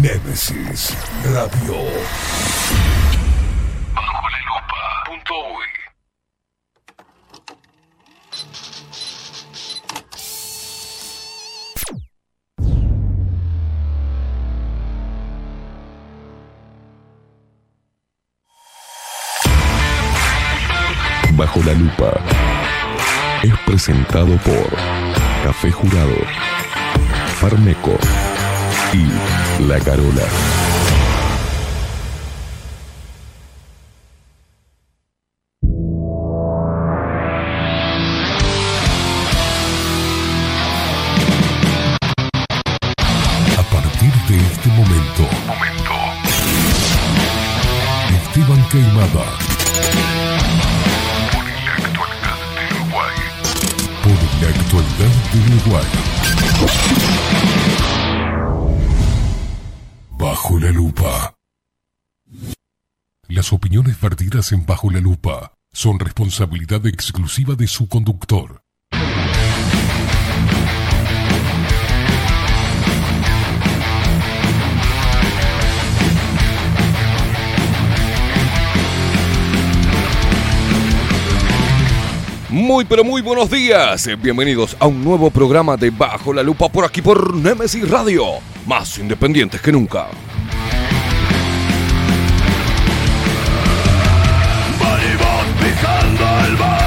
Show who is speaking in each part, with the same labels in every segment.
Speaker 1: Nemesis Radio.
Speaker 2: Bajo la lupa. Punto
Speaker 1: Bajo la lupa es presentado por Café Jurado, Farmeco y La Carola. emitidas en Bajo la Lupa son responsabilidad exclusiva de su conductor.
Speaker 3: Muy pero muy buenos días, bienvenidos a un nuevo programa de Bajo la Lupa por aquí por Nemesis Radio, más independientes que nunca.
Speaker 2: alma.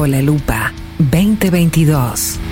Speaker 4: Bajo la Lupa 2022.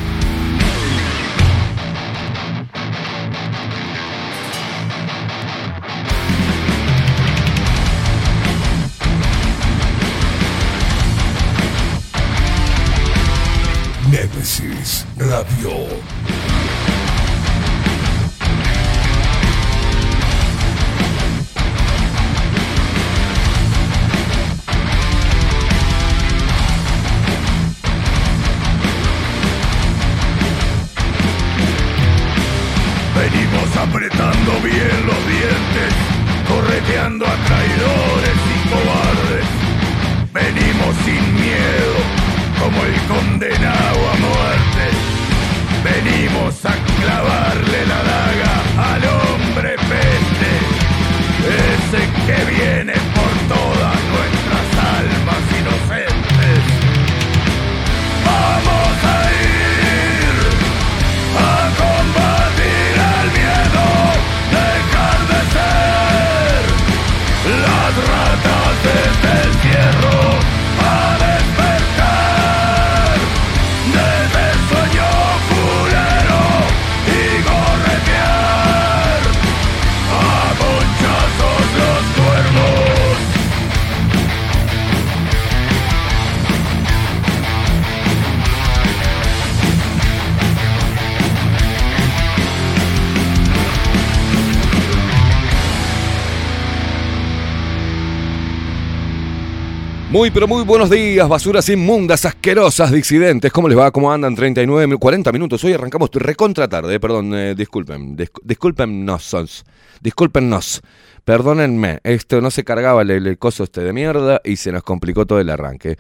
Speaker 3: Muy, pero muy buenos días, basuras inmundas, asquerosas, disidentes. ¿Cómo les va? ¿Cómo andan? 39, 40 minutos. Hoy arrancamos recontra tarde, eh, perdón, eh, disculpen. Disc discúlpennos, sons. Discúlpennos. Perdónenme, esto no se cargaba el, el, coso este de mierda y se nos complicó todo el arranque.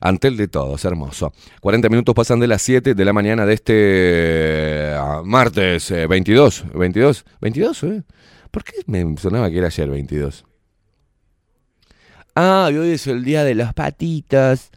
Speaker 3: Ante el de todos, hermoso. 40 minutos pasan de las 7 de la mañana de este uh, martes eh, 22. ¿22? ¿22? Eh? ¿Por qué me sonaba que era ayer 22? Ah, hoy es el día de las patitas.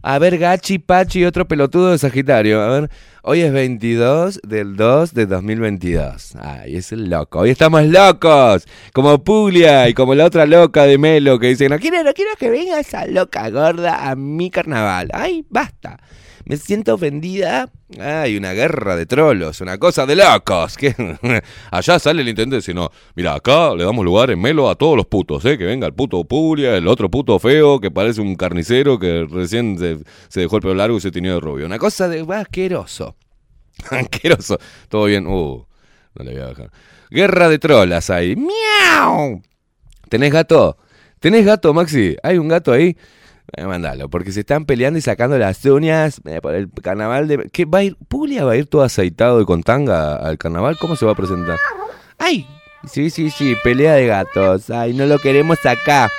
Speaker 3: A ver, Gachi, Pachi y otro pelotudo de Sagitario. A ver, hoy es 22 del 2 de 2022. Ay, es el loco. Hoy estamos locos. Como Puglia y como la otra loca de Melo que dice, no quiero, no quiero que venga esa loca gorda a mi carnaval. Ay, basta. Me siento ofendida. Hay una guerra de trolos, una cosa de locos. Que allá sale el intendente no, mira, acá le damos lugar en Melo a todos los putos, ¿eh? Que venga el puto Puglia, el otro puto feo que parece un carnicero que recién se, dejó el pelo largo y se tiñó de rubio. Una cosa de asqueroso. asqueroso. Todo bien. Uh, no le voy a bajar. Guerra de trolas ahí. ¡Miau! ¿Tenés gato? ¿Tenés gato, Maxi? ¿Hay un gato ahí? Eh, mandalo, porque se están peleando y sacando las uñas eh, por el carnaval de... ¿Qué va a ir? ¿Puglia va a ir todo aceitado y con tanga al carnaval? ¿Cómo se va a presentar? ¡Ay! Sí, sí, sí, pelea de gatos. Ay, no lo queremos acá.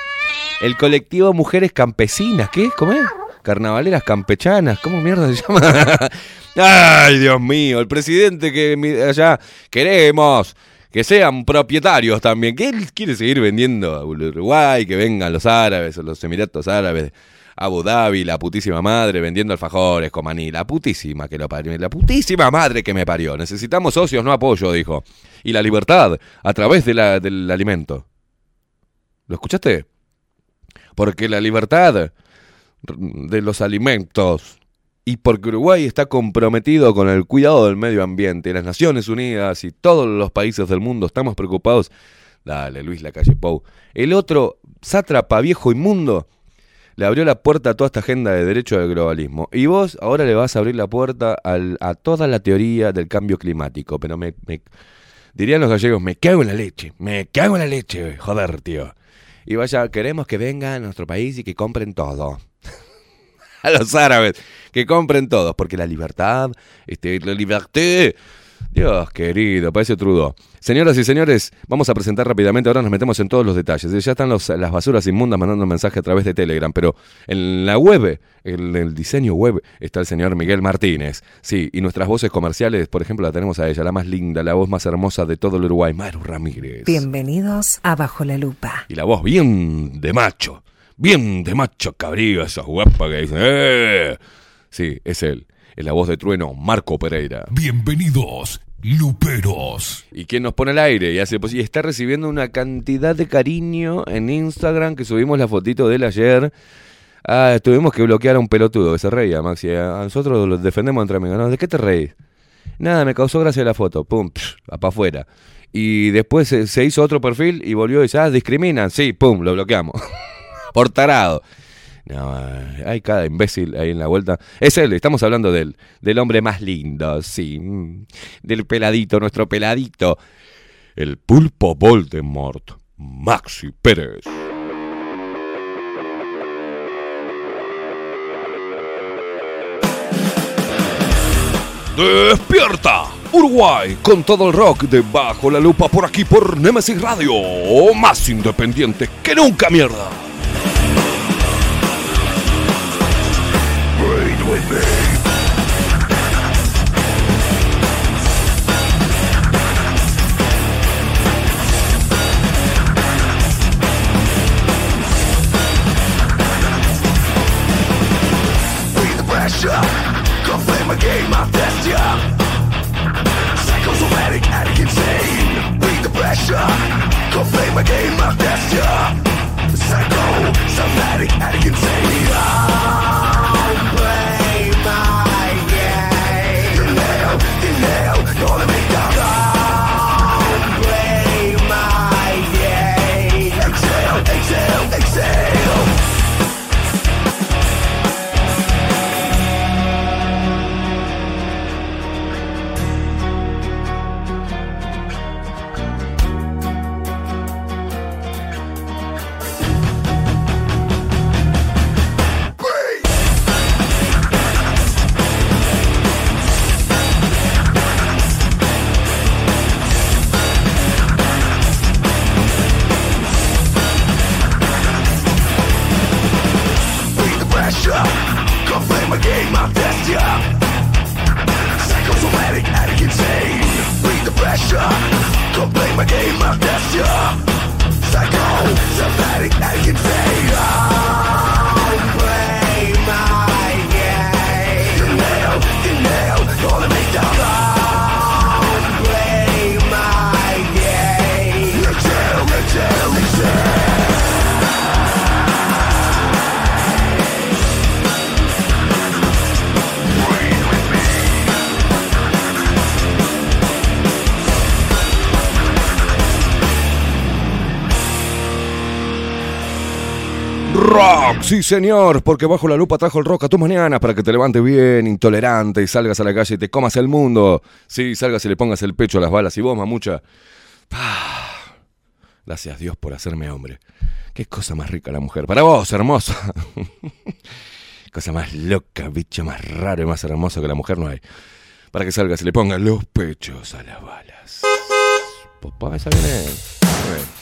Speaker 3: El colectivo Mujeres Campesinas, ¿qué? ¿Cómo es? Carnavaleras campechanas, ¿cómo mierda se llama? ¡Ay, Dios mío! El presidente que allá queremos que sean propietarios también, que él quiere seguir vendiendo a Uruguay, que vengan los árabes los Emiratos Árabes, Abu Dhabi, la putísima madre, vendiendo alfajores, comaní, la putísima que lo parió, la putísima madre que me parió. Necesitamos socios, no apoyo, dijo. Y la libertad a través de la, del alimento. ¿Lo escuchaste? Porque la libertad de los alimentos y porque Uruguay está comprometido con el cuidado del medio ambiente, las Naciones Unidas y todos los países del mundo estamos preocupados. Dale, Luis Lacalle Pou. El otro sátrapa viejo inmundo le abrió la puerta a toda esta agenda de derecho del globalismo. Y vos ahora le vas a abrir la puerta al, a toda la teoría del cambio climático. Pero me, me, dirían los gallegos, me cago en la leche, me cago en la leche, joder, tío. Y vaya, queremos que vengan a nuestro país y que compren todo. A los árabes, que compren todos, porque la libertad, este, la liberté. Dios querido, parece Trudeau. Señoras y señores, vamos a presentar rápidamente, ahora nos metemos en todos los detalles. Ya están los, las basuras inmundas mandando mensaje a través de Telegram, pero en la web, en el diseño web, está el señor Miguel Martínez. Sí, y nuestras voces comerciales, por ejemplo, la tenemos a ella, la más linda, la voz más hermosa de todo el Uruguay, Maru Ramírez.
Speaker 4: Bienvenidos a Bajo la Lupa.
Speaker 3: Y la voz bien de macho, bien de macho cabrío, esa guapa que dice, ¡eh! Sí, es él. Es la voz de trueno, Marco Pereira.
Speaker 1: Bienvenidos, Luperos.
Speaker 3: Y quien nos pone al aire y hace pues, y está recibiendo una cantidad de cariño en Instagram que subimos la fotito de él ayer. Ah, tuvimos que bloquear a un pelotudo que se reía, Maxi. A nosotros los defendemos entre amigos. ¿no? ¿De qué te reís? Nada, me causó gracia la foto. Pum, para afuera. Y después se, se, hizo otro perfil y volvió y dice, ah, discriminan. Sí, pum, lo bloqueamos. Por tarado. No, hay cada imbécil ahí en la vuelta. Es él, estamos hablando de del hombre más lindo, sí. Del peladito, nuestro peladito. El pulpo Voldemort, Maxi Pérez. ¡Despierta! Uruguay, con todo el rock de Bajo la Lupa por aquí por Nemesis Radio. Más independiente que nunca, mierda.
Speaker 2: pressure To play my game I'll test ya. Psycho, somatic, addict, insane Go play my game You nailed, you nailed, my game,
Speaker 5: I'm Psychosomatic, addict, insane. Bring the pressure. Come play my game, I'm fessed up addict, insane. ah.
Speaker 3: Rock, sí señor, porque bajo la lupa trajo el rock a tus mañanas para que te levantes bien, intolerante y salgas a la calle y te comas el mundo. Sí, salgas y le pongas el pecho a las balas. Y vos, mamucha, ah, gracias Dios por hacerme hombre. Qué cosa más rica la mujer. Para vos, hermosa. cosa más loca, bicho más raro y más hermoso que la mujer no hay. Para que salgas y le pongas los pechos a las balas. Papá, esa viene. Bien.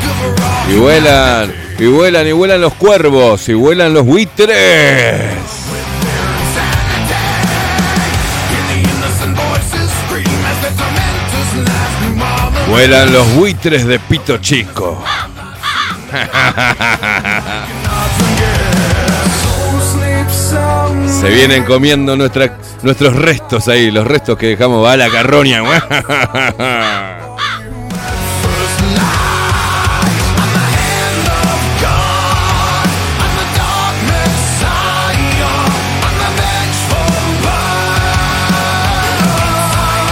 Speaker 3: Y vuelan, y vuelan, y vuelan los cuervos, y vuelan los buitres. Vuelan los buitres de Pito Chico. Se vienen comiendo nuestros restos ahí, los restos que dejamos a la carroña.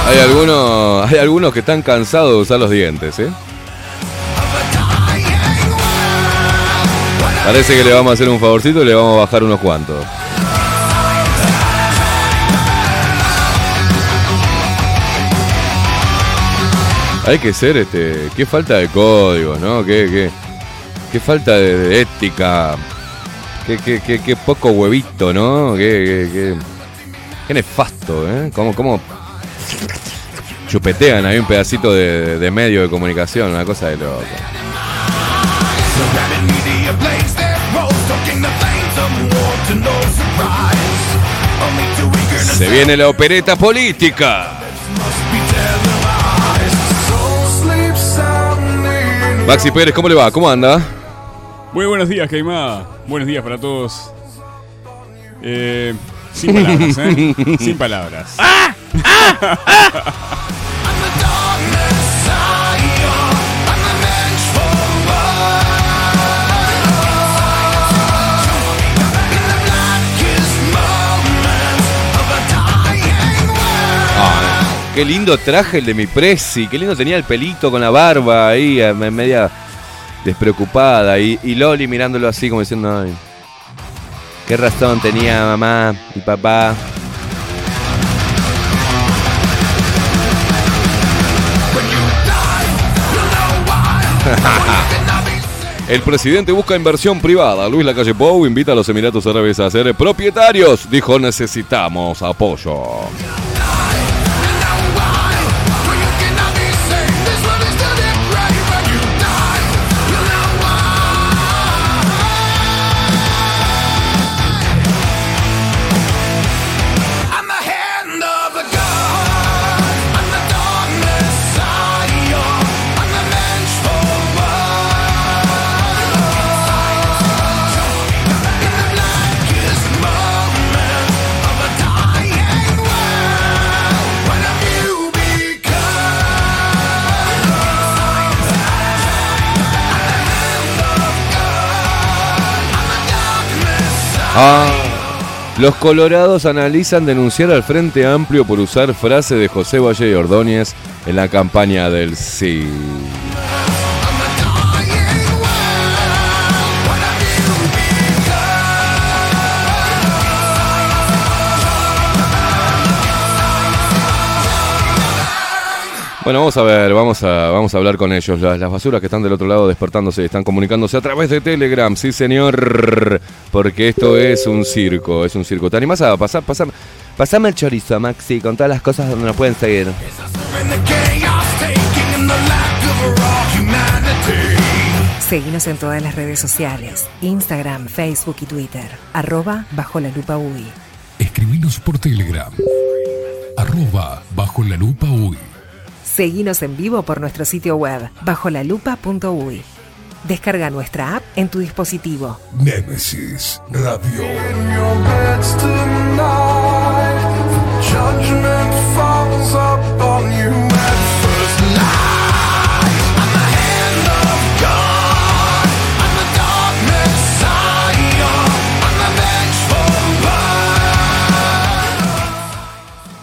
Speaker 3: Hay algunos, hay algunos que están cansados de usar los dientes, ¿eh? Parece que le vamos a hacer un favorcito y le vamos a bajar unos cuantos. Hay que ser, este, qué falta de código, ¿no? Qué, qué, qué falta de, ética. Qué, qué, qué, poco huevito, ¿no? Qué nefasto, ¿eh? Cómo, cómo chupetean ahí un pedacito de, medio de comunicación, una cosa de loco. Se viene la opereta política. Maxi Pérez, ¿cómo le va? ¿Cómo anda?
Speaker 6: Muy buenos días, Caimá. Buenos días para todos. Eh, sin palabras, ¿eh? Sin palabras.
Speaker 3: Ah, qué lindo traje el de mi Prezi, qué lindo tenía el pelito con la barba ahí, eh, me- media despreocupada. Y, y Loli mirándolo así como diciendo, ay, qué razón tenía mamá y papá. El presidente busca inversión privada. Luis Lacalle Pou invita a los Emiratos Árabes a ser propietarios. Dijo, necesitamos apoyo. Ah, los colorados analizan denunciar al Frente Amplio por usar frase de José Valle y Ordóñez en la campaña del sí. Bueno, vamos a ver, vamos a, vamos a hablar con ellos. Las, las basuras que están del otro lado despertándose, están comunicándose a través de Telegram, sí señor, porque esto es un circo, es un circo. ¿Te animás a pasar, pasar, pasame el chorizo, Maxi, con todas las cosas donde nos pueden seguir?
Speaker 4: Seguinos en todas las redes sociales, Instagram, Facebook y Twitter, arroba bajo la lupa UI.
Speaker 1: Escribinos por Telegram. Arroba bajo la lupa uy.
Speaker 4: Seguinos en vivo por nuestro sitio web, bajolalupa.uy. Descarga nuestra app en tu dispositivo.
Speaker 1: Némesis Radio.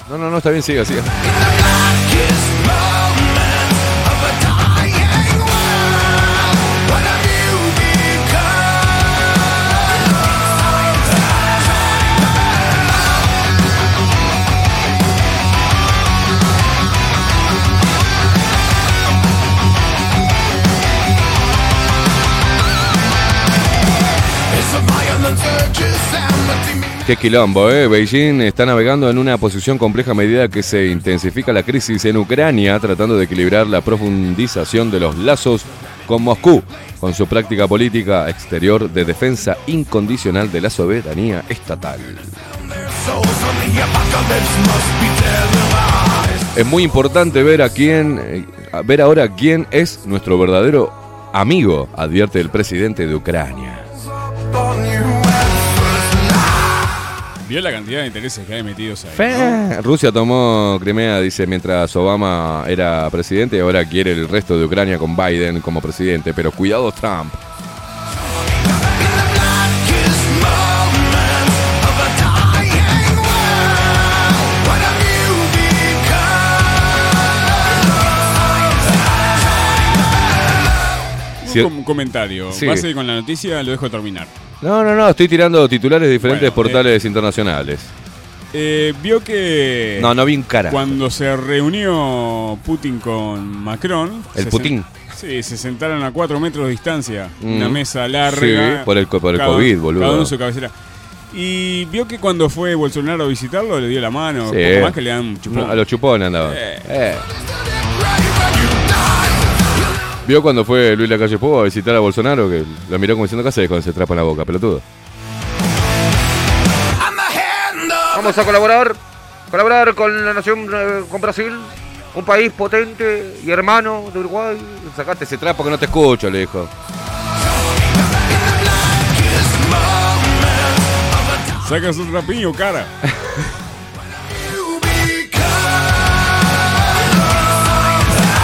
Speaker 3: No, no, no, está bien, siga, siga. Qué quilombo, ¿eh? Beijing está navegando en una posición compleja a medida que se intensifica la crisis en Ucrania, tratando de equilibrar la profundización de los lazos con Moscú, con su práctica política exterior de defensa incondicional de la soberanía estatal. Es muy importante ver a quién, eh, ver ahora quién es nuestro verdadero amigo, advierte el presidente de Ucrania.
Speaker 6: Vio la cantidad de intereses que hay metidos ahí. ¿no?
Speaker 3: Fe- Rusia tomó Crimea, dice, mientras Obama era presidente y ahora quiere el resto de Ucrania con Biden como presidente. Pero cuidado Trump.
Speaker 6: Un com- comentario.
Speaker 3: Sí.
Speaker 6: ¿Vas a ir con la noticia? Lo dejo terminar.
Speaker 3: No, no, no, estoy tirando titulares de diferentes
Speaker 6: Bueno,
Speaker 3: portales internacionales.
Speaker 6: Eh, vio que
Speaker 3: No, no vi un cara.
Speaker 6: cuando se reunió Putin con Macron.
Speaker 3: El
Speaker 6: se
Speaker 3: Putin.
Speaker 6: Sí, se sentaron a cuatro metros de distancia.
Speaker 3: Mm.
Speaker 6: Una mesa larga.
Speaker 3: Sí, por el co- por el
Speaker 6: cada-
Speaker 3: COVID, boludo.
Speaker 6: Cada uno en su cabecera. Y vio que cuando fue Bolsonaro a visitarlo, le dio la mano.
Speaker 3: Sí.
Speaker 6: Poco más que le dan un chupón.
Speaker 3: No, a los chupones andaba.
Speaker 6: Eh.
Speaker 3: Eh. ¿Vio cuando fue Luis Lacalle Pou a visitar a Bolsonaro? Que lo miró como diciendo, ¿qué haces con ese trapo en la boca, pelotudo? Vamos a colaborar, colaborar con la nación, eh, con Brasil, un país potente y hermano de Uruguay. Sacate ese trapo que no te escucho, le dijo.
Speaker 6: Sacas un rapiño, cara.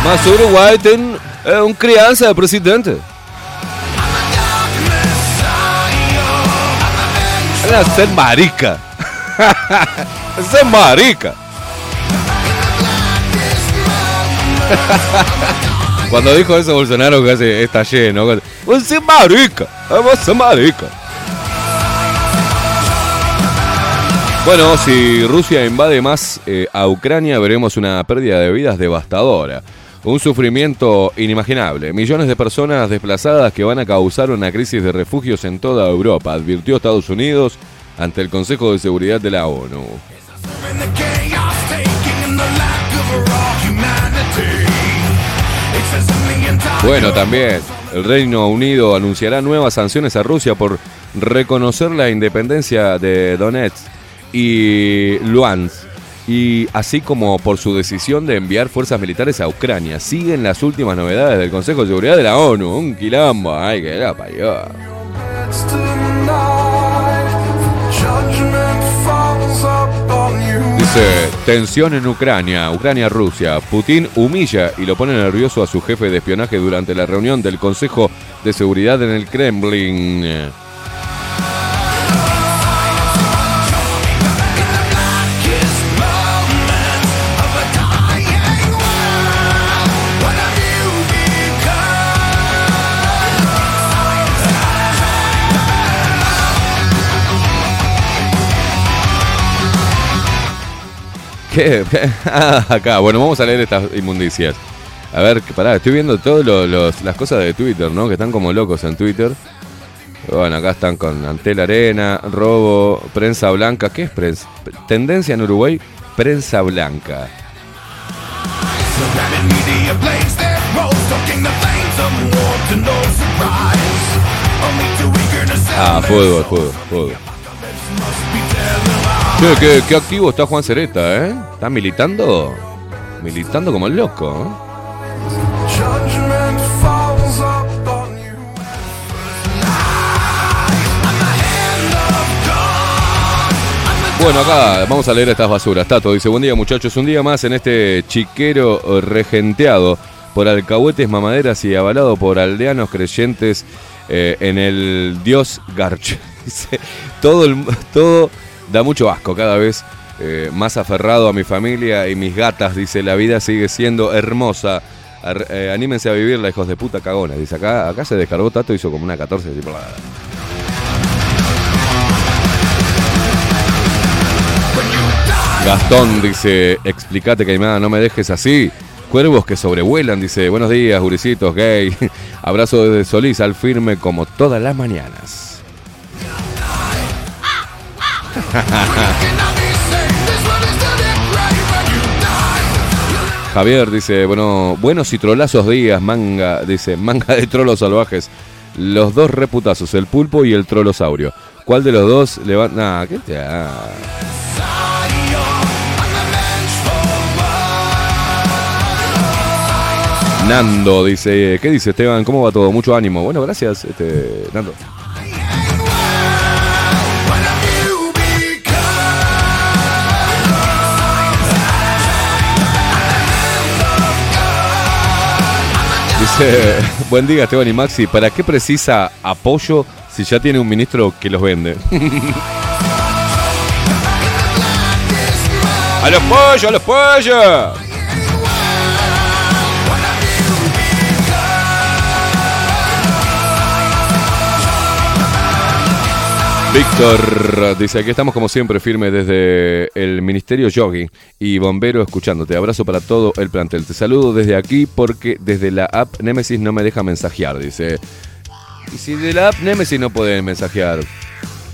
Speaker 3: Mas Uruguay tem é, um criança de presidente. É ser marica. ser marica. Cuando dijo eso Bolsonaro casi está lleno. Vos ser marica. Vos ser marica. Bueno, si Rusia invade más eh, a Ucrania, veremos una pérdida de vidas devastadora. Un sufrimiento inimaginable. Millones de personas desplazadas que van a causar una crisis de refugios en toda Europa, advirtió Estados Unidos ante el Consejo de Seguridad de la ONU. Bueno, también el Reino Unido anunciará nuevas sanciones a Rusia por reconocer la independencia de Donetsk y Luhansk, y así como por su decisión de enviar fuerzas militares a Ucrania. Siguen las últimas novedades del Consejo de Seguridad de la ONU. Un quilombo, ay, que la parió. Dice, tensión en Ucrania, Ucrania-Rusia. Putin humilla y lo pone nervioso a su jefe de espionaje durante la reunión del Consejo de Seguridad en el Kremlin. ¿Qué? Ah, acá. Bueno, vamos a leer estas inmundicias. A ver, pará, estoy viendo todas las cosas de Twitter, ¿no? Que están como locos en Twitter. Bueno, acá están con Antel Arena, robo, prensa blanca. ¿Qué es prensa? Tendencia en Uruguay, prensa blanca. Ah, fuego, fuego, fuego. Che, qué, qué activo está Juan Cereta, ¿eh? Está militando. Militando como el loco, ¿eh? Bueno, acá vamos a leer estas basuras. Tato dice, buen día muchachos, un día más en este chiquero regenteado por alcahuetes mamaderas y avalado por aldeanos creyentes eh, en el dios Garch. Dice, todo, el- todo da mucho asco cada vez. eh, más aferrado a mi familia y mis gatas, dice, la vida sigue siendo hermosa. Eh, anímense a vivirla, hijos de puta cagona. Dice, acá, acá se descargó Tato, hizo como una 14. tipo, "Ah". Gastón dice, explícate Caimán, no me dejes así. Cuervos que sobrevuelan, dice, buenos días, guricitos, gay. Abrazo desde Solís al firme como todas las mañanas. Javier dice, bueno, buenos y trolazos días, manga, dice, manga de trolos salvajes. Los dos reputazos, el pulpo y el trolosaurio. ¿Cuál de los dos le va? Nah, ¿qué te. Nando dice, ¿qué dice Esteban? ¿Cómo va todo? Mucho ánimo. Bueno, gracias, este, Nando. Dice, buen día Esteban y Maxi, ¿para qué precisa apoyo si ya tiene un ministro que los vende? ¡A los pollos, a los pollos! Víctor dice, aquí estamos como siempre firmes desde el Ministerio Yogi y Bombero escuchándote. Abrazo para todo el plantel. Te saludo desde aquí porque desde la app Nemesis no me deja mensajear, dice. Y si de la app Nemesis no pueden mensajear.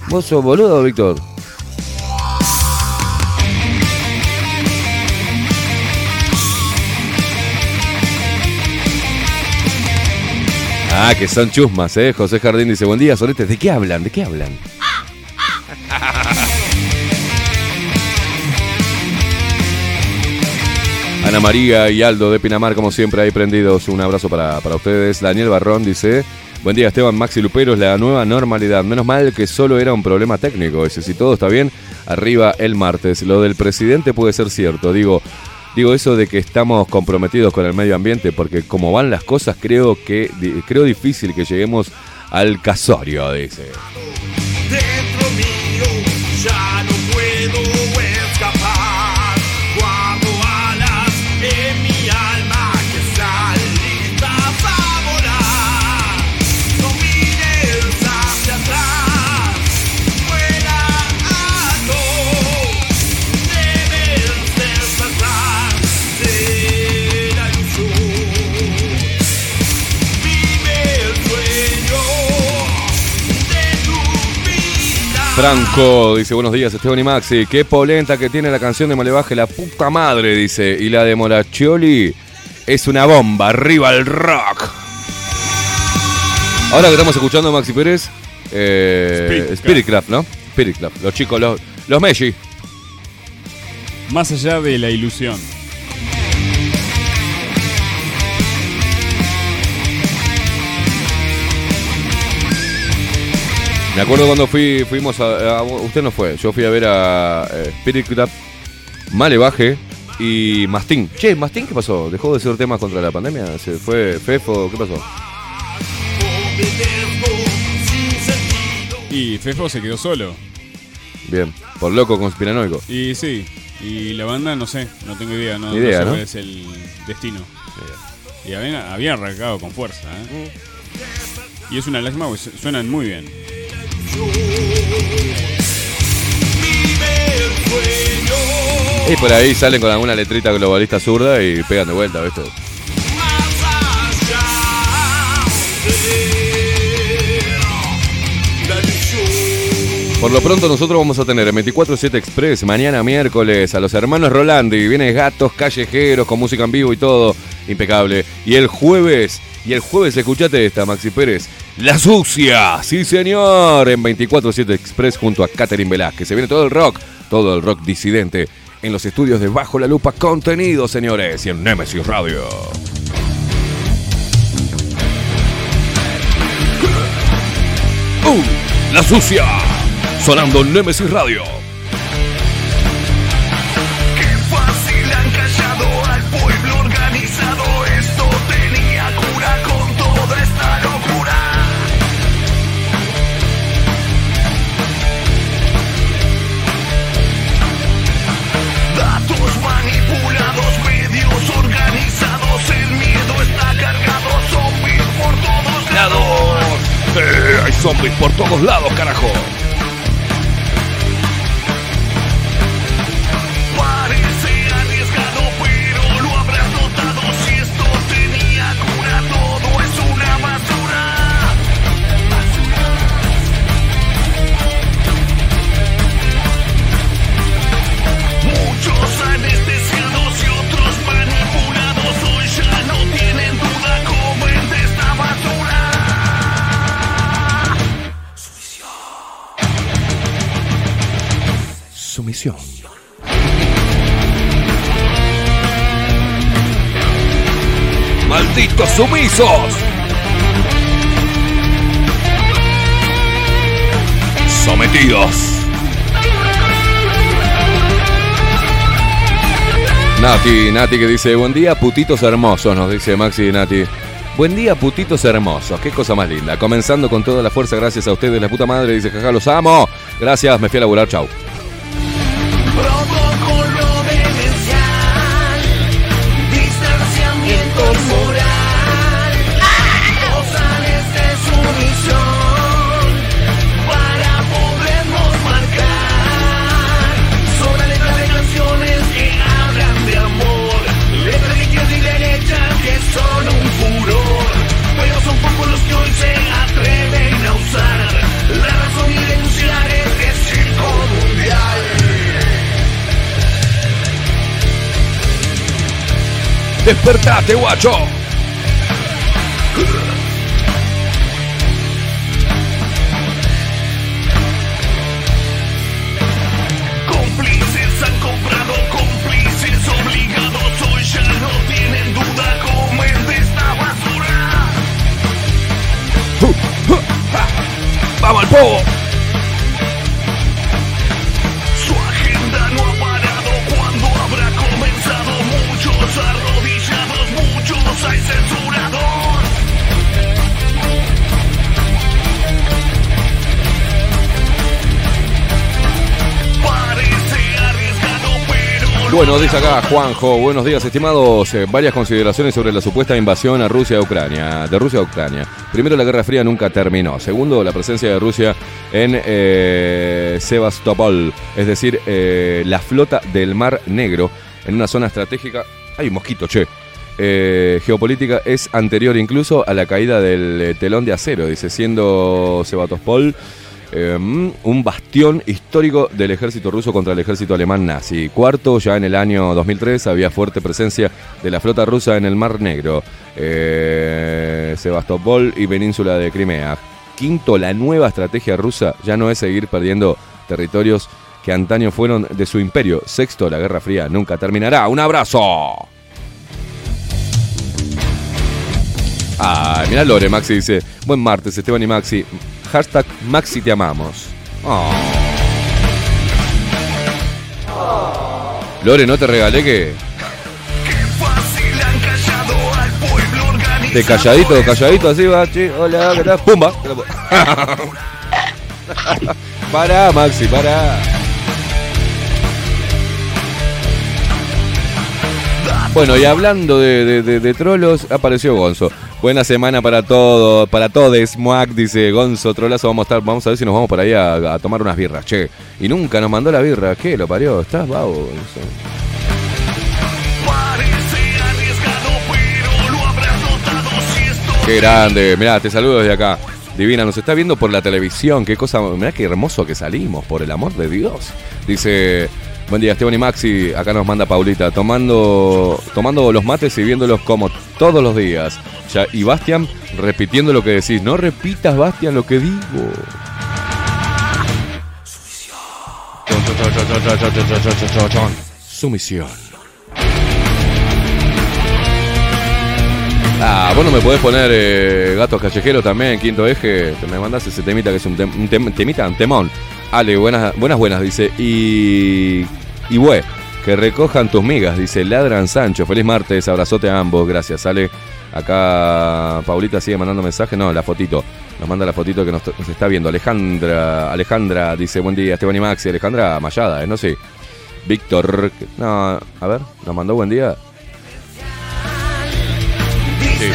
Speaker 3: ¿Vos sos boludo, Víctor? Ah, que son chusmas, ¿eh? José Jardín dice, buen día, soletes. ¿De qué hablan? ¿De qué hablan? Ana María y Aldo de Pinamar, como siempre, ahí prendidos. Un abrazo para, para ustedes. Daniel Barrón dice, buen día Esteban, Maxi Luperos, la nueva normalidad. Menos mal que solo era un problema técnico. Ese, si todo está bien, arriba el martes. Lo del presidente puede ser cierto. Digo, digo eso de que estamos comprometidos con el medio ambiente, porque como van las cosas, creo que creo difícil que lleguemos al casorio, dice. Franco dice, buenos días Esteban y Maxi, qué polenta que tiene la canción de Molebaje, la puta madre, dice, y la de Moraccioli es una bomba, arriba el rock. Ahora que estamos escuchando a Maxi Pérez, eh,
Speaker 6: Spirit
Speaker 3: Craft, ¿no? Spirit Craft, los chicos, los, los Messi.
Speaker 6: Más allá de la ilusión.
Speaker 3: Me acuerdo cuando fui, fuimos a, a- Usted no fue, yo fui a ver a eh, Spirit Craft, Malevaje y Mastín. Che, Mastín, ¿qué pasó? ¿Dejó de ser tema contra la pandemia? ¿Se fue Fefo? ¿Qué pasó?
Speaker 6: Y Fefo se quedó solo.
Speaker 3: Bien, por loco conspiranoico.
Speaker 6: Y sí, y la banda no sé, no tengo idea, no,
Speaker 3: idea,
Speaker 6: sé
Speaker 3: ¿no?
Speaker 6: es el destino. Y habían, habían arrancado con fuerza, ¿eh? Y es una lástima porque suenan muy bien.
Speaker 3: Y por ahí salen con alguna letrita globalista zurda y pegan de vuelta, ¿viste? Por lo pronto nosotros vamos a tener el 24-7 Express mañana miércoles a los hermanos Rolandi. Viene gatos callejeros con música en vivo y todo. Impecable. Y el jueves, y el jueves escuchate esta, Maxi Pérez. La sucia, sí señor, en 24-7 Express junto a Catherine Velázquez. Se viene todo el rock, todo el rock disidente en los estudios de Bajo la Lupa Contenido, señores, y en Nemesis Radio. Uh, la sucia, sonando en Nemesis Radio.
Speaker 2: Zombies por todos lados,
Speaker 3: carajo. ¡Malditos sumisos! Sometidos. Nati, Nati que dice, buen día putitos hermosos, nos dice Maxi y Nati. Buen día putitos hermosos, qué cosa más linda. Comenzando con toda la fuerza, gracias a ustedes, la puta madre, dice jaja, los amo. Gracias, me fui a laburar, chau. ¡Despertate, guacho!
Speaker 2: Cómplices han comprado cómplices obligados Hoy ya no tienen duda comen de esta basura
Speaker 3: ¡Vamos al pogo! Bueno, dice acá Juanjo, buenos días estimados. Eh, varias consideraciones sobre la supuesta invasión a Rusia a Ucrania, de Rusia a Ucrania. Primero, la Guerra Fría nunca terminó. Segundo, la presencia de Rusia en eh, Sebastopol, es decir, eh, la flota del Mar Negro en una zona estratégica. Hay un mosquito, che. Geopolítica es anterior incluso a la caída del telón de acero, dice, siendo Sebastopol eh, un bastión histórico del ejército ruso contra el ejército alemán nazi. Cuarto, ya en el año 2003 había fuerte presencia de la flota rusa en el Mar Negro, eh, Sebastopol y península de Crimea. Quinto, la nueva estrategia rusa ya no es seguir perdiendo territorios que antaño fueron de su imperio. Sexto, la Guerra Fría nunca terminará. ¡Un abrazo! Ay, mira Lore, Maxi dice, buen martes, Esteban y Maxi. Hashtag Maxi te amamos. Oh. Lore, no te regalé que de calladito, calladito así va, che, hola, ¿qué? Pumba. Pará, Maxi, pará. Bueno, y hablando de trolos, apareció Gonzo. Buena semana para todos, para todos. Muac dice Gonzo Trolazo, vamos a estar, vamos a ver si nos vamos por ahí a, tomar unas birras, che. Y nunca nos mandó la birra, ¿qué? Lo parió, estás vago, Qué grande, mirá, te saludo desde acá. Divina, nos está viendo por la televisión, qué cosa, mirá qué hermoso que salimos, por el amor de Dios. Dice Buen día, Esteban y Maxi. Acá nos manda Paulita. Tomando, tomando los mates y viéndolos como todos los días. Y Bastian repitiendo lo que decís. No repitas, Bastian, lo que digo. Sumisión. Ah, vos no me podés poner eh, gatos callejeros también, quinto eje. Te me mandás ese temita que es un, tem- un tem- temita, un temón. Ale, buenas, buenas, buenas, dice. Y. Y bue, que recojan tus migas, dice. Ladran Sancho. Feliz martes, abrazote a ambos. Gracias, Ale. Acá Paulita sigue mandando mensajes. No, la fotito. Nos manda la fotito que nos, nos está viendo. Alejandra, Alejandra dice, buen día, Esteban y Maxi. Alejandra Mayada, ¿eh? no sé. Víctor, no, a ver, nos mandó buen día. Sí.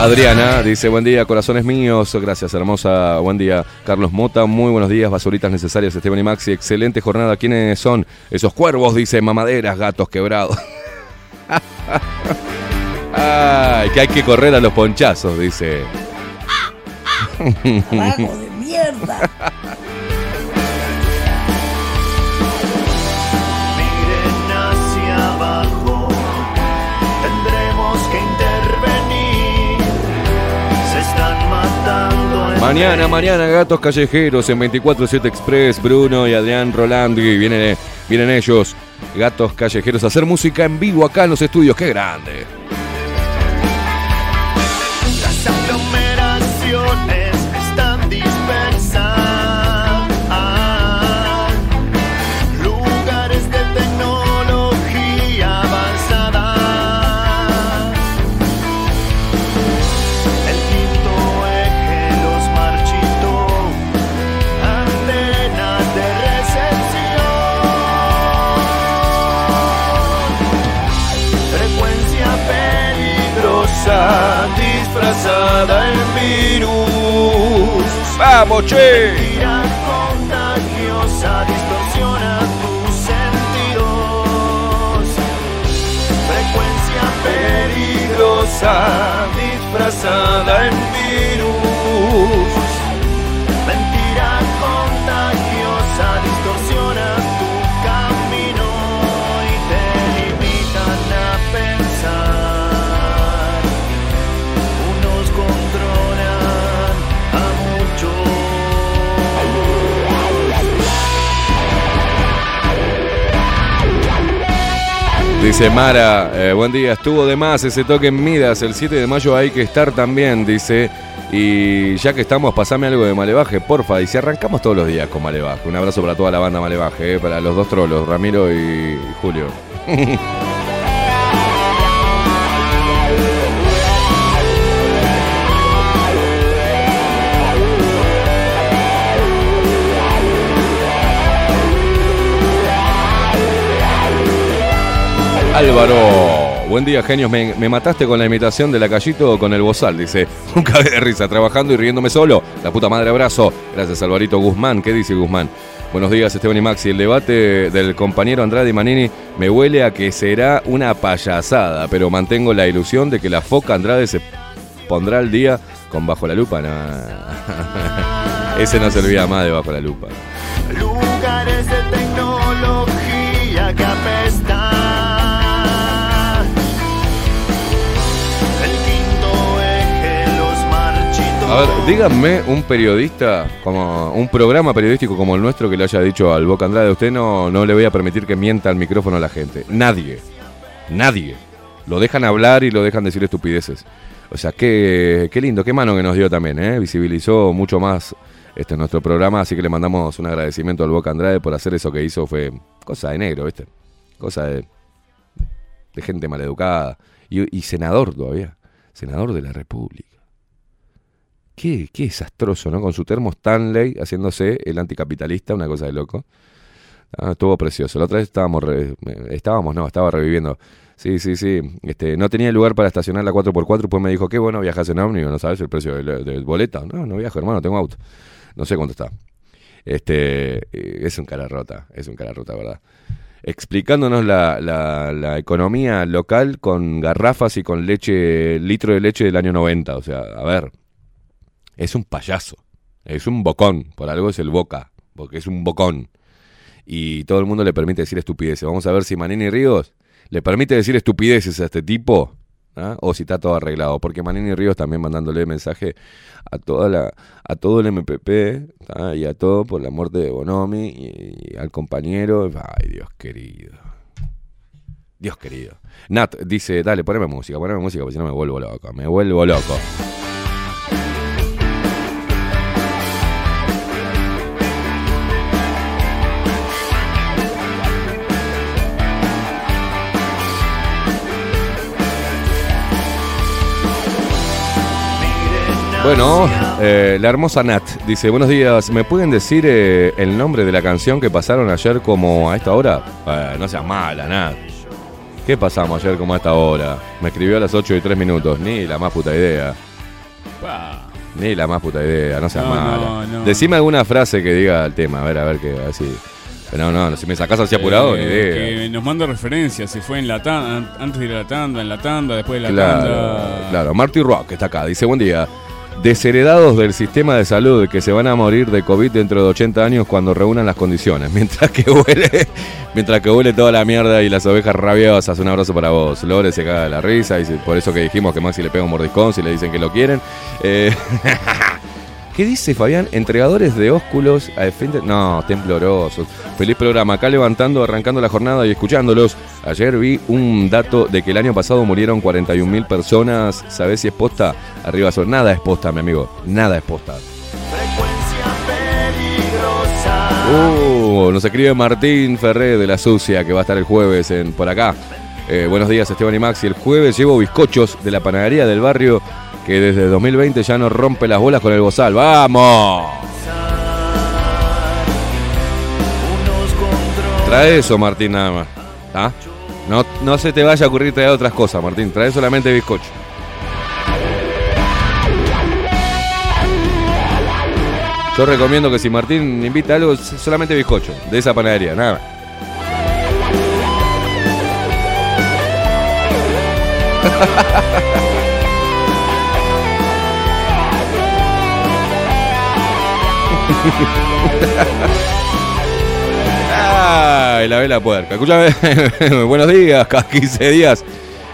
Speaker 3: Adriana dice, buen día, corazones míos. Gracias, hermosa. Buen día, Carlos Mota. Muy buenos días, basuritas necesarias, Esteban y Maxi. Excelente jornada. ¿Quiénes son esos cuervos? Dice, mamaderas, gatos quebrados. Ay, que hay que correr a los ponchazos, dice.
Speaker 5: ¡Carajo de mierda!
Speaker 3: Mañana, mañana, gatos callejeros en 24-7 Express, Bruno y Adrián Rolandi. Vienen, vienen ellos, gatos callejeros, a hacer música en vivo acá en los estudios. ¡Qué grande! ¡Vamos, che!
Speaker 2: Frecuencia peligrosa disfrazada en
Speaker 3: Dice Mara, eh, buen día, estuvo de más ese toque en Midas, el 7 de mayo hay que estar también, dice. Y ya que estamos, pasame algo de Malevaje, porfa. Y si arrancamos todos los días con Malevaje. Un abrazo para toda la banda Malevaje, eh, para los dos trolos, Ramiro y Julio. Álvaro, buen día, genios. Me, mataste con la imitación de la callito con el bozal, dice. Un de risa, trabajando y riéndome solo. La puta madre, abrazo. Gracias, Alvarito Guzmán. ¿Qué dice Guzmán? Buenos días, Esteban y Maxi. El debate del compañero Andrade Manini me huele a que será una payasada, pero mantengo la ilusión de que la foca Andrade se pondrá al día con Bajo la Lupa. Nah. Ese no se olvida más de Bajo la Lupa.
Speaker 2: lugares
Speaker 3: A ver, díganme un periodista, como un programa periodístico como el nuestro que le haya dicho al Boca Andrade, usted no, no le voy a permitir que mienta al micrófono a la gente. Nadie. Nadie. Lo dejan hablar y lo dejan decir estupideces. O sea, qué, qué lindo, qué mano que nos dio también, ¿eh? Visibilizó mucho más este nuestro programa, así que le mandamos un agradecimiento al Boca Andrade por hacer eso que hizo. Fue cosa de negro, ¿viste? Cosa de, de gente maleducada. Y, y senador todavía. Senador de la República. Qué, qué desastroso, ¿no? Con su termo Stanley haciéndose el anticapitalista, una cosa de loco. Ah, estuvo precioso. La otra vez estábamos, re- eh, estábamos, no, estaba reviviendo. Sí, sí, sí. Este, no tenía lugar para estacionar la 4x4, pues me dijo, qué bueno, viajas en ómnibus, ¿no sabes el precio del, del boleto? No, no viajo, hermano, tengo auto. No sé cuánto está. Este, eh, es un cara rota, es un cara rota, ¿verdad? explicándonos la, la- la economía local con garrafas y con leche, litro de leche del año 90. O sea, a ver, es un payaso, es un bocón, por algo es el boca, porque es un bocón. Y todo el mundo le permite decir estupideces. Vamos a ver si Manini Ríos le permite decir estupideces a este tipo. ¿ah? O si está todo arreglado. Porque Manini Ríos también mandándole mensaje a toda la, a todo el MPP y a todo por la muerte de Bonomi y, y al compañero. Ay, Dios querido. Dios querido. Nat dice, dale, poneme música, poneme música, porque si no me vuelvo loco, me vuelvo loco. Bueno, eh, la hermosa Nat dice, buenos días, ¿me pueden decir eh, el nombre de la canción que pasaron ayer como a esta hora? Eh, no seas mala, Nat. ¿Qué pasamos ayer como a esta hora? Me escribió a las 8 y 3 minutos, ni la más puta idea. Ni la más puta idea, no seas
Speaker 6: No,
Speaker 3: mala.
Speaker 6: no, no.
Speaker 3: Decime alguna frase que diga el tema, a ver, a ver qué, así. No, no, si me sacás así apurado,
Speaker 6: Eh,
Speaker 3: ni idea.
Speaker 6: Que nos manda referencias, si fue en la tanda, antes de ir a la tanda, en la tanda, después de la
Speaker 3: Claro,
Speaker 6: tanda.
Speaker 3: claro. Marty Rock está acá, dice buen día. Desheredados del sistema de salud que se van a morir de COVID dentro de 80 años cuando reúnan las condiciones. Mientras que huele, mientras que huele toda la mierda y las ovejas rabiosas. Un abrazo para vos. Lore se caga de la risa y por eso que dijimos que Maxi le pega un mordiscón si le dicen que lo quieren. Eh, ¿Qué dice Fabián? Entregadores de ósculos a defender. No, temblorosos. Feliz programa. Acá levantando, arrancando la jornada y escuchándolos. Ayer vi un dato de que el año pasado murieron 41 mil personas. ¿Sabés si es posta? Arriba son. Nada es posta, mi amigo. Nada es posta. Uh, nos escribe Martín Ferré de la Sucia, que va a estar el jueves en, por acá. Eh, buenos días, Esteban y Maxi. El jueves llevo bizcochos de la panadería del barrio que desde 2020 ya no rompe las bolas con el bozal. ¡Vamos! Trae eso, Martín, nada más. ¿Ah? No, no se te vaya a ocurrir traer otras cosas, Martín. Trae solamente bizcocho. Yo recomiendo que si Martín invita algo, solamente bizcocho, de esa panadería, nada más. Ay, la vela puerca. Escúchame, buenos días, cada 15 días.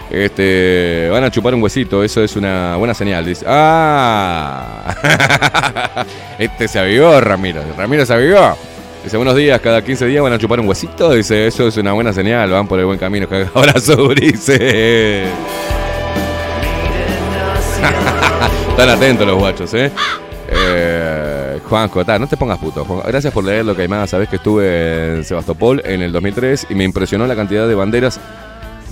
Speaker 3: Este, van a chupar un huesito, eso es una buena señal. Dice, ah, este se avivó, Ramiro. Ramiro se avivó. Dice, buenos días, cada 15 días van a chupar un huesito. Dice, eso es una buena señal, van por el buen camino. Abrazo, Brice. Están atentos los guachos, ¿eh? Eh, Juanjo, ta, no te pongas puto. Gracias por leer lo que hay más. Sabés que estuve en Sebastopol en el 2003 y me impresionó la cantidad de banderas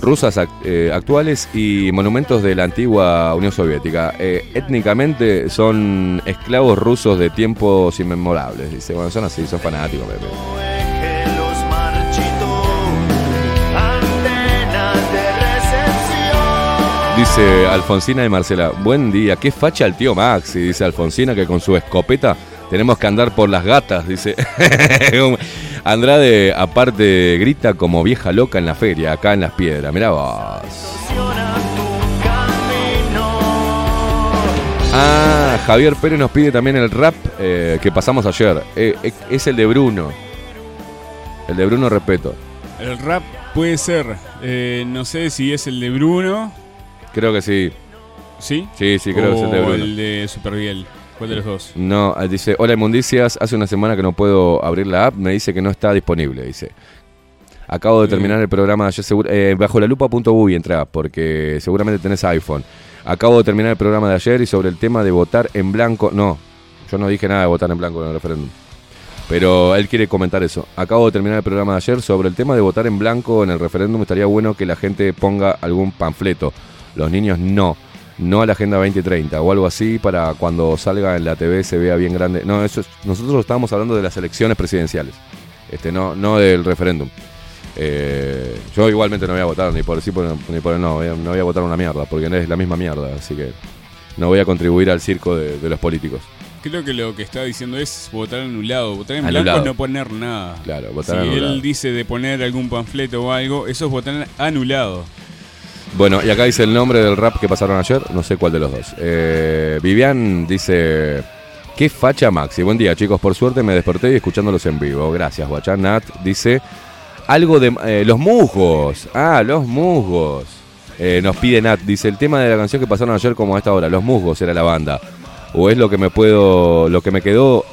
Speaker 3: rusas eh, actuales y monumentos de la antigua Unión Soviética. Eh, étnicamente son esclavos rusos de tiempos inmemorables. Dice, bueno, son así, son fanáticos. Pepe. Dice Alfonsina de Marcela, buen día, qué facha el tío Maxi, dice Alfonsina que con su escopeta tenemos que andar por las gatas, dice. Andrade aparte grita como vieja loca en la feria, acá en las piedras, mirá vos. Ah, Javier Pérez nos pide también el rap eh, que pasamos ayer. Eh, eh, es el de Bruno. El de Bruno Repeto.
Speaker 6: El rap puede ser, no sé si es el de Bruno,
Speaker 3: Creo que sí.
Speaker 6: ¿sí?
Speaker 3: Sí, sí, creo que es el de
Speaker 6: O
Speaker 3: Bruno.
Speaker 6: el de Superviel. ¿Cuál de los dos?
Speaker 3: No, ah, dice, hola inmundicias, hace una semana que no puedo abrir la app, me dice que no está disponible, dice. Acabo de terminar el programa ayer seguro, eh, bajo la lupa.uy entra, porque seguramente tenés iPhone. Acabo de terminar el programa de ayer y sobre el tema de votar en blanco, no, yo no dije nada de votar en blanco en el referéndum. Pero él quiere comentar eso. Acabo de terminar el programa de ayer sobre el tema de votar en blanco en el referéndum. Estaría bueno que la gente ponga algún panfleto. Los niños no. No a la Agenda 2030 o algo así para cuando salga en la TV se vea bien grande. No, eso es- nosotros estábamos hablando de las elecciones presidenciales. Este, no, no del referéndum. Eh, yo igualmente no voy a votar ni por sí por- ni por el no. No voy a votar una mierda porque es la misma mierda. Así que no voy a contribuir al circo de, de los políticos.
Speaker 6: Creo que lo que está diciendo es votar anulado. Votar en
Speaker 3: Anulado.
Speaker 6: blanco es no poner nada.
Speaker 3: Claro, votar
Speaker 6: si
Speaker 3: anulado.
Speaker 6: él dice de poner algún panfleto o algo, eso es votar anulado.
Speaker 3: Bueno, y acá dice el nombre del rap que pasaron ayer, no sé cuál de los dos. Eh, Vivian dice, qué facha Maxi. Buen día chicos, por suerte me desperté y escuchándolos en vivo. Gracias, Guachán. Nat dice, algo de... eh, los musgos. Ah, los musgos. Eh, nos pide Nat, dice, el tema de la canción que pasaron ayer como a esta hora, los musgos era la banda. O es lo que me puedo... lo que me quedó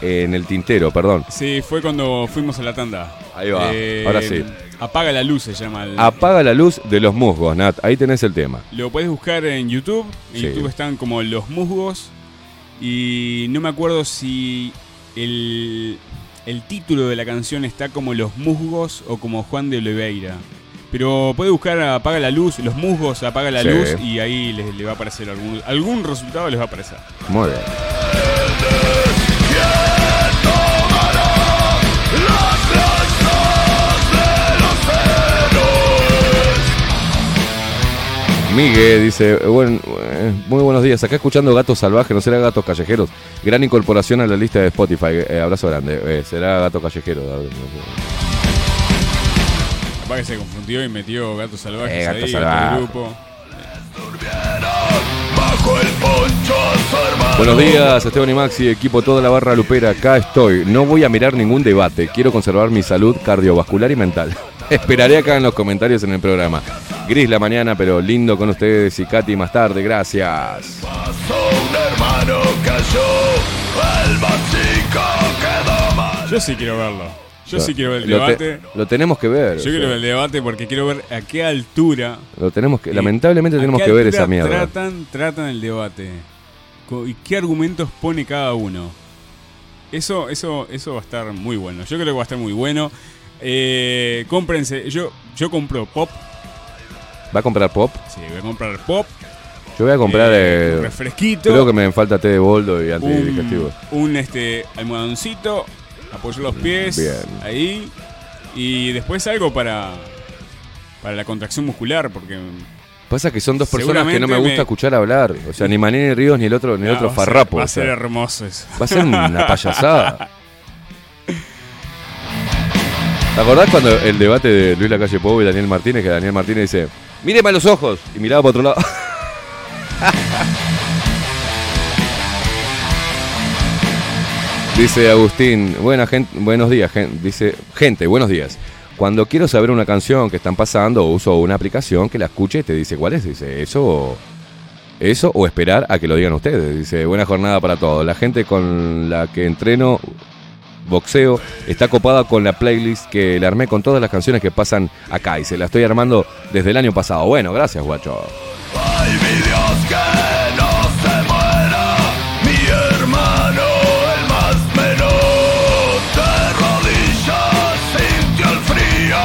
Speaker 3: en el tintero, perdón.
Speaker 6: Sí, fue cuando fuimos a la tanda.
Speaker 3: Ahí va, ahora sí.
Speaker 6: Apaga la luz se llama. el-
Speaker 3: Apaga la luz de los musgos, Nat. Ahí tenés el tema.
Speaker 6: Lo puedes buscar en YouTube. En
Speaker 3: Sí.
Speaker 6: YouTube están como los musgos. Y no me acuerdo si el, el título de la canción está como Los Musgos o como Juan de Oliveira. Pero puede buscar Apaga la luz, los musgos, apaga la
Speaker 3: Sí.
Speaker 6: luz y ahí les, les va a aparecer algún, algún resultado les va a aparecer.
Speaker 3: Muy bien. Miguel dice, buen, eh, muy buenos días, acá escuchando Gatos Salvajes, no será Gatos Callejeros. Gran incorporación a la lista de Spotify, eh, abrazo grande, Eh, será Gato Callejero.
Speaker 6: Capaz que se confundió y metió gatos salvajes
Speaker 3: Eh, Gato
Speaker 6: ahí
Speaker 3: Salvaje.
Speaker 6: en el grupo.
Speaker 3: Buenos días, Esteban y Maxi, equipo toda la barra lupera, acá estoy. No voy a mirar ningún debate, quiero conservar mi salud cardiovascular y mental. Esperaré acá en los comentarios en el programa. Gris la mañana, pero lindo con ustedes y Katy más tarde, gracias.
Speaker 2: Pasó un hermano cayó. El más chico quedó mal.
Speaker 6: Yo sí quiero verlo. Yo sí quiero ver el
Speaker 3: Lo te-
Speaker 6: debate.
Speaker 3: lo tenemos que ver. o
Speaker 6: Yo
Speaker 3: sea,
Speaker 6: quiero ver el debate porque quiero ver a qué altura.
Speaker 3: Lo tenemos que, lamentablemente tenemos que ver esa mierda.
Speaker 6: Tratan, tratan el debate. ¿Y qué argumentos pone cada uno? Eso, eso, eso va a estar muy bueno. Yo creo que va a estar muy bueno. Eh, cómprense. Yo, yo compro pop.
Speaker 3: ¿Va a comprar pop?
Speaker 6: Sí, voy a comprar pop.
Speaker 3: Yo voy a comprar.
Speaker 6: eh, un
Speaker 3: eh,
Speaker 6: refresquito.
Speaker 3: creo que me falta té de boldo y
Speaker 6: un,
Speaker 3: antidigestivo.
Speaker 6: un, este almohadoncito. Apoyo los pies.
Speaker 3: Bien.
Speaker 6: Ahí. Y después algo para. Para la contracción muscular. Porque.
Speaker 3: Pasa que son dos personas que no me gusta
Speaker 6: me-
Speaker 3: escuchar hablar. O sea, ni Manini Ríos ni el otro, ni el otro
Speaker 6: va a ser-
Speaker 3: farrapo.
Speaker 6: Va a ser hermoso eso.
Speaker 3: va a ser una payasada. ¿Te acordás cuando el debate de Luis Lacalle Pou y Daniel Martínez? Que Daniel Martínez dice: Míreme a los ojos. Y miraba para otro lado. Dice Agustín, buena gente, buenos días, gen- dice, gente, buenos días. Cuando quiero saber una canción que están pasando, uso una aplicación que la escuche y te dice cuál es. Dice, eso, eso o esperar a que lo digan ustedes. Dice, buena jornada para todos. La gente con la que entreno boxeo está copada con la playlist que le armé con todas las canciones que pasan acá y se la estoy armando desde el año pasado. Bueno, gracias, guacho.
Speaker 2: Ay, mi Dios, que no se muera. Mi hermano, el más menor. De rodillas sintió el frío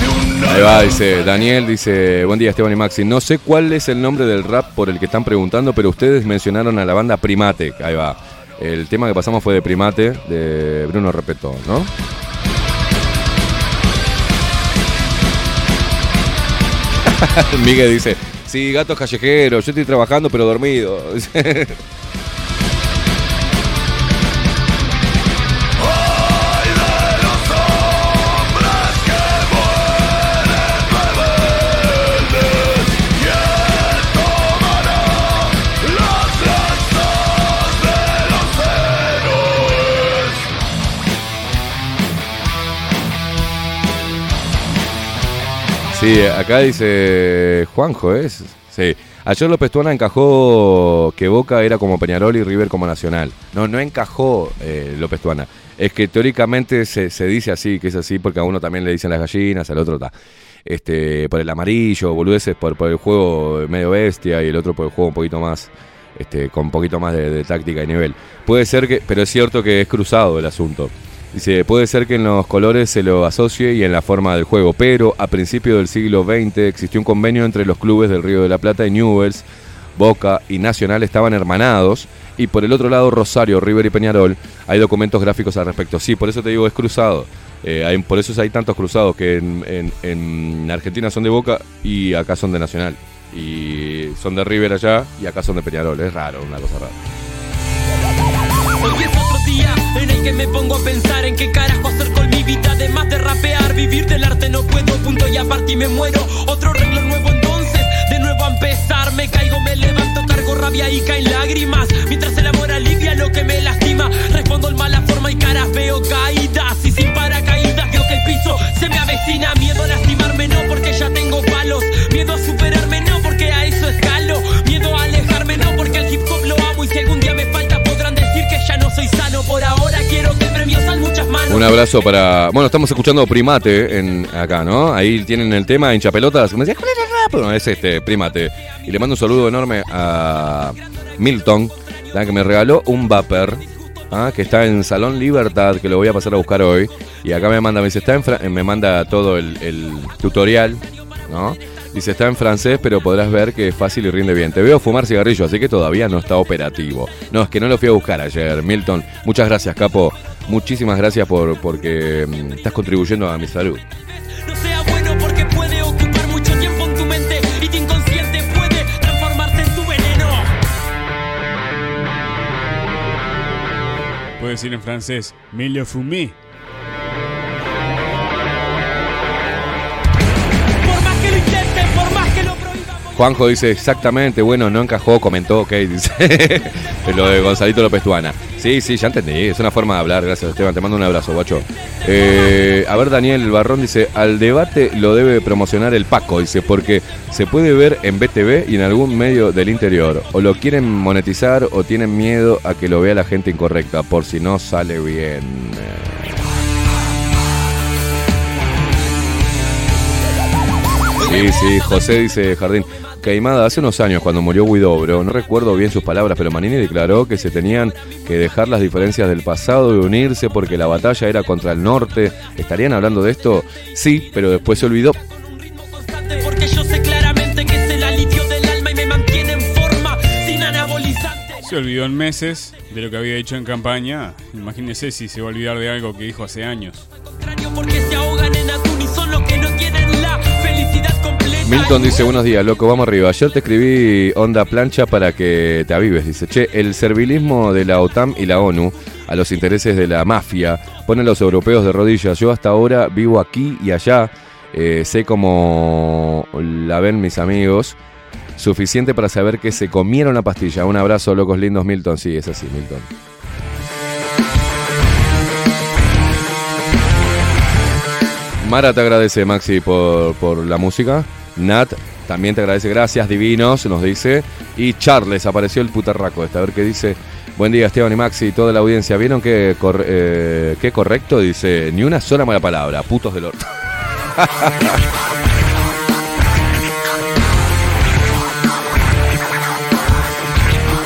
Speaker 2: de una
Speaker 3: Ahí va, dice Daniel, dice, buen día Esteban y Maxi. No sé cuál es el nombre del rap por el que están preguntando, pero ustedes mencionaron a la banda Primate. Ahí va. El tema que pasamos fue de Primate, de Bruno Repetón, ¿no? Miguel dice, sí, gatos callejeros, yo estoy trabajando pero dormido. Sí, acá dice Juanjo, ¿es? Sí. Ayer López Tuana encajó que Boca era como Peñarol y River como Nacional. No, no encajó eh, López Tuana. Es que teóricamente se, se dice así, que es así porque a uno también le dicen las gallinas, al otro está. Este, por el amarillo, boludeces por, por el juego medio bestia y el otro por el juego un poquito más, este, con un poquito más de, de táctica y nivel. Puede ser que, pero es cierto que es cruzado el asunto. Dice, puede ser que en los colores se lo asocie y en la forma del juego, pero a principios del siglo XX existió un convenio entre los clubes del Río de la Plata y Newells, Boca y Nacional estaban hermanados, y por el otro lado Rosario, River y Peñarol, hay documentos gráficos al respecto. Sí, por eso te digo, es cruzado. Eh, por eso hay tantos cruzados que en- en Argentina son de Boca y acá son de Nacional. Y son de River allá y acá son de Peñarol. Es raro, una cosa rara.
Speaker 7: Hoy otro día en el que me pongo a pensar en qué carajo hacer con mi vida. Además de rapear, vivir del arte no puedo, punto y aparte y me muero. Otro reglo nuevo entonces, de nuevo a empezar. Me caigo, me levanto, cargo rabia y caen lágrimas. Mientras el amor alivia lo que me lastima. Respondo en mala forma y caras veo caídas. Y sin paracaídas veo que el piso se me avecina. Miedo a lastimarme, no porque ya tengo palos. Miedo a superarme, no porque a eso escalo. Miedo a
Speaker 3: Un abrazo para. Bueno, estamos escuchando Primate en acá, ¿no? Ahí tienen el tema hinchapelotas. Me decía, es este, Primate. Y le mando un saludo enorme a Milton, ¿tá? que me regaló un vapor. ¿ah? que está en Salón Libertad, que lo voy a pasar a buscar hoy. Y acá me manda, me dice, está en fra- me manda todo el, el tutorial, ¿no? Dice, está en francés, pero podrás ver que es fácil y rinde bien. Te veo fumar cigarrillo, así que todavía no está operativo. No, es que no lo fui a buscar ayer, Milton. Muchas gracias, Capo. Muchísimas gracias por porque mm, estás contribuyendo a mi salud.
Speaker 7: No sea bueno porque puede ocupar mucho tiempo en tu mente y tu inconsciente puede transformarse en tu veneno.
Speaker 6: Puedo decir en francés, lo fumé.
Speaker 3: Juanjo dice exactamente, bueno, no encajó, comentó, ok, dice. Lo de Gonzalito López Tuana. Sí, sí, ya entendí, es una forma de hablar, gracias Esteban, te mando un abrazo, guacho. Eh, a ver, Daniel Barrón dice, al debate lo debe promocionar el Paco, dice, porque se puede ver en BTV y en algún medio del interior. O lo quieren monetizar o tienen miedo a que lo vea la gente incorrecta, por si no sale bien. Sí, sí, José dice Jardín. Caimada, hace unos años cuando murió Huidobro, no recuerdo bien sus palabras, pero Manini declaró que se tenían que dejar las diferencias del pasado y unirse porque la batalla era contra el norte. ¿Estarían hablando de esto? Sí, pero después se olvidó.
Speaker 7: un ritmo constante porque yo sé claramente que es el alivio del alma y me mantiene en forma sin anabolizantes.
Speaker 6: Se olvidó en meses de lo que había dicho en campaña. Imagínese si se va a olvidar de algo que dijo hace años.
Speaker 7: Contrario porque se ahogan
Speaker 3: Milton dice, buenos días, loco, vamos arriba. Ayer te escribí onda plancha para que te avives. Dice, che, el servilismo de la OTAN y la ONU a los intereses de la mafia pone a los europeos de rodillas. Yo hasta ahora vivo aquí y allá, eh, sé cómo la ven mis amigos. Suficiente para saber que se comieron la pastilla. Un abrazo, locos lindos, Milton. Sí, es así, Milton. Mara te agradece, Maxi, por, por la música. Nat también te agradece, gracias, divinos, nos dice. Y Charles, apareció el putarraco este, a ver qué dice. Buen día, Esteban y Maxi y toda la audiencia. ¿Vieron qué, eh, qué correcto? Dice, ni una sola mala palabra, putos del orto.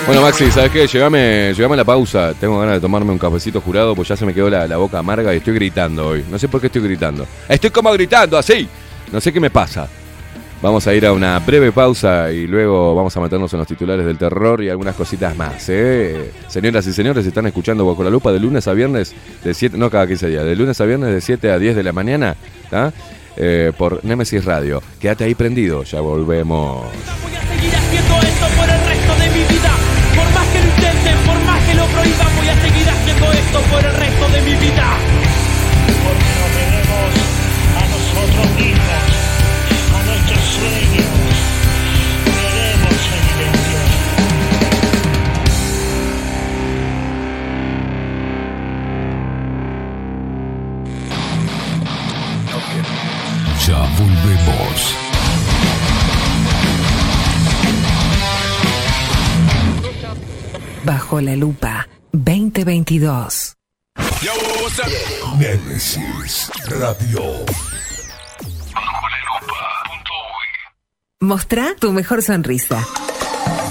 Speaker 3: Bueno, Maxi, ¿sabes qué? Llegame, llegame a la pausa. Tengo ganas de tomarme un cafecito jurado, pues ya se me quedó la boca amarga y estoy gritando hoy. No sé por qué estoy gritando. Estoy como gritando, así. No sé qué me pasa. Vamos a ir a una breve pausa y luego vamos a meternos en los titulares del terror y algunas cositas más. ¿eh? Señoras y señores, están escuchando Bajo la Lupa de lunes a viernes de 7, no cada 15 días, de lunes a viernes de 7 a 10 de la mañana. Eh, por Nemesis Radio. Quédate ahí prendido, ya volvemos.
Speaker 7: Voy a seguir haciendo esto por el resto de mi vida. Por más que lo intenten, por más que lo prohíban, voy a seguir haciendo esto por el resto de mi vida.
Speaker 1: Ya volvemos.
Speaker 4: Bajo la lupa 2022.
Speaker 1: Nemesis Radio.
Speaker 4: Mostrá tu mejor sonrisa.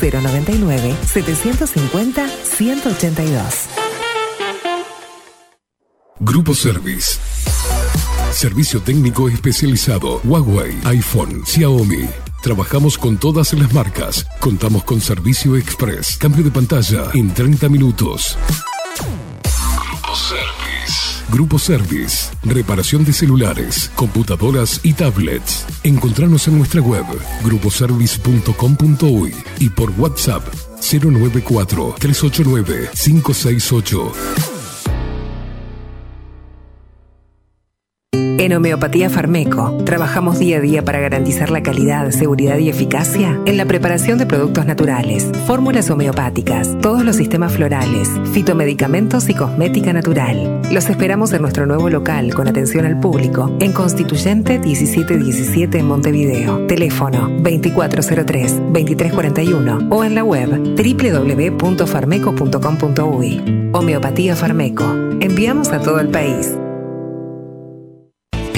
Speaker 4: 099-750-182.
Speaker 1: Grupo Service. Servicio técnico especializado. Huawei, iPhone, Xiaomi. Trabajamos con todas las marcas. Contamos con servicio express. Cambio de pantalla en 30 minutos. Grupo Service. Grupo Service. Reparación de celulares, computadoras y tablets. Encontranos en nuestra web gruposervice.com.uy y por WhatsApp 094 389 568.
Speaker 4: En Homeopatía Farmeco, trabajamos día a día para garantizar la calidad, seguridad y eficacia en la preparación de productos naturales, fórmulas homeopáticas, todos los sistemas florales, fitomedicamentos y cosmética natural. Los esperamos en nuestro nuevo local con atención al público en Constituyente 1717 en Montevideo. Teléfono 2403-2341 o en la web www.farmeco.com.uy. Homeopatía Farmeco. Enviamos a todo el país.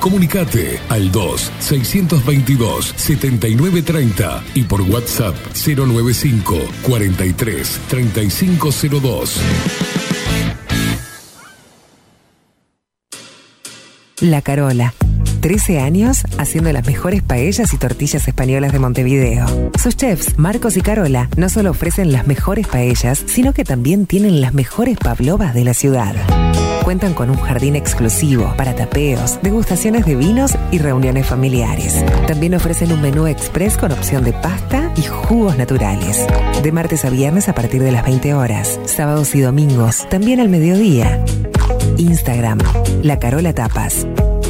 Speaker 1: Comunicate al 2-622-7930 y por WhatsApp 095 43 3502.
Speaker 4: La Carola. 13 años haciendo las mejores paellas y tortillas españolas de Montevideo. Sus chefs, Marcos y Carola, no solo ofrecen las mejores paellas, sino que también tienen las mejores pavlovas de la ciudad. Cuentan con un jardín exclusivo para tapeos, degustaciones de vinos y reuniones familiares. También ofrecen un menú express con opción de pasta y jugos naturales. De martes a viernes a partir de las 20 horas, sábados y domingos, también al mediodía. Instagram, La Carola Tapas.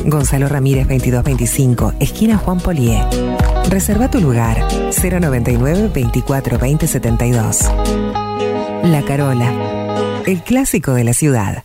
Speaker 4: Gonzalo Ramírez 2225, esquina Juan Polié. Reserva tu lugar 099 24 20 72. La Carola, el clásico de la ciudad.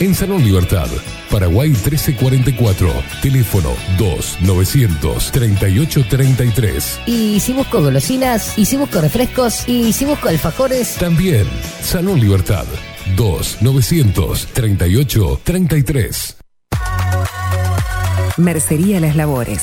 Speaker 1: en Salón Libertad. Paraguay 1344. Teléfono 2-938-33.
Speaker 8: Y si busco golosinas. Y si busco refrescos. Y si busco alfajores.
Speaker 1: También Salón Libertad. 2-938-33.
Speaker 4: Mercería Las Labores.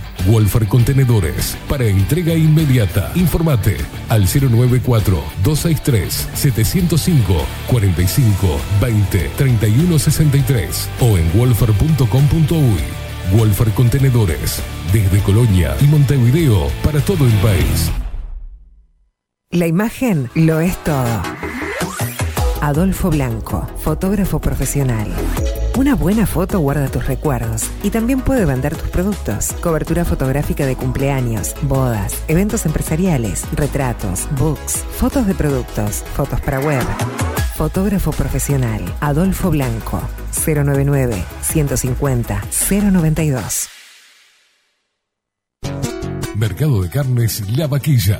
Speaker 1: Wolfer Contenedores para entrega inmediata. Informate al 094-263-705 45 20 31 63 o en wolfer.com.uy. Wolfer Contenedores desde Colonia y Montevideo para todo el país.
Speaker 4: La imagen lo es todo. Adolfo Blanco, fotógrafo profesional. Una buena foto guarda tus recuerdos y también puede vender tus productos. Cobertura fotográfica de cumpleaños, bodas, eventos empresariales, retratos, books, fotos de productos, fotos para web. Fotógrafo profesional, Adolfo Blanco, 099 150 092.
Speaker 1: Mercado de Carnes La Vaquilla.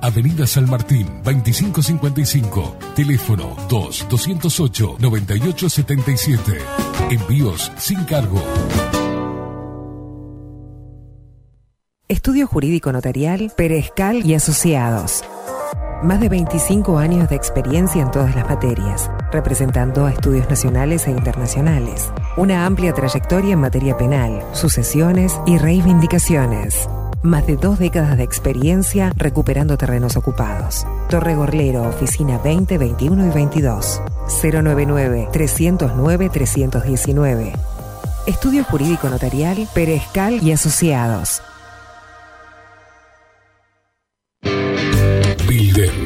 Speaker 1: Avenida San Martín, 2555. Teléfono 2-208-9877. Envíos sin cargo.
Speaker 4: Estudio Jurídico Notarial, Perezcal y Asociados. Más de 25 años de experiencia en todas las materias, representando a estudios nacionales e internacionales. Una amplia trayectoria en materia penal, sucesiones y reivindicaciones. Más de dos décadas de experiencia recuperando terrenos ocupados. Torre Gorlero, oficina 20, 21 y 22. 099-309-319. Estudio Jurídico Notarial, Perezcal y Asociados.
Speaker 1: Builden.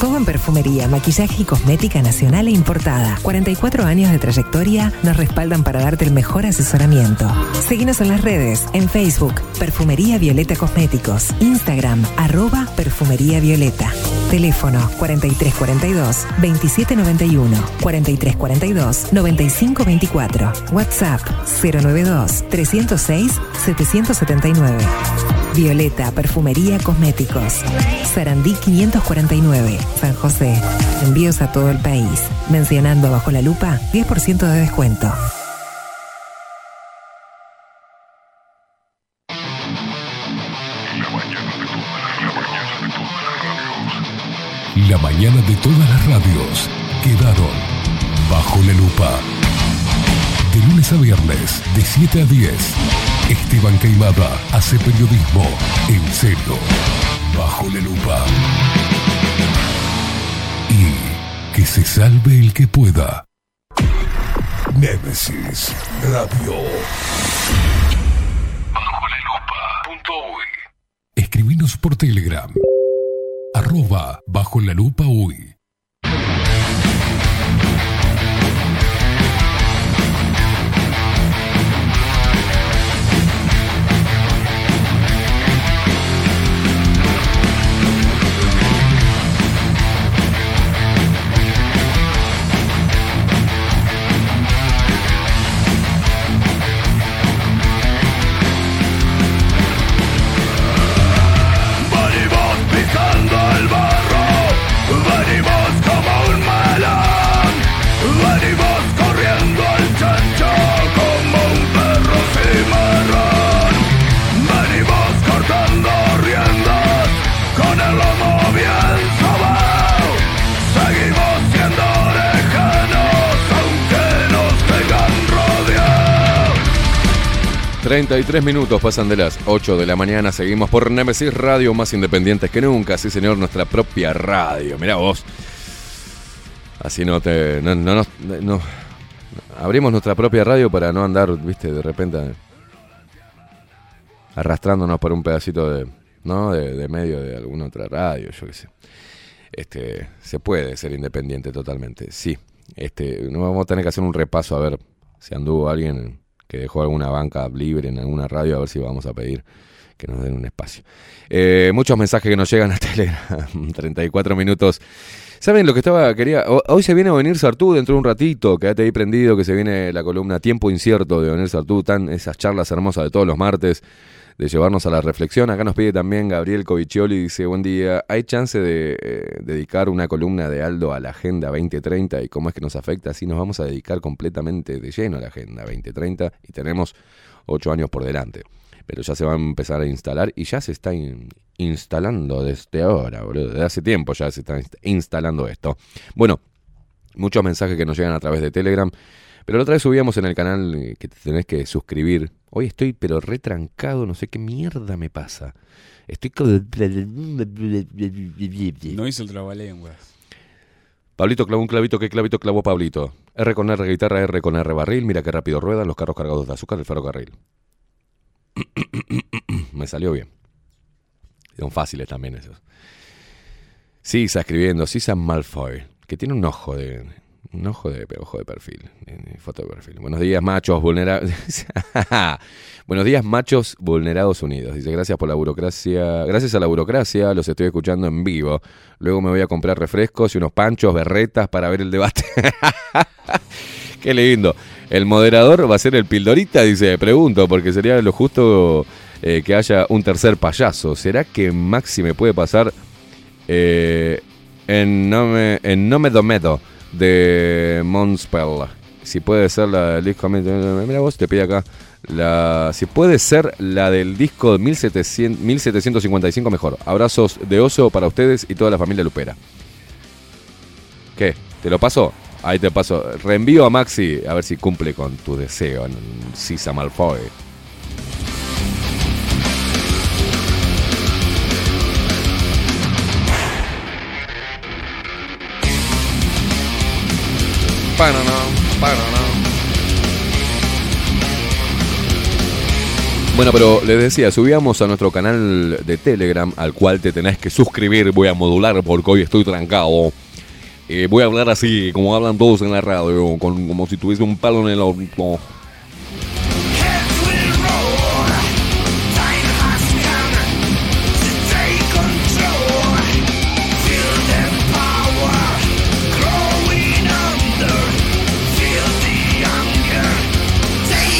Speaker 4: Todo en perfumería, maquillaje y cosmética nacional e importada. 44 años de trayectoria nos respaldan para darte el mejor asesoramiento. Seguinos en las redes, en Facebook, Perfumería Violeta Cosméticos, Instagram, arroba Perfumería Violeta. Teléfono 4342-2791, 4342-9524. WhatsApp 092-306-779. Violeta Perfumería Cosméticos. Sarandí 549, San José. Envíos a todo el país. Mencionando bajo la lupa, 10% de descuento.
Speaker 1: La mañana de todas las radios quedaron bajo la lupa. De lunes a viernes, de 7 a 10, Esteban Queimada hace periodismo en serio, bajo la lupa. Y que se salve el que pueda. Némesis Radio. Bajo la lupa. Escribinos por Telegram. Arroba bajo la lupa uy.
Speaker 3: 33 minutos pasan de las 8 de la mañana. Seguimos por Nemesis Radio, más independientes que nunca. Sí, señor, nuestra propia radio. Mirá vos. Así no te. No, no, abrimos nuestra propia radio para no andar, viste, de repente arrastrándonos por un pedacito de. ¿No? De, de medio de alguna otra radio, yo qué sé. Este, se puede ser independiente totalmente, sí. Este, no vamos a tener que hacer un repaso a ver si anduvo alguien que dejó alguna banca libre en alguna radio, a ver si vamos a pedir que nos den un espacio. Eh, muchos mensajes que nos llegan a Telegram, 34 minutos. ¿Saben lo que estaba? Quería. ho- Hoy se viene Venir Sartú dentro de un ratito. Quédate ahí prendido que se viene la columna Tiempo Incierto de Venir Sartú. Tan esas charlas hermosas de todos los martes de llevarnos a la reflexión. Acá nos pide también Gabriel Coviccioli, dice, buen día, ¿hay chance de eh, dedicar una columna de Aldo a la Agenda 2030 y cómo es que nos afecta? Así nos vamos a dedicar completamente de lleno a la Agenda 2030 y tenemos ocho años por delante. Pero ya se va a empezar a instalar y ya se está in- instalando desde ahora, boludo. Desde hace tiempo ya se está inst- instalando esto. Bueno, muchos mensajes que nos llegan a través de Telegram. Pero la otra vez subíamos en el canal eh, que te tenés que suscribir. Hoy estoy pero retrancado, no sé qué mierda me pasa. Estoy con...
Speaker 6: No hizo el trabalenguas.
Speaker 3: Pablito clavó un clavito, ¿qué clavito clavó Pablito? R con R guitarra, R con R barril, mira qué rápido ruedan los carros cargados de azúcar del ferrocarril. Me salió bien. Son fáciles también esos. Sisa escribiendo, Sisa Malfoy, que tiene un ojo de. Un ojo de, ojo de perfil, foto de perfil. Buenos días, machos vulnerados. Buenos días, machos vulnerados unidos. Dice, gracias por la burocracia. Gracias a la burocracia, los estoy escuchando en vivo. Luego me voy a comprar refrescos y unos panchos, berretas para ver el debate. Qué lindo. El moderador va a ser el Pildorita, dice, pregunto, porque sería lo justo eh, que haya un tercer payaso. ¿Será que Maxi me puede pasar eh, en, nome, en Nome Domedo de Monspell? Si puede ser la del disco... Mira vos, te pide acá. La, si puede ser la del disco 1700, 1755 mejor. Abrazos de oso para ustedes y toda la familia Lupera. ¿Qué? ¿Te lo paso? Ahí te paso. Reenvío a Maxi a ver si cumple con tu deseo en Sisa Malfoy. Bueno, pero les decía, subíamos a nuestro canal de Telegram, al cual te tenés que suscribir. Voy a modular porque hoy estoy trancado. Eh, voy a hablar así, como hablan todos en la radio, como si tuviese un palo en el orto.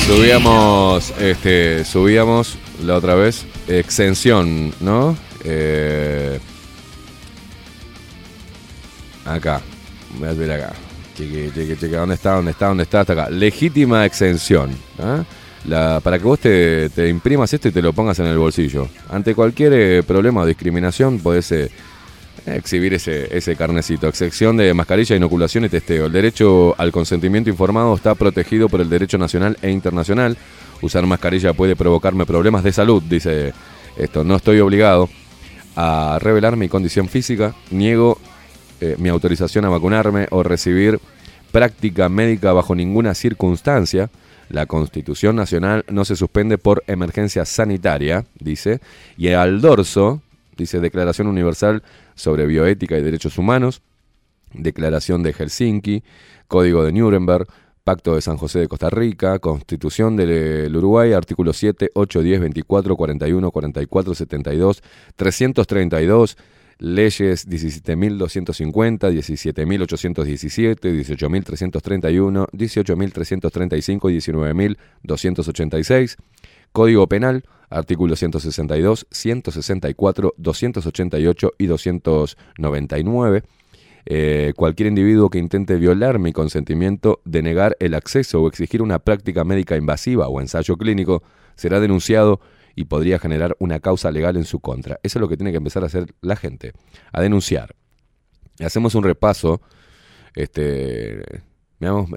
Speaker 3: Subíamos, este, subíamos la otra vez, exención, ¿no? Eh, acá, voy a ver acá. Cheque, cheque, cheque, ¿dónde está? ¿Dónde está? ¿Dónde está? Hasta acá. Legítima exención. ¿ah? La, para que vos te, te imprimas esto y te lo pongas en el bolsillo. Ante cualquier eh, problema o discriminación podés eh, exhibir ese, ese carnecito. Excepción de mascarilla, inoculación y testeo. El derecho al consentimiento informado está protegido por el derecho nacional e internacional. Usar mascarilla puede provocarme problemas de salud, dice esto. No estoy obligado a revelar mi condición física. Niego eh, mi autorización a vacunarme o recibir práctica médica bajo ninguna circunstancia. La Constitución Nacional no se suspende por emergencia sanitaria, dice. Y al dorso, dice Declaración Universal sobre Bioética y Derechos Humanos, Declaración de Helsinki, Código de Nuremberg, Pacto de San José de Costa Rica, Constitución del Uruguay, artículo 7, 8, 10, 24, 41, 44, 72, 332, leyes 17.250, 17.817, 18.331, 18.335 y 19.286. Código Penal, artículo 162, 164, 288 y 299. Eh, cualquier individuo que intente violar mi consentimiento, denegar el acceso o exigir una práctica médica invasiva o ensayo clínico será denunciado y podría generar una causa legal en su contra. Eso es lo que tiene que empezar a hacer la gente, a denunciar. Hacemos un repaso. Este,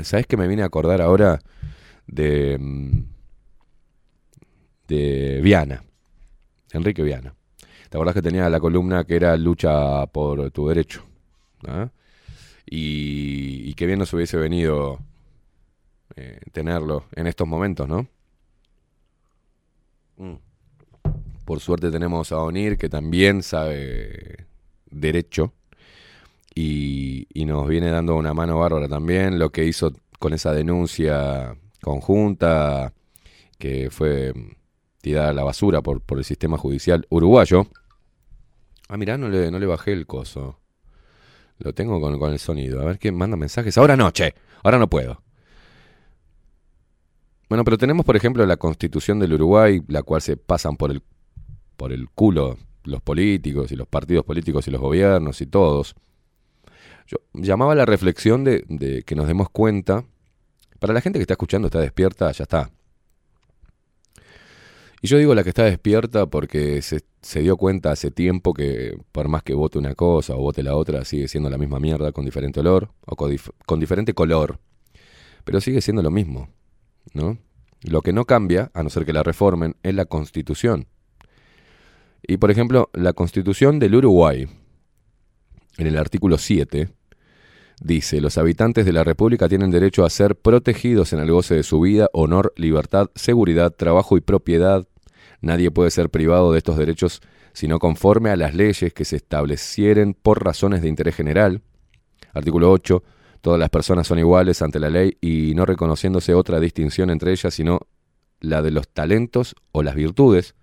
Speaker 3: ¿sabes que me vine a acordar ahora de de Viana? Enrique Viana. ¿Te acordás que tenía la columna que era lucha por tu derecho? ¿ah? Y, y qué bien nos hubiese venido eh, tenerlo en estos momentos, ¿no? Mm. Por suerte tenemos a Onir, que también sabe derecho y, y nos viene dando una mano bárbara también. Lo que hizo con esa denuncia conjunta, que fue tirada a la basura por, por el sistema judicial uruguayo. Ah, mirá, no le, no le bajé el coso. Lo tengo con, con el sonido. A ver quién manda mensajes. Ahora no, che. Ahora no puedo. Bueno, pero tenemos, por ejemplo, la constitución del Uruguay, la cual se pasan por el, por el culo los políticos y los partidos políticos y los gobiernos y todos. Yo llamaba la reflexión de que nos demos cuenta, para la gente que está escuchando, está despierta, ya está. Y yo digo la que está despierta porque se, se dio cuenta hace tiempo que por más que vote una cosa o vote la otra, sigue siendo la misma mierda con diferente olor o con, dif- con diferente color. pero sigue siendo lo mismo, ¿no? Lo que no cambia, a no ser que la reformen, es la Constitución. Y por ejemplo, la Constitución del Uruguay, en el artículo 7, dice, los habitantes de la República tienen derecho a ser protegidos en el goce de su vida, honor, libertad, seguridad, trabajo y propiedad. Nadie puede ser privado de estos derechos sino conforme a las leyes que se establecieren por razones de interés general. Artículo 8. Todas las personas son iguales ante la ley y no reconociéndose otra distinción entre ellas sino la de los talentos o las virtudes.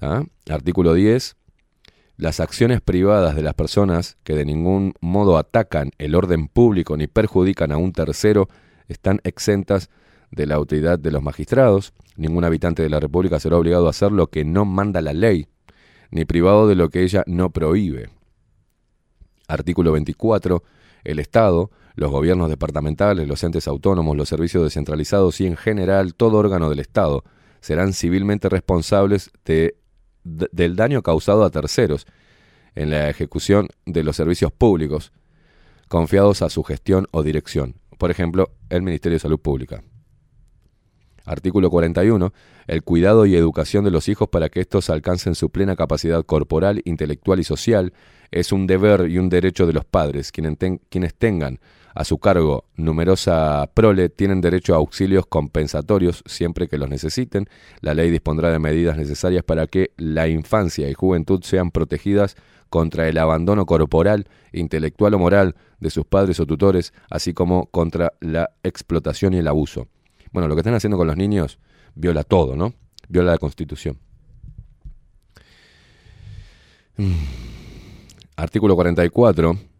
Speaker 3: ¿Ah? Artículo 10. Las acciones privadas de las personas que de ningún modo atacan el orden público ni perjudican a un tercero están exentas de la autoridad de los magistrados. Ningún habitante de la República será obligado a hacer lo que no manda la ley, ni privado de lo que ella no prohíbe. Artículo 24. El Estado, los gobiernos departamentales, los entes autónomos, los servicios descentralizados y en general todo órgano del Estado serán civilmente responsables de del daño causado a terceros en la ejecución de los servicios públicos confiados a su gestión o dirección, por ejemplo, el Ministerio de Salud Pública. Artículo 41. El cuidado y educación de los hijos para que éstos alcancen su plena capacidad corporal, intelectual y social es un deber y un derecho de los padres. Quienes tengan a su cargo numerosa prole tienen derecho a auxilios compensatorios siempre que los necesiten. La ley dispondrá de medidas necesarias para que la infancia y juventud sean protegidas contra el abandono corporal, intelectual o moral de sus padres o tutores, así como contra la explotación y el abuso. Bueno, lo que están haciendo con los niños viola todo, ¿no? Viola la Constitución. Mm. Artículo 44.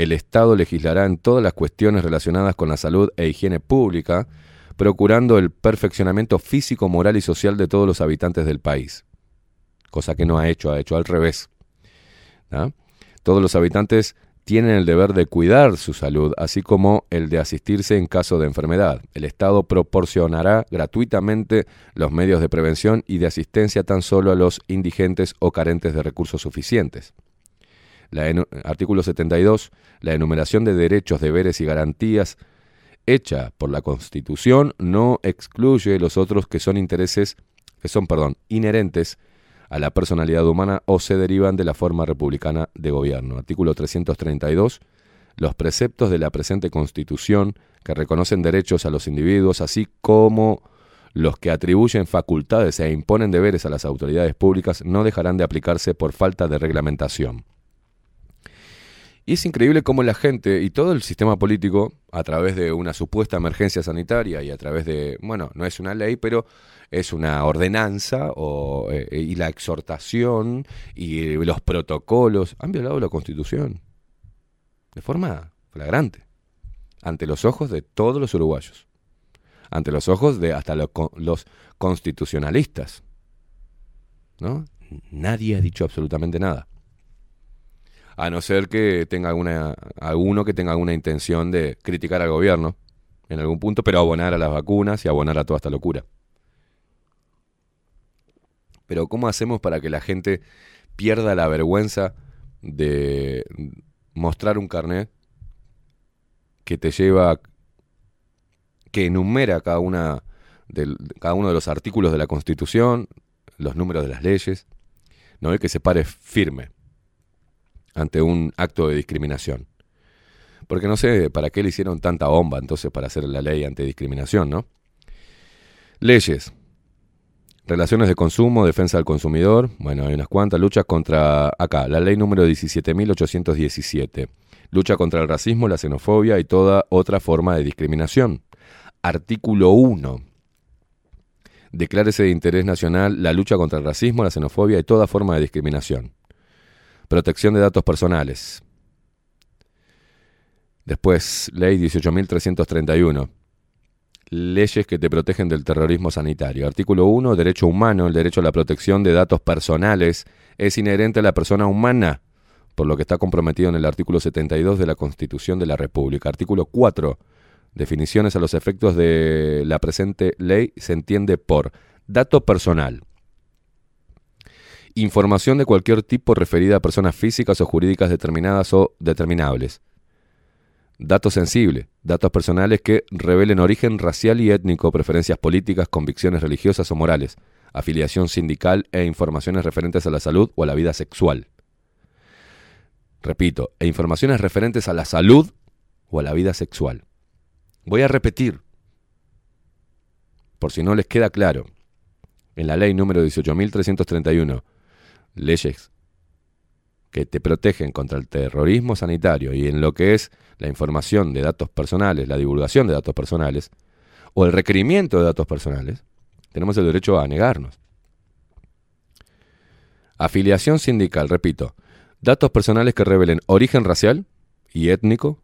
Speaker 3: El Estado legislará en todas las cuestiones relacionadas con la salud e higiene pública, procurando el perfeccionamiento físico, moral y social de todos los habitantes del país. Cosa que no ha hecho, ha hecho al revés. Todos los habitantes tienen el deber de cuidar su salud, así como el de asistirse en caso de enfermedad. El Estado proporcionará gratuitamente los medios de prevención y de asistencia tan solo a los indigentes o carentes de recursos suficientes. La artículo 72. La enumeración de derechos, deberes y garantías hecha por la Constitución no excluye los otros que son intereses que son, perdón, inherentes a la personalidad humana o se derivan de la forma republicana de gobierno. Artículo 332. Los preceptos de la presente Constitución que reconocen derechos a los individuos, así como los que atribuyen facultades e imponen deberes a las autoridades públicas, no dejarán de aplicarse por falta de reglamentación. Y es increíble cómo la gente y todo el sistema político, a través de una supuesta emergencia sanitaria y a través de, bueno, no es una ley, pero es una ordenanza eh, y la exhortación y los protocolos, han violado la Constitución de forma flagrante, ante los ojos de todos los uruguayos, ante los ojos de hasta los, los constitucionalistas. ¿no? Nadie ha dicho absolutamente nada a no ser que tenga alguna, alguno que tenga alguna intención de criticar al gobierno en algún punto, pero abonar a las vacunas y abonar a toda esta locura. Pero ¿cómo hacemos para que la gente pierda la vergüenza de mostrar un carnet que te lleva, que enumera cada, una cada uno de los artículos de la Constitución, los números de las leyes, ¿no? y que se pare firme ante un acto de discriminación. Porque no sé para qué le hicieron tanta bomba entonces para hacer la ley antidiscriminación, ¿no? Leyes. Relaciones de consumo, defensa del consumidor. Bueno, hay unas cuantas. Luchas contra, acá, la ley número 17.817. Lucha contra el racismo, la xenofobia y toda otra forma de discriminación. Artículo 1. Declárese de interés nacional la lucha contra el racismo, la xenofobia y toda forma de discriminación. Protección de datos personales. Después, ley 18.331. Leyes que te protegen del terrorismo sanitario. Artículo 1. Derecho humano. El derecho a la protección de datos personales es inherente a la persona humana, por lo que está comprometido en el artículo 72 de la Constitución de la República. Artículo 4. Definiciones a los efectos de la presente ley se entiende por dato personal información de cualquier tipo referida a personas físicas o jurídicas determinadas o determinables. Datos sensibles, datos personales que revelen origen racial y étnico, preferencias políticas, convicciones religiosas o morales, afiliación sindical e informaciones referentes a la salud o a la vida sexual. Repito, e informaciones referentes a la salud o a la vida sexual. Voy a repetir, por si no les queda claro, en la ley número 18.331, leyes que te protegen contra el terrorismo sanitario y en lo que es la información de datos personales, la divulgación de datos personales, o el requerimiento de datos personales, tenemos el derecho a negarnos. Afiliación sindical, repito, datos personales que revelen origen racial y étnico,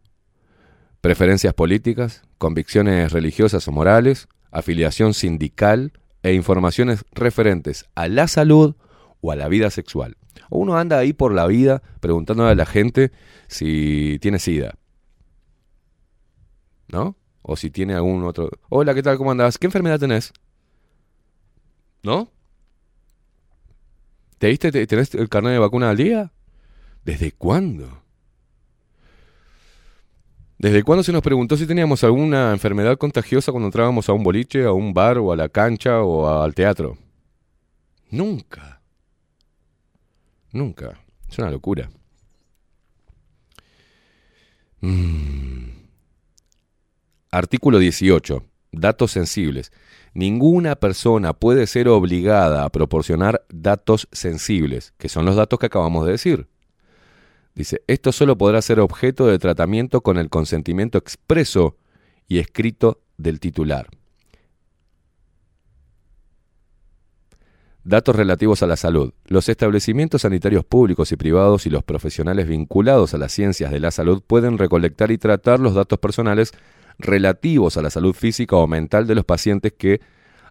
Speaker 3: preferencias políticas, convicciones religiosas o morales, afiliación sindical e informaciones referentes a la salud o a la vida sexual. O uno anda ahí por la vida preguntándole a la gente si tiene sida. ¿No? O si tiene algún otro... Hola, ¿qué tal? ¿Cómo andas? ¿Qué enfermedad tenés? ¿No? ¿Te diste, te- tenés el carnet de vacuna al día? ¿Desde cuándo? ¿Desde cuándo se nos preguntó si teníamos alguna enfermedad contagiosa cuando entrábamos a un boliche, a un bar o a la cancha o al teatro? Nunca. Nunca. Es una locura. Mm. Artículo 18. Datos sensibles. Ninguna persona puede ser obligada a proporcionar datos sensibles, que son los datos que acabamos de decir. Dice, esto solo podrá ser objeto de tratamiento con el consentimiento expreso y escrito del titular. Datos relativos a la salud. Los establecimientos sanitarios públicos y privados y los profesionales vinculados a las ciencias de la salud pueden recolectar y tratar los datos personales relativos a la salud física o mental de los pacientes que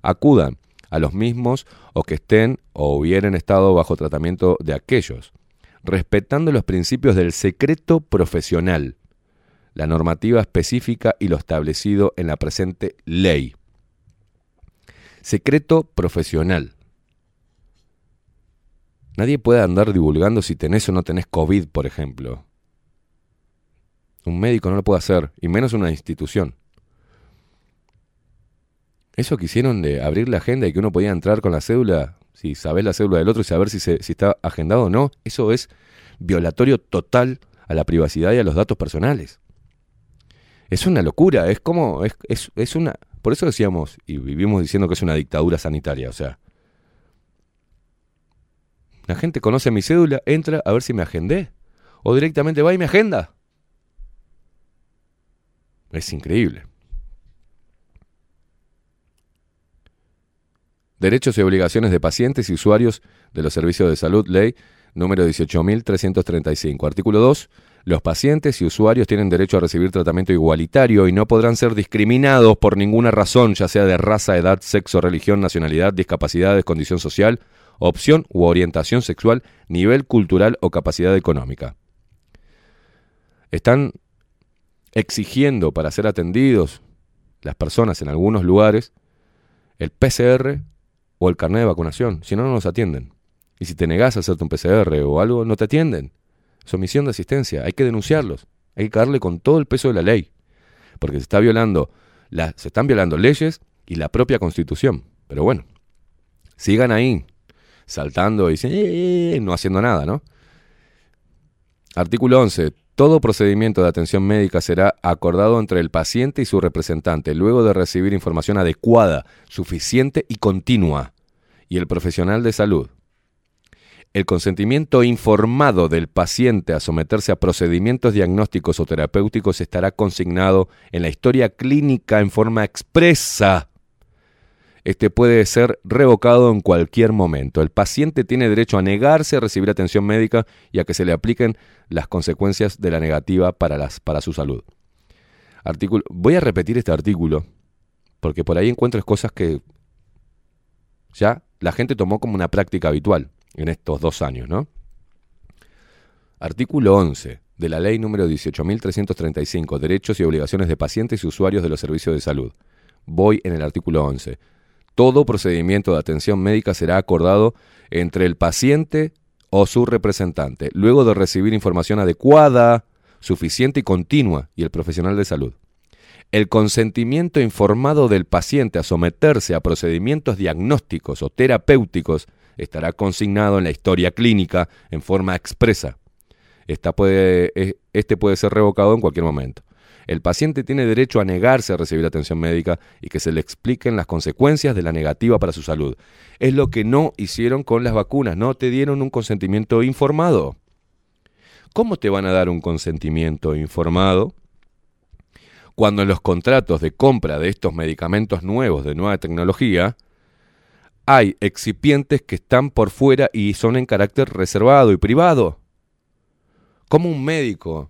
Speaker 3: acudan a los mismos o que estén o hubieran estado bajo tratamiento de aquellos, respetando los principios del secreto profesional, la normativa específica y lo establecido en la presente ley. Secreto profesional. Nadie puede andar divulgando si tenés o no tenés COVID, por ejemplo. Un médico no lo puede hacer, y menos una institución. Eso que hicieron de abrir la agenda y que uno podía entrar con la cédula, si sabés la cédula del otro y saber si, se, si está agendado o no, eso es violatorio total a la privacidad y a los datos personales. Es una locura, es como, es, es, es una... Por eso decíamos, y vivimos diciendo que es una dictadura sanitaria, o sea, la gente conoce mi cédula, entra a ver si me agendé. O directamente va y me agenda. Es increíble. Derechos y obligaciones de pacientes y usuarios de los servicios de salud, ley número 18.335. Artículo 2. Los pacientes y usuarios tienen derecho a recibir tratamiento igualitario y no podrán ser discriminados por ninguna razón, ya sea de raza, edad, sexo, religión, nacionalidad, discapacidades, condición social, opción u orientación sexual, nivel cultural o capacidad económica. Están exigiendo para ser atendidos las personas en algunos lugares el PCR o el carnet de vacunación, si no, no nos atienden. Y si te negás a hacerte un PCR o algo, no te atienden. Es omisión de asistencia, hay que denunciarlos, hay que caerle con todo el peso de la ley, porque se, está violando la- se están violando leyes y la propia constitución. Pero bueno, sigan ahí, saltando y "Eh", no haciendo nada, ¿no? Artículo 11. Todo procedimiento de atención médica será acordado entre el paciente y su representante, luego de recibir información adecuada, suficiente y continua, y el profesional de salud. El consentimiento informado del paciente a someterse a procedimientos diagnósticos o terapéuticos estará consignado en la historia clínica en forma expresa este puede ser revocado en cualquier momento. El paciente tiene derecho a negarse a recibir atención médica y a que se le apliquen las consecuencias de la negativa para, las, para su salud. Artículo, voy a repetir este artículo porque por ahí encuentras cosas que ya la gente tomó como una práctica habitual en estos dos años, ¿no? Artículo 11 de la Ley número 18.335, Derechos y obligaciones de pacientes y usuarios de los servicios de salud. Voy en el artículo 11. Todo procedimiento de atención médica será acordado entre el paciente o su representante, luego de recibir información adecuada, suficiente y continua y el profesional de salud. El consentimiento informado del paciente a someterse a procedimientos diagnósticos o terapéuticos estará consignado en la historia clínica en forma expresa. Esta puede, eh, este puede ser revocado en cualquier momento. El paciente tiene derecho a negarse a recibir atención médica y que se le expliquen las consecuencias de la negativa para su salud. Es lo que no hicieron con las vacunas, no te dieron un consentimiento informado. ¿Cómo te van a dar un consentimiento informado cuando en los contratos de compra de estos medicamentos nuevos de nueva tecnología hay excipientes que están por fuera y son en carácter reservado y privado? ¿Cómo un médico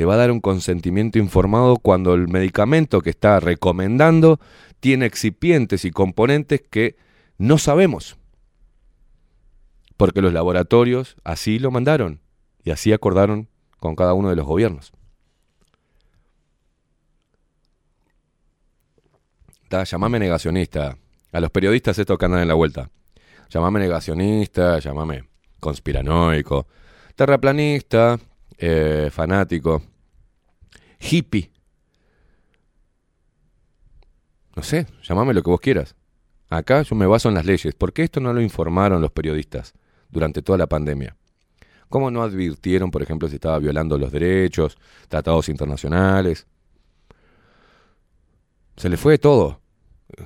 Speaker 3: te va a dar un consentimiento informado cuando el medicamento que está recomendando tiene excipientes y componentes que no sabemos? Porque los laboratorios así lo mandaron y así acordaron con cada uno de los gobiernos. Ta, llamame negacionista. A los periodistas estos que andan en la vuelta. Llamame negacionista, llamame conspiranoico, terraplanista, eh, fanático, hippie. No sé, llamame lo que vos quieras. Acá yo me baso en las leyes. ¿Por qué esto no lo informaron los periodistas durante toda la pandemia? ¿Cómo no advirtieron, por ejemplo, si estaba violando los derechos, tratados internacionales? Se les fue todo.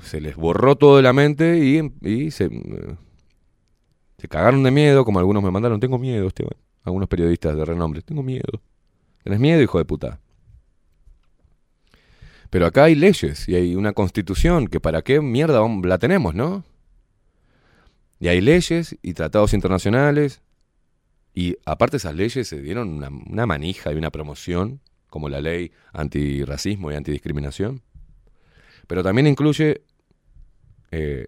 Speaker 3: Se les borró todo de la mente y, se, se cagaron de miedo, como algunos me mandaron. Tengo miedo, Esteban. Algunos periodistas de renombre. Tengo miedo. ¿Tenés miedo, hijo de puta? Pero acá hay leyes y hay una constitución que para qué mierda la tenemos, ¿no? Y hay leyes y tratados internacionales. Y aparte esas leyes se dieron una, una manija y una promoción, como la ley antirracismo y antidiscriminación. Pero también incluye eh,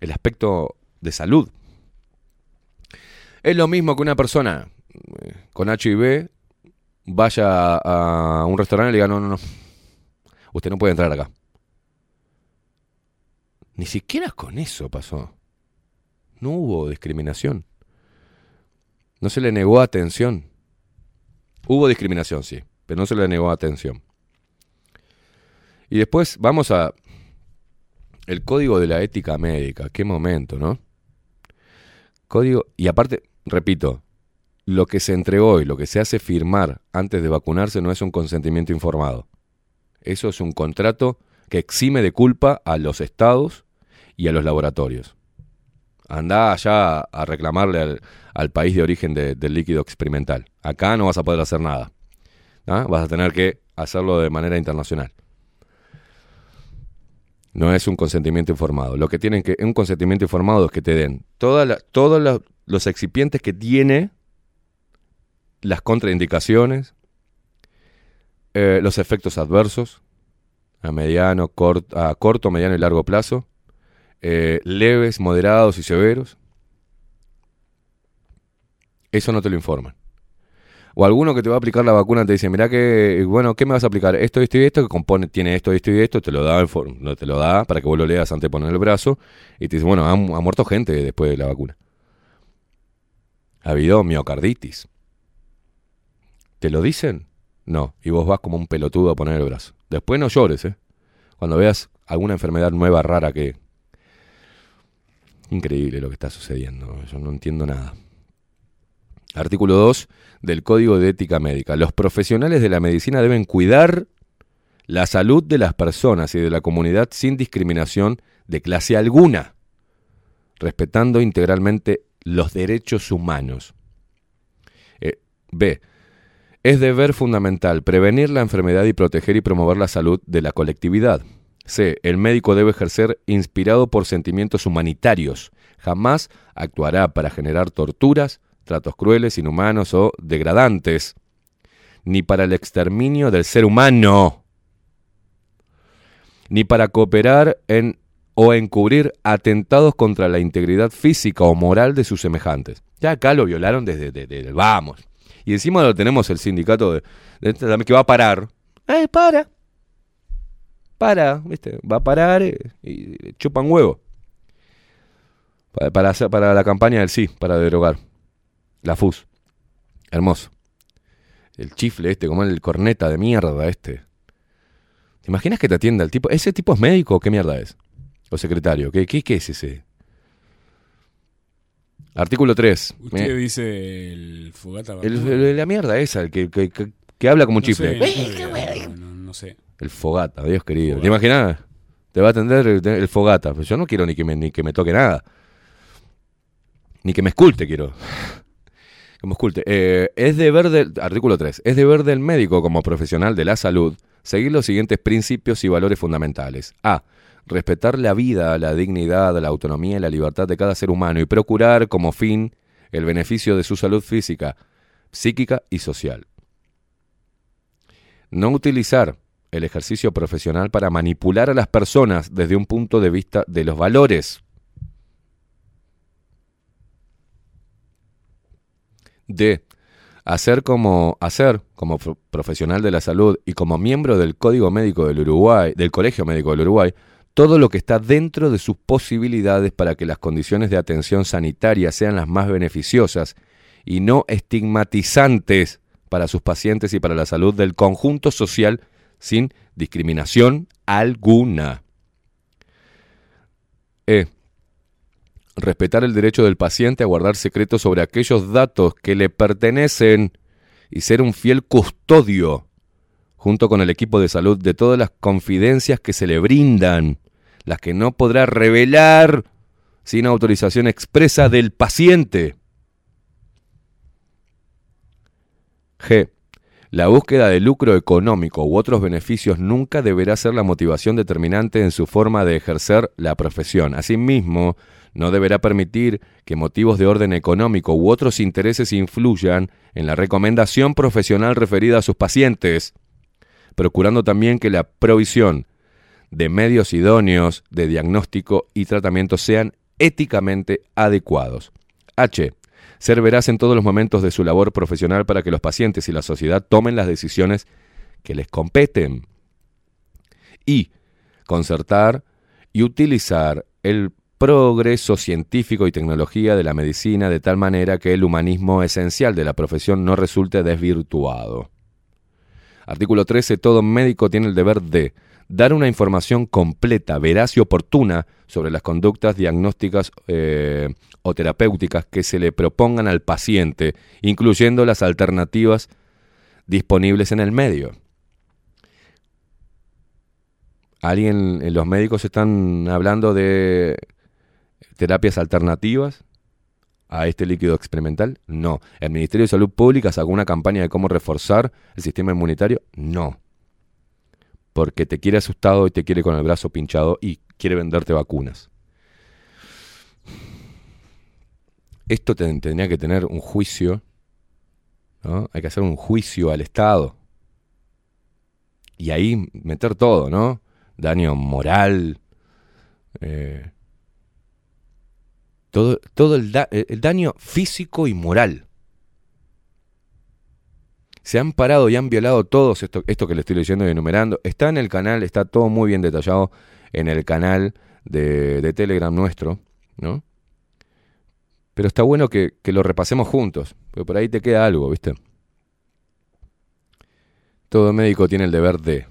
Speaker 3: el aspecto de salud. Es lo mismo que una persona eh, con HIV vaya a, a un restaurante y le diga, no, no, no, usted no puede entrar acá. Ni siquiera con eso pasó. No hubo discriminación. No se le negó atención. Hubo discriminación, sí, pero no se le negó atención. Y después vamos a el código de la ética médica. Qué momento, ¿no? Código y aparte, repito, lo que se entregó y lo que se hace firmar antes de vacunarse no es un consentimiento informado. Eso es un contrato que exime de culpa a los estados y a los laboratorios. Andá allá a reclamarle al, país de origen de- del líquido experimental. Acá no vas a poder hacer nada. ¿ah? Vas a tener que hacerlo de manera internacional. No es un consentimiento informado. Lo que tienen que un consentimiento informado es que te den toda todos los excipientes que tiene, las contraindicaciones, eh, los efectos adversos a mediano, cort- a corto, mediano y largo plazo, eh, leves, moderados y severos. Eso no te lo informan. O alguno que te va a aplicar la vacuna te dice, mirá que, bueno, ¿qué me vas a aplicar? Esto, esto y esto, que compone, tiene esto, esto y esto, te lo da, te lo da para que vos lo leas antes de poner el brazo, y te dice, bueno, ha, ha muerto gente después de la vacuna. Ha habido miocarditis. ¿Te lo dicen? No, y vos vas como un pelotudo a poner el brazo. Después no llores, ¿eh? Cuando veas alguna enfermedad nueva, rara que... Increíble lo que está sucediendo, yo no entiendo nada. Artículo 2 del Código de Ética Médica. Los profesionales de la medicina deben cuidar la salud de las personas y de la comunidad sin discriminación de clase alguna, respetando integralmente los derechos humanos. Eh, B. Es deber fundamental prevenir la enfermedad y proteger y promover la salud de la colectividad. C. El médico debe ejercer inspirado por sentimientos humanitarios. Jamás actuará para generar torturas, tratos crueles, inhumanos o degradantes, ni para el exterminio del ser humano, ni para cooperar en o encubrir atentados contra la integridad física o moral de sus semejantes. Ya acá lo violaron desde, desde vamos. Y encima lo tenemos el sindicato de, de- que va a parar. ¡Eh, para! Para, ¿viste? Va a parar eh, y chupan huevo. Para, para, hacer- para la campaña del sí, para derogar. La FUS. Hermoso. El chifle este, como el corneta de mierda este. ¿Te imaginas que te atienda el tipo? ¿Ese tipo es médico o qué mierda es? ¿O secretario? ¿Qué, qué, qué es ese? Artículo 3.
Speaker 6: Usted dice el fogata
Speaker 3: El-
Speaker 6: vacuna.
Speaker 3: el- la mierda esa, el que, que- que- que habla como un
Speaker 6: No
Speaker 3: chifle.
Speaker 6: sé, no, sé.
Speaker 3: El fogata, Dios querido. ¿Te imaginas? Te va a atender el, el fogata. Pues yo no quiero ni que, me, ni que me toque nada. Ni que me esculte quiero. Me esculte. Eh, es deber del... Artículo 3. Es deber del médico como profesional de la salud seguir los siguientes principios y valores fundamentales. A. Respetar la vida, la dignidad, la autonomía y la libertad de cada ser humano y procurar como fin el beneficio de su salud física, psíquica y social. No utilizar el ejercicio profesional para manipular a las personas desde un punto de vista de los valores. D. Hacer como, hacer como pro- profesional de la salud y como miembro del Código Médico del Uruguay, del Colegio Médico del Uruguay, todo lo que está dentro de sus posibilidades para que las condiciones de atención sanitaria sean las más beneficiosas y no estigmatizantes para sus pacientes y para la salud del conjunto social sin discriminación alguna. E. Respetar el derecho del paciente a guardar secretos sobre aquellos datos que le pertenecen y ser un fiel custodio, junto con el equipo de salud, de todas las confidencias que se le brindan, las que no podrá revelar sin autorización expresa del paciente. G. La búsqueda de lucro económico u otros beneficios nunca deberá ser la motivación determinante en su forma de ejercer la profesión. Asimismo, no deberá permitir que motivos de orden económico u otros intereses influyan en la recomendación profesional referida a sus pacientes, procurando también que la provisión de medios idóneos de diagnóstico y tratamiento sean éticamente adecuados. H. Ser veraz en todos los momentos de su labor profesional para que los pacientes y la sociedad tomen las decisiones que les competen. Y concertar y utilizar el progreso científico y tecnología de la medicina de tal manera que el humanismo esencial de la profesión no resulte desvirtuado. Artículo 13. Todo médico tiene el deber de dar una información completa, veraz y oportuna sobre las conductas diagnósticas eh, o terapéuticas que se le propongan al paciente, incluyendo las alternativas disponibles en el medio. ¿Alguien, eh, los médicos están hablando de terapias alternativas a este líquido experimental? No. ¿El Ministerio de Salud Pública sacó una campaña de cómo reforzar el sistema inmunitario? No. Porque te quiere asustado y te quiere con el brazo pinchado y quiere venderte vacunas. Esto te- tendría que tener un juicio, ¿no? Hay que hacer un juicio al Estado. Y ahí meter todo, ¿no? Daño moral, eh, todo, todo el, da- el daño físico y moral. Se han parado y han violado todos esto, esto que le estoy leyendo y enumerando. Está en el canal, está todo muy bien detallado en el canal de, de Telegram nuestro, ¿no? Pero está bueno que, que lo repasemos juntos, porque por ahí te queda algo, ¿viste? Todo médico tiene el deber de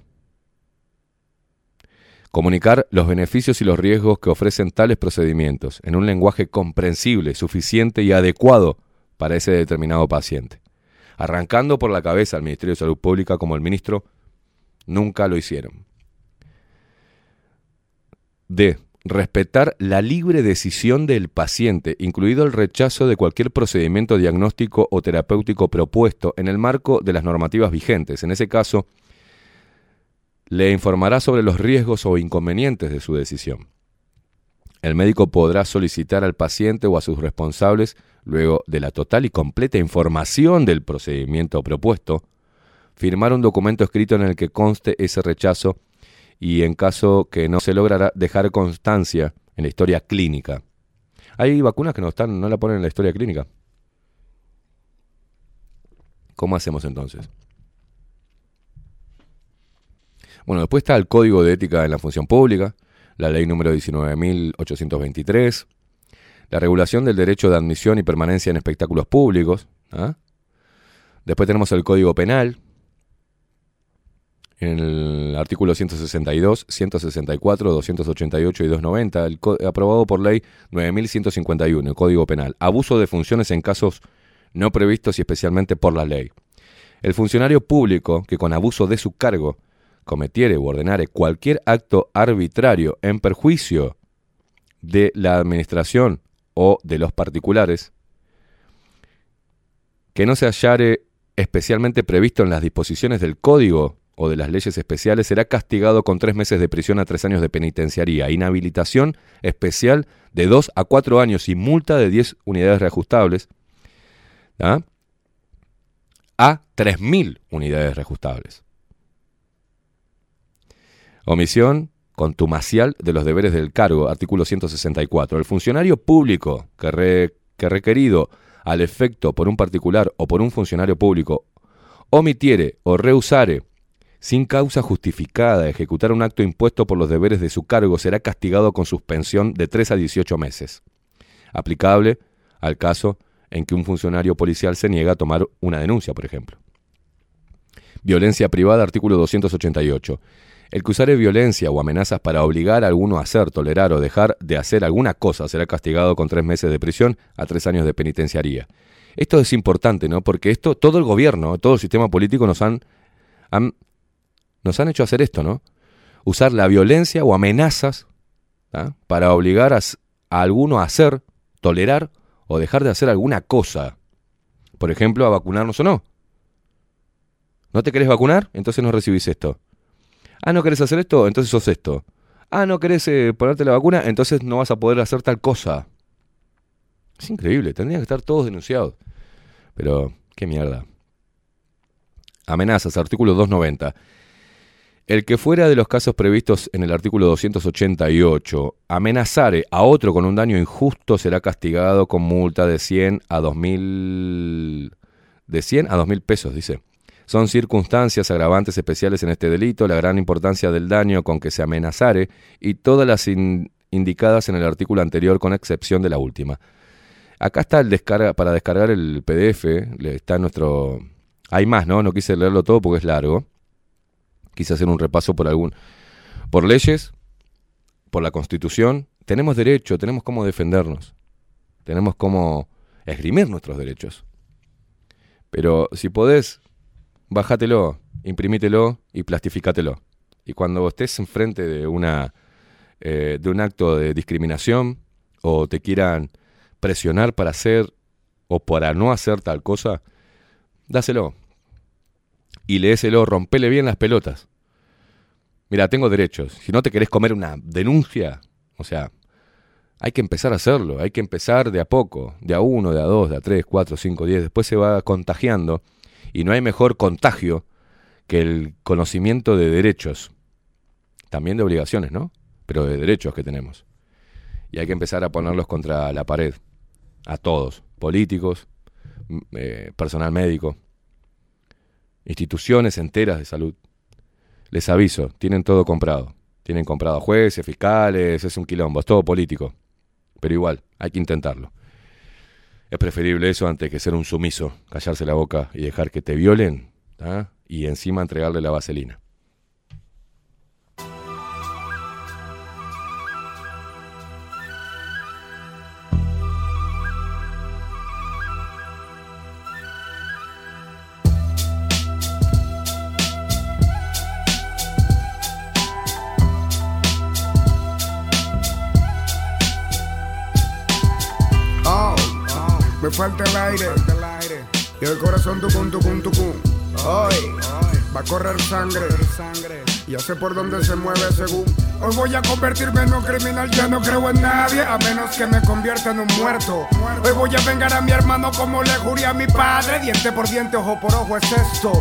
Speaker 3: comunicar los beneficios y los riesgos que ofrecen tales procedimientos en un lenguaje comprensible, suficiente y adecuado para ese determinado paciente. Arrancando por la cabeza al Ministerio de Salud Pública como el ministro nunca lo hicieron. D. Respetar la libre decisión del paciente, incluido el rechazo de cualquier procedimiento diagnóstico o terapéutico propuesto en el marco de las normativas vigentes. En ese caso, le informará sobre los riesgos o inconvenientes de su decisión. El médico podrá solicitar al paciente o a sus responsables, luego de la total y completa información del procedimiento propuesto, firmar un documento escrito en el que conste ese rechazo y en caso que no se logrará dejar constancia en la historia clínica. Hay vacunas que no están, no la ponen en la historia clínica. ¿Cómo hacemos entonces? Bueno, después está el Código de Ética en la Función Pública, la ley número 19.823, la regulación del derecho de admisión y permanencia en espectáculos públicos, ¿ah? Después tenemos el Código Penal, en el artículo 162, 164, 288 y 290, el co- aprobado por ley 9151, el Código Penal. Abuso de funciones en casos no previstos y especialmente por la ley. El funcionario público que con abuso de su cargo cometiere u ordenare cualquier acto arbitrario en perjuicio de la administración o de los particulares, que no se hallare especialmente previsto en las disposiciones del Código o de las leyes especiales, será castigado con tres meses de prisión a tres años de penitenciaría, inhabilitación especial de dos a cuatro años y multa de 10 unidades reajustables ¿ah? a 3.000 unidades reajustables. Omisión contumacial de los deberes del cargo, artículo 164. El funcionario público que, re- que requerido al efecto por un particular o por un funcionario público omitiere o rehusare sin causa justificada ejecutar un acto impuesto por los deberes de su cargo será castigado con suspensión de 3 a 18 meses, aplicable al caso en que un funcionario policial se niega a tomar una denuncia, por ejemplo. Violencia privada, artículo 288. El que usare violencia o amenazas para obligar a alguno a hacer, tolerar o dejar de hacer alguna cosa será castigado con tres meses de prisión a tres años de penitenciaría. Esto es importante, ¿no? Porque esto, todo el gobierno, todo el sistema político nos han, han- nos han hecho hacer esto, ¿no? Usar la violencia o amenazas ¿ah? para obligar a, a alguno a hacer, tolerar o dejar de hacer alguna cosa. Por ejemplo, a vacunarnos o no. ¿No te querés vacunar? Entonces no recibís esto. Ah, ¿no querés hacer esto? Entonces sos esto. Ah, ¿no querés eh, ponerte la vacuna? Entonces no vas a poder hacer tal cosa. Es increíble, tendrían que estar todos denunciados. Pero, qué mierda. Amenazas, artículo 290. El que fuera de los casos previstos en el artículo 288 amenazare a otro con un daño injusto será castigado con multa de 100 a 2000 de 100 a 2000 pesos, dice. Son circunstancias agravantes especiales en este delito, la gran importancia del daño con que se amenazare y todas las in- indicadas en el artículo anterior con excepción de la última. Acá está el descarga para descargar el PDF, está nuestro hay más, ¿no? No quise leerlo todo porque es largo. Quise hacer un repaso por algún por leyes, por la Constitución, tenemos derecho, tenemos cómo defendernos. Tenemos cómo esgrimir nuestros derechos. Pero si podés, bájatelo, imprimítelo y plastificátelo. Y cuando estés enfrente de una eh, de un acto de discriminación o te quieran presionar para hacer o para no hacer tal cosa, dáselo. Y léeselo, rompele bien las pelotas. Mira, tengo derechos. Si no te querés comer una denuncia, o sea, hay que empezar a hacerlo, hay que empezar de a poco, de a uno, de a dos, de a tres, cuatro, cinco, diez. Después se va contagiando y no hay mejor contagio que el conocimiento de derechos. También de obligaciones, ¿no? Pero de derechos que tenemos. Y hay que empezar a ponerlos contra la pared. A todos. Políticos, eh, personal médico, instituciones enteras de salud. Les aviso, tienen todo comprado. Tienen comprado jueces, fiscales, es un quilombo, es todo político. Pero igual, hay que intentarlo. Es preferible eso antes que ser un sumiso, callarse la boca y dejar que te violen ¿ah? y encima entregarle la vaselina.
Speaker 9: Falta el aire. Y el corazón tucum, tucum, tucum. Hoy va a correr sangre. Ya sé por dónde se mueve según. Hoy voy a convertirme en un criminal, ya no creo en nadie, a menos que me convierta en un muerto. Hoy voy a vengar a mi hermano como le juré a mi padre. Diente por diente, ojo por ojo es esto.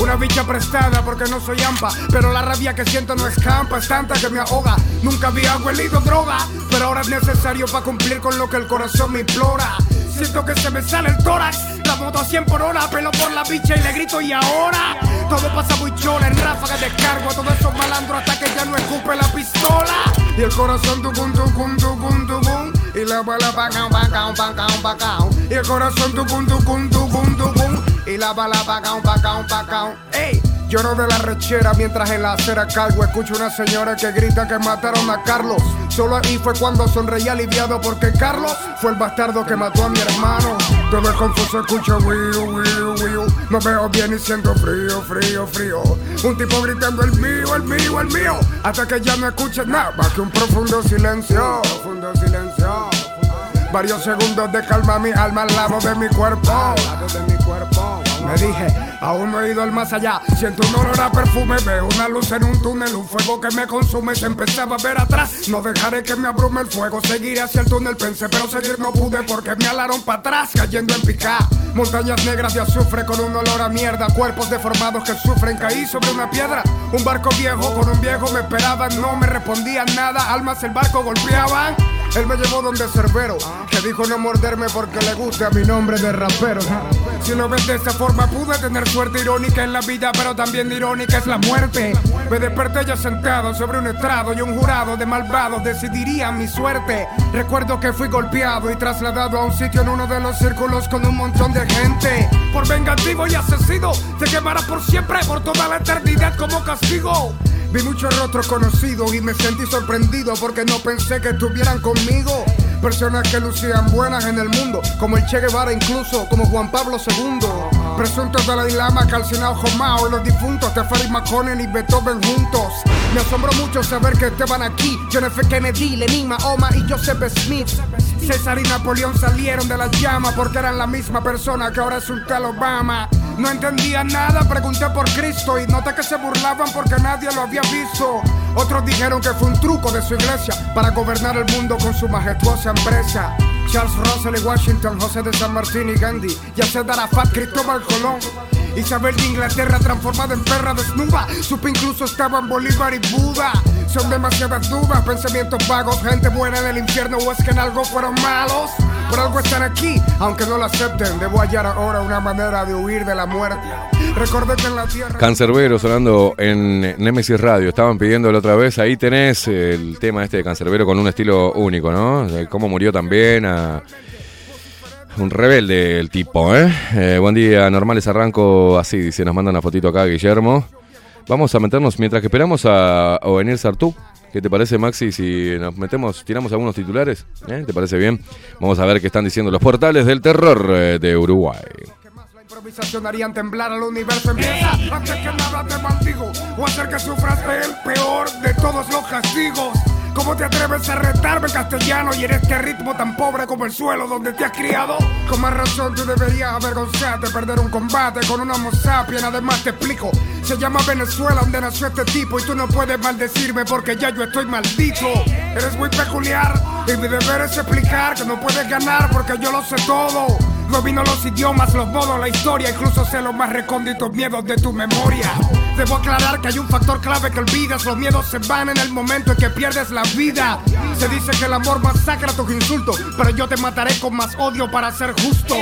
Speaker 9: Una bicha prestada porque no soy ampa. Pero la rabia que siento no escampa, es tanta que me ahoga. Nunca había huelido droga, pero ahora es necesario para cumplir con lo que el corazón me implora. Siento que se me sale el tórax, la moto a 100 por hora, pelo por la bicha y le grito y ahora. Todo pasa muy chola, en ráfaga de cargo a todos esos malandros hasta que ya no escupe la pistola. Y el corazón tucum, tucum, tucum, tucum. Y la bala pacao, pacao, pacao, pacao. Y el corazón tucum, tucum, tucum, tucum. Y la bala pacao, pacao, pacao. ¡Ey! Lloro de la rechera mientras en la acera cargo escucho una señora que grita que mataron a Carlos. Solo ahí fue cuando sonreí aliviado porque Carlos fue el bastardo que mató a mi hermano. Todo es confuso, escucho wiu, wiu, wiu. No veo bien y siento frío, frío, frío. Un tipo gritando el mío, el mío, el mío. Hasta que ya no escuches nada más que un profundo silencio. Profundo silencio. Varios segundos de calma mi alma al lado de mi cuerpo. Al lado de mi cuerpo. Me dije, aún no he ido al más allá. Siento un olor a perfume, veo una luz en un túnel, un fuego que me consume. Se empezaba a ver atrás. No dejaré que me abrume el fuego. Seguiré hacia el túnel, pensé, pero seguir no pude porque me alaron para atrás, cayendo en picá. Montañas negras de azufre con un olor a mierda. Cuerpos deformados que sufren. Caí sobre una piedra. Un barco viejo con un viejo me esperaban. No me respondían nada. Almas el barco golpeaban. Él me llevó donde Cerbero, que dijo no morderme porque le gusta mi nombre de rapero. Si lo ves de esa forma, pude tener suerte irónica en la vida, pero también irónica es la muerte. Me desperté ya sentado sobre un estrado y un jurado de malvados decidiría mi suerte. Recuerdo que fui golpeado y trasladado a un sitio en uno de los círculos con un montón de gente. Por vengativo y asesino, se quemará por siempre, por toda la eternidad como castigo. Vi muchos rostros conocidos y me sentí sorprendido porque no pensé que estuvieran conmigo. Personas que lucían buenas en el mundo, como el Che Guevara incluso, como Juan Pablo II. Presuntos Dalai Lama, calcinado Jomao y los difuntos Teferi Maconen y Beethoven juntos. Me asombró mucho saber que estaban aquí. John F. Kennedy, Lenin, Mahoma y Joseph Smith. César y Napoleón salieron de las llamas porque eran la misma persona que ahora es un tal Obama. No entendía nada, pregunté por Cristo y noté que se burlaban porque nadie lo había visto. Otros dijeron que fue un truco de su iglesia para gobernar el mundo con su majestuosa empresa. Charles Russell y Washington, José de San Martín y Gandhi, Yasser Arafat, Cristóbal Colón. Isabel de Inglaterra transformada en perra desnuda. Supe incluso estaban Bolívar y Buda. Son demasiadas dudas, pensamientos vagos, gente buena en el infierno o es que en algo fueron malos. Por algo están aquí, aunque no lo acepten. Debo hallar ahora una manera de huir de la muerte. Recordé que en la tierra.
Speaker 3: Cancerbero sonando en Nemesis Radio. Estaban pidiéndolo otra vez. Ahí tenés el tema este de Cancerbero con un estilo único, ¿no? De cómo murió también Un rebelde el tipo, ¿eh? Eh, Buen día, normales arranco así, dice, nos manda una fotito acá, Guillermo. Vamos a meternos, mientras que esperamos a Ovenir Sartú. ¿Qué te parece, Maxi, si nos metemos, tiramos algunos titulares? ¿Eh? ¿Te parece bien? Vamos a ver qué están diciendo los portales del terror eh, de Uruguay.
Speaker 9: Improvisación harían temblar al universo. Empieza antes que nada te o hacer que sufras el peor de todos los castigos. ¿Cómo te atreves a retarme castellano y en este ritmo tan pobre como el suelo donde te has criado? Con más razón tú deberías avergonzarte, perder un combate con una homo sapien. Además te explico, se llama Venezuela donde nació este tipo y tú no puedes maldecirme porque ya yo estoy maldito. Eres muy peculiar y mi deber es explicar que no puedes ganar porque yo lo sé todo. Domino los idiomas, los modos, la historia, incluso sé los más recónditos miedos de tu memoria. Debo aclarar que hay un factor clave que olvidas, los miedos se van en el momento en que pierdes la vida. Se dice que el amor masacra tus insultos, pero yo te mataré con más odio para ser justo.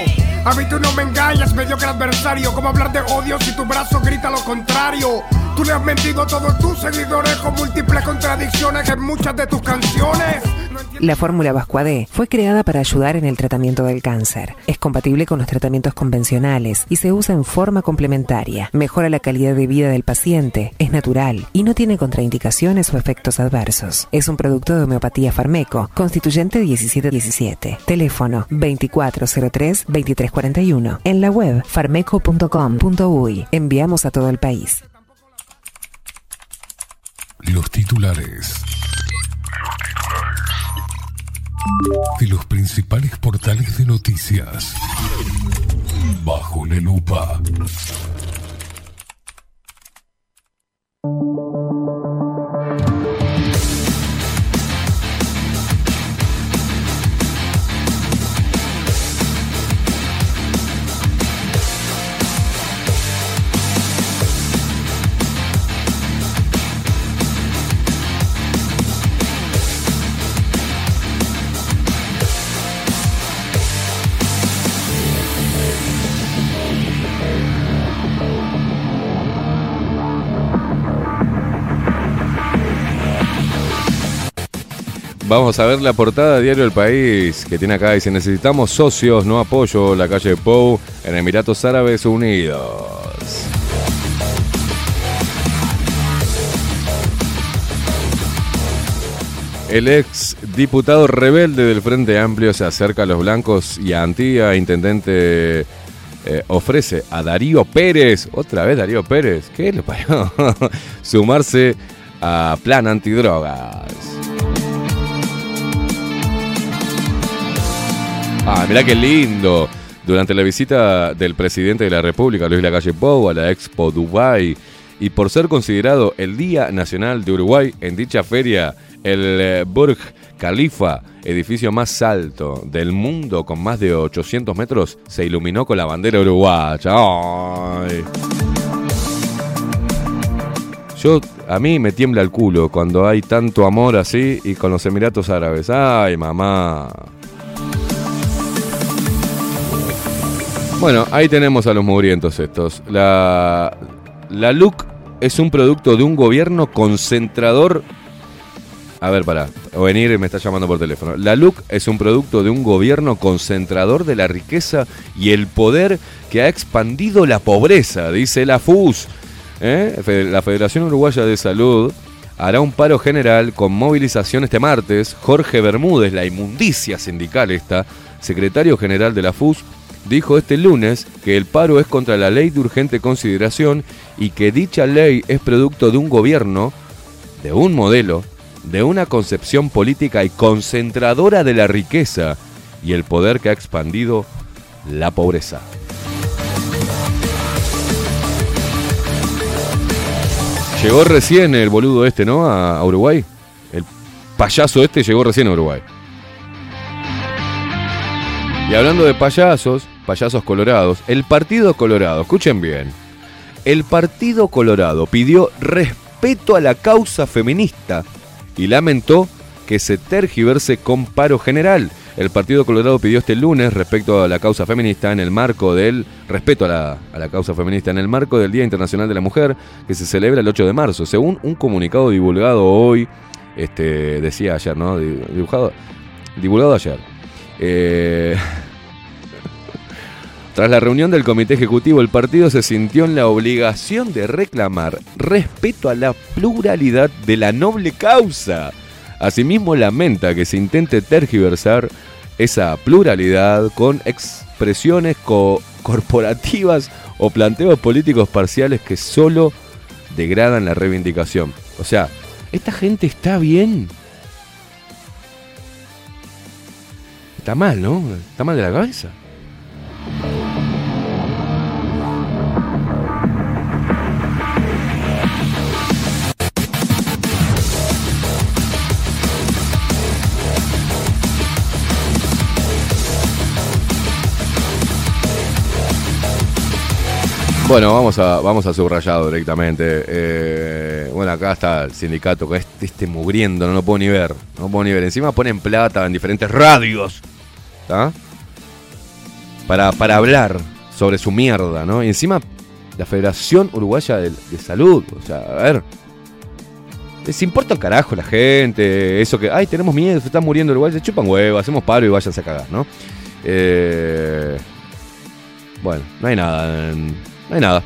Speaker 9: A mí tú no me engañas, medio que adversario. ¿Cómo hablar de odio si tu brazo grita lo contrario? Tú le has mentido a todos tus seguidores con múltiples contradicciones en muchas de tus canciones.
Speaker 4: La fórmula Vascuade fue creada para ayudar en el tratamiento del cáncer. Es compatible con los tratamientos convencionales y se usa en forma complementaria. Mejora la calidad de vida del paciente, es natural y no tiene contraindicaciones o efectos adversos. Es un producto de homeopatía Farmeco, constituyente 1717. Teléfono 2403-2341. En la web farmeco.com.uy. Enviamos a todo el país.
Speaker 1: Los titulares. De los principales portales de noticias. Bajo la lupa. Thank you.
Speaker 3: Vamos a ver la portada de Diario El País que tiene acá. Dice, necesitamos socios, no apoyo, la calle Pou en Emiratos Árabes Unidos. El ex diputado rebelde del Frente Amplio se acerca a los blancos y a Antía, intendente eh, ofrece a Darío Pérez, otra vez Darío Pérez, ¿qué le parió? Sumarse a plan antidrogas. Ah, mirá qué lindo. Durante la visita del presidente de la República, Luis Lacalle Pou, a la Expo Dubai, y por ser considerado el Día Nacional de Uruguay, en dicha feria, el eh, Burj Khalifa, edificio más alto del mundo con más de 800 metros, se iluminó con la bandera uruguaya. Ay. Yo, a mí me tiembla el culo cuando hay tanto amor así y con los Emiratos Árabes. Ay, mamá. Bueno, ahí tenemos a los mugrientos estos. La, la LUC es un producto de un gobierno concentrador. A ver, pará. Venir me está llamando por teléfono. La LUC es un producto de un gobierno concentrador de la riqueza y el poder que ha expandido la pobreza, dice la FUS. ¿Eh? La Federación Uruguaya de Salud hará un paro general con movilización este martes. Jorge Bermúdez, la inmundicia sindical esta, secretario general de la FUS, dijo este lunes que el paro es contra la ley de urgente consideración y que dicha ley es producto de un gobierno, de un modelo, de una concepción política y concentradora de la riqueza y el poder que ha expandido la pobreza. Llegó recién el boludo este, ¿no? A, Uruguay. El payaso este llegó recién a Uruguay. Y hablando de payasos, payasos colorados, el Partido Colorado, escuchen bien, el Partido Colorado pidió respeto a la causa feminista y lamentó que se tergiverse con paro general. El Partido Colorado pidió este lunes respecto a la causa feminista en el marco del respeto a la, causa feminista en el marco del Día Internacional de la Mujer que se celebra el 8 de marzo. Según un comunicado divulgado hoy, este decía ayer, ¿no? Di- Dibujado, divulgado ayer. Eh, Tras la reunión del comité ejecutivo, el partido se sintió en la obligación de reclamar respeto a la pluralidad de la noble causa. Asimismo, lamenta que se intente tergiversar esa pluralidad con expresiones co- corporativas o planteos políticos parciales que solo degradan la reivindicación. O sea, ¿esta gente está bien? Está mal, ¿no? Está mal de la cabeza. Bueno, vamos a, vamos a subrayado directamente. Eh, bueno, acá está el sindicato que este, este mugriendo, no lo puedo ni ver. No lo puedo ni ver. Encima ponen plata en diferentes radios. ¿Está? Para, para hablar sobre su mierda, ¿no? Y encima la Federación Uruguaya de, Salud. O sea, a ver. Les importa un carajo la gente. Eso que, ay, tenemos miedo, se están muriendo Uruguay. Se chupan huevo, hacemos paro y váyanse a cagar, ¿no? Eh, bueno, no hay nada. en- No hay nada.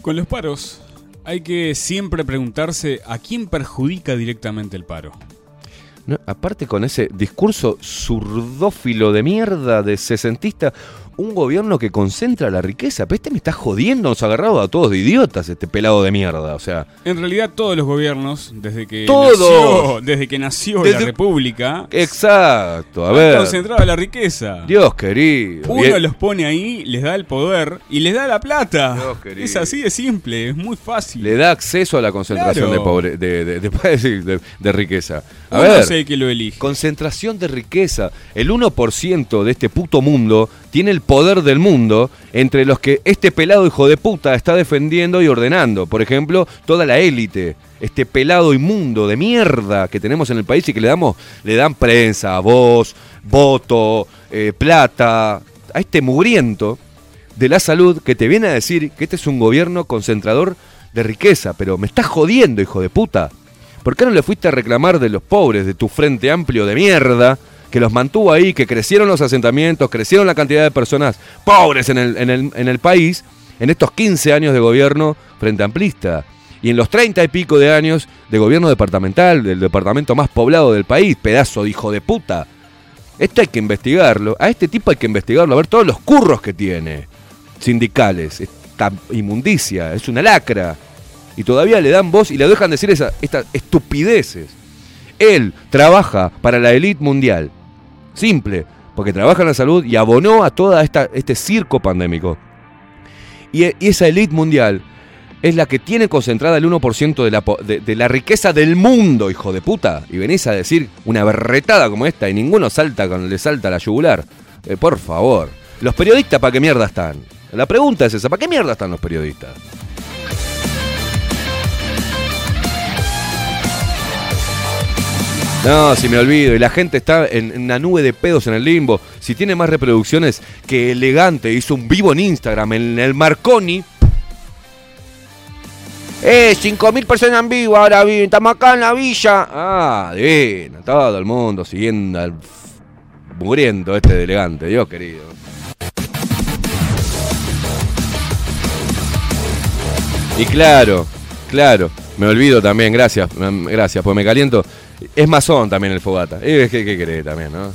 Speaker 6: Con los paros hay que siempre preguntarse a quién perjudica directamente el paro.
Speaker 3: No, aparte con ese discurso zurdófilo de mierda de sesentista, un gobierno que concentra la riqueza. Pero este me está jodiendo, nos ha agarrado a todos de idiotas, este pelado de mierda. O sea,
Speaker 6: En realidad todos los gobiernos, desde que
Speaker 3: ¡Todos!
Speaker 6: nació, desde que nació
Speaker 3: Desde-
Speaker 6: la República,
Speaker 3: exacto, a
Speaker 6: han
Speaker 3: ver.
Speaker 6: concentrado la riqueza.
Speaker 3: Dios querido.
Speaker 6: Uno
Speaker 3: bien-
Speaker 6: los pone ahí, les da el poder y les da la plata.
Speaker 3: Dios querido.
Speaker 6: Es así de simple, es muy fácil.
Speaker 3: Le da acceso a la concentración
Speaker 6: Claro.
Speaker 3: de, pobre, de, de- riqueza. A
Speaker 6: Uno
Speaker 3: ver,
Speaker 6: que lo elige.
Speaker 3: concentración de riqueza. El 1% de este puto mundo tiene el poder del mundo entre los que este pelado hijo de puta está defendiendo y ordenando. Por ejemplo, toda la élite. Este pelado inmundo de mierda que tenemos en el país y que le damos, le dan prensa, voz, voto, eh, plata, a este mugriento de la salud que te viene a decir que este es un gobierno concentrador de riqueza, pero me estás jodiendo, hijo de puta. ¿Por qué no le fuiste a reclamar de los pobres, de tu frente amplio de mierda, que los mantuvo ahí, que crecieron los asentamientos, crecieron la cantidad de personas pobres en el, en el, en el país, en estos 15 años de gobierno frente amplista? Y en los 30 y pico de años de gobierno departamental, del departamento más poblado del país, pedazo de hijo de puta. Esto hay que investigarlo. A este tipo hay que investigarlo, a ver todos los curros que tiene. Sindicales. Esta inmundicia, es una lacra. Y todavía le dan voz y le dejan decir esa, estas estupideces. Él trabaja para la élite mundial. Simple, porque trabaja en la salud y abonó a todo este circo pandémico. Y, esa élite mundial es la que tiene concentrada el 1% de la, de la riqueza del mundo, hijo de puta. Y venís a decir una berretada como esta y ninguno salta cuando le salta la yugular. Eh, por favor. ¿Los periodistas para qué mierda están? La pregunta es esa, ¿para qué mierda están los periodistas? No, si me olvido. Y la gente está en, en una nube de pedos en el limbo. Si tiene más reproducciones que Elegante hizo un vivo en Instagram, en el Marconi. Eh, 5.000 personas en vivo ahora bien. Estamos acá en la villa. Ah, divino. Todo el mundo siguiendo al muriendo este de Elegante. Dios querido. Y claro, claro. Me olvido también, gracias, mm, gracias, pues me caliento. Es masón también el fogata. ¿Qué, qué querés también, no?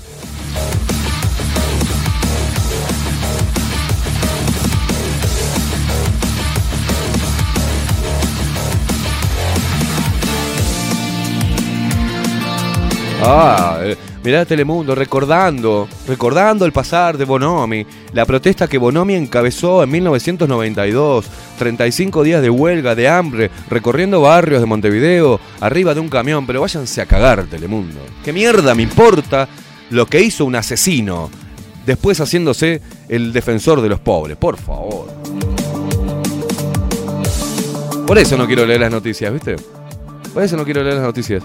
Speaker 3: Ah, eh, mirá Telemundo, recordando, recordando el pasar de Bonomi, la protesta que Bonomi encabezó en 1992, 35 días de huelga, de hambre, recorriendo barrios de Montevideo, arriba de un camión, pero váyanse a cagar Telemundo. ¿Qué mierda me importa lo que hizo un asesino, después haciéndose el defensor de los pobres? Por favor. Por eso no quiero leer las noticias, ¿viste? Por eso no quiero leer las noticias.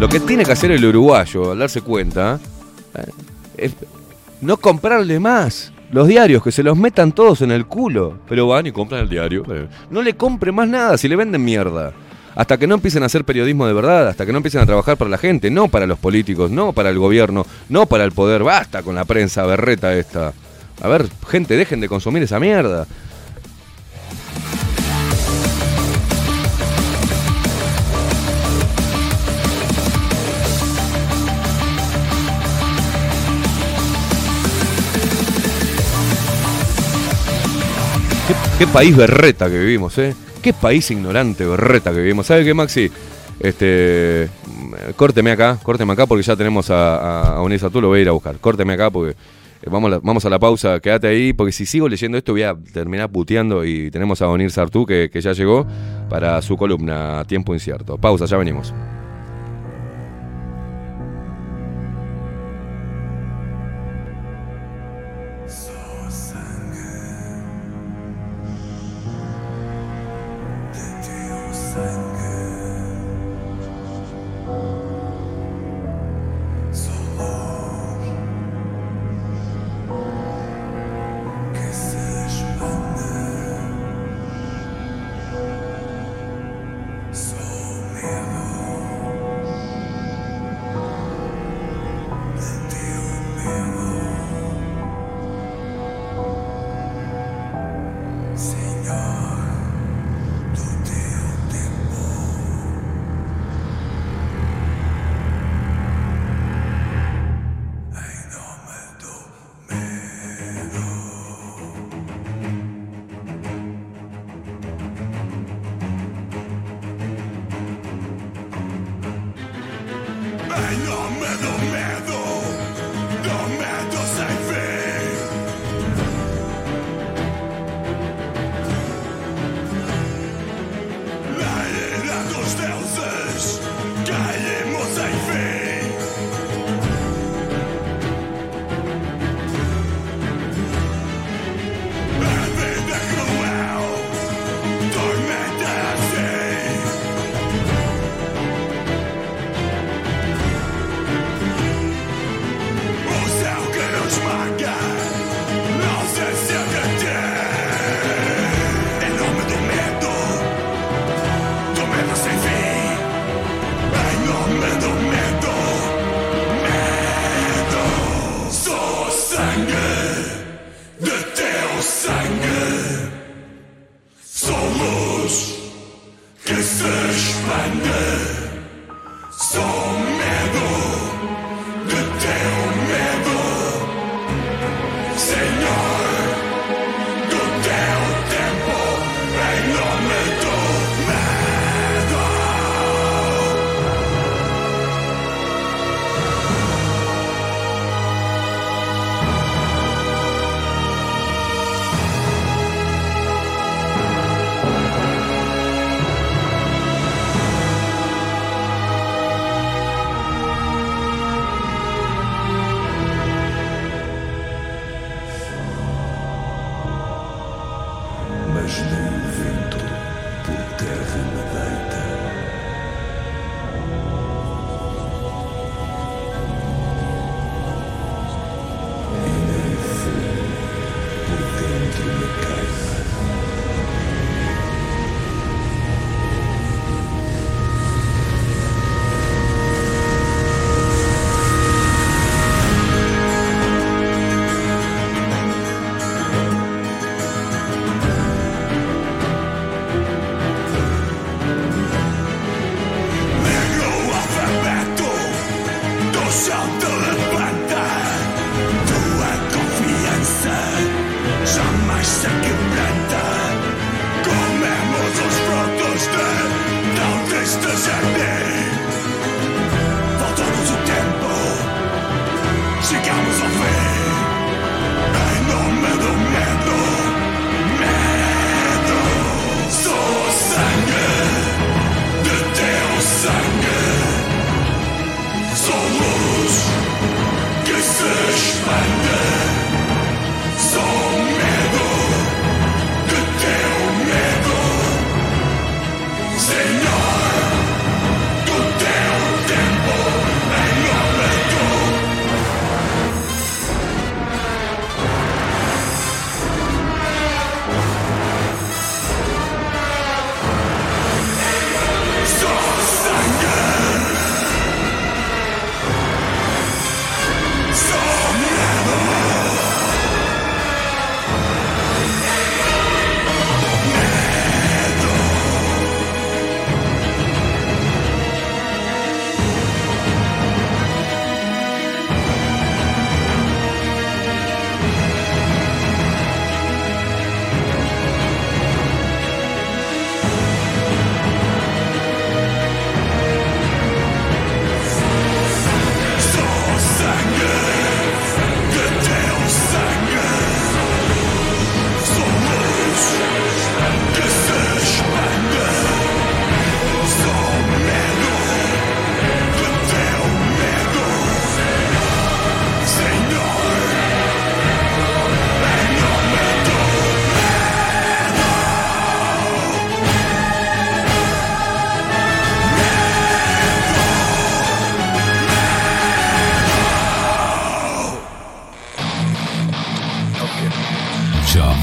Speaker 3: Lo que tiene que hacer el uruguayo al darse cuenta eh, es no comprarle más. Los diarios, que se los metan todos en el culo. Pero van y compran el diario. eh. No le compre más nada si le venden mierda. Hasta que no empiecen a hacer periodismo de verdad, hasta que no empiecen a trabajar para la gente, no para los políticos, no para el gobierno, no para el poder. Basta con la prensa berreta esta. A ver, gente, dejen de consumir esa mierda. ¿Qué, país berreta que vivimos, ¿eh? Qué país ignorante, berreta que vivimos. ¿Sabe qué, Maxi? Este, mm, córteme acá, córteme acá porque ya tenemos a, a, a Unisa, tú lo voy a ir a buscar. Córteme acá porque eh, vamos, a la, vamos a la pausa, quédate ahí porque si sigo leyendo esto voy a terminar puteando y tenemos a Onir Sartú que, que ya llegó para su columna Tiempo Incierto. Pausa, ya venimos.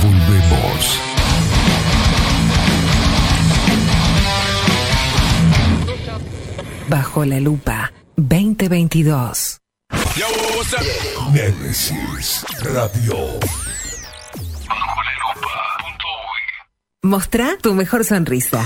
Speaker 2: Volvemos. Bajo la lupa 2022. Yo, what's up? Nemesis Radio.
Speaker 4: Bajo la lupa. Mostra tu mejor sonrisa.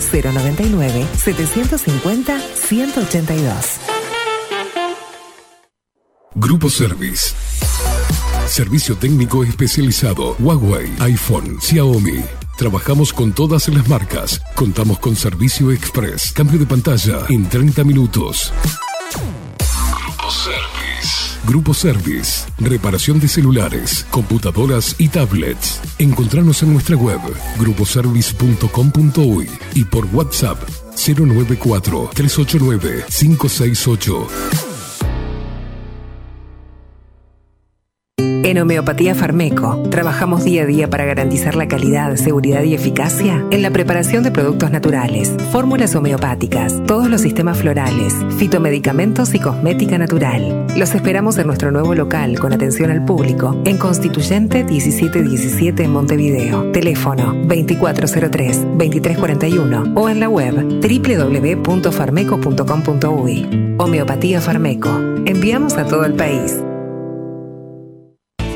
Speaker 4: 099-750-182.
Speaker 1: Grupo Service. Servicio técnico especializado. Huawei, iPhone, Xiaomi. Trabajamos con todas las marcas. Contamos con servicio express. Cambio de pantalla en 30 minutos. Grupo Service. Grupo Service. Reparación de celulares, computadoras y tablets. Encontranos en nuestra web gruposervice.com.uy y por WhatsApp 094 389 568.
Speaker 4: En Homeopatía Farmeco, trabajamos día a día para garantizar la calidad, seguridad y eficacia en la preparación de productos naturales, fórmulas homeopáticas, todos los sistemas florales, fitomedicamentos y cosmética natural. Los esperamos en nuestro nuevo local con atención al público en Constituyente 1717 en Montevideo. Teléfono 2403-2341 o en la web www.farmeco.com.uy. Homeopatía Farmeco. Enviamos a todo el país.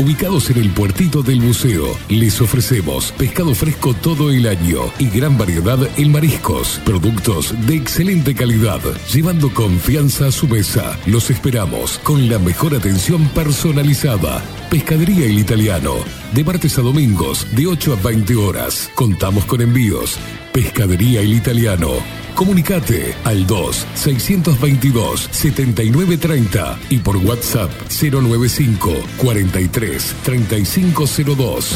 Speaker 1: Ubicados en el puertito del buceo, les ofrecemos pescado fresco todo el año y gran variedad en mariscos, productos de excelente calidad, llevando confianza a su mesa. Los esperamos con la mejor atención personalizada. Pescadería El Italiano, de martes a domingos, de 8 a 20 horas. Contamos con envíos. Pescadería El Italiano. Comunicate al 2-622-7930 y por WhatsApp 095 43 3502.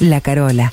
Speaker 4: La Carola.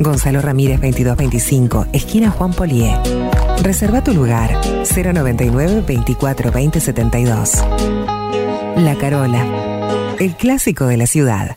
Speaker 4: Gonzalo Ramírez 2225, esquina Juan Polié. Reserva tu lugar 099 24 20 72. La Carola, el clásico de la ciudad.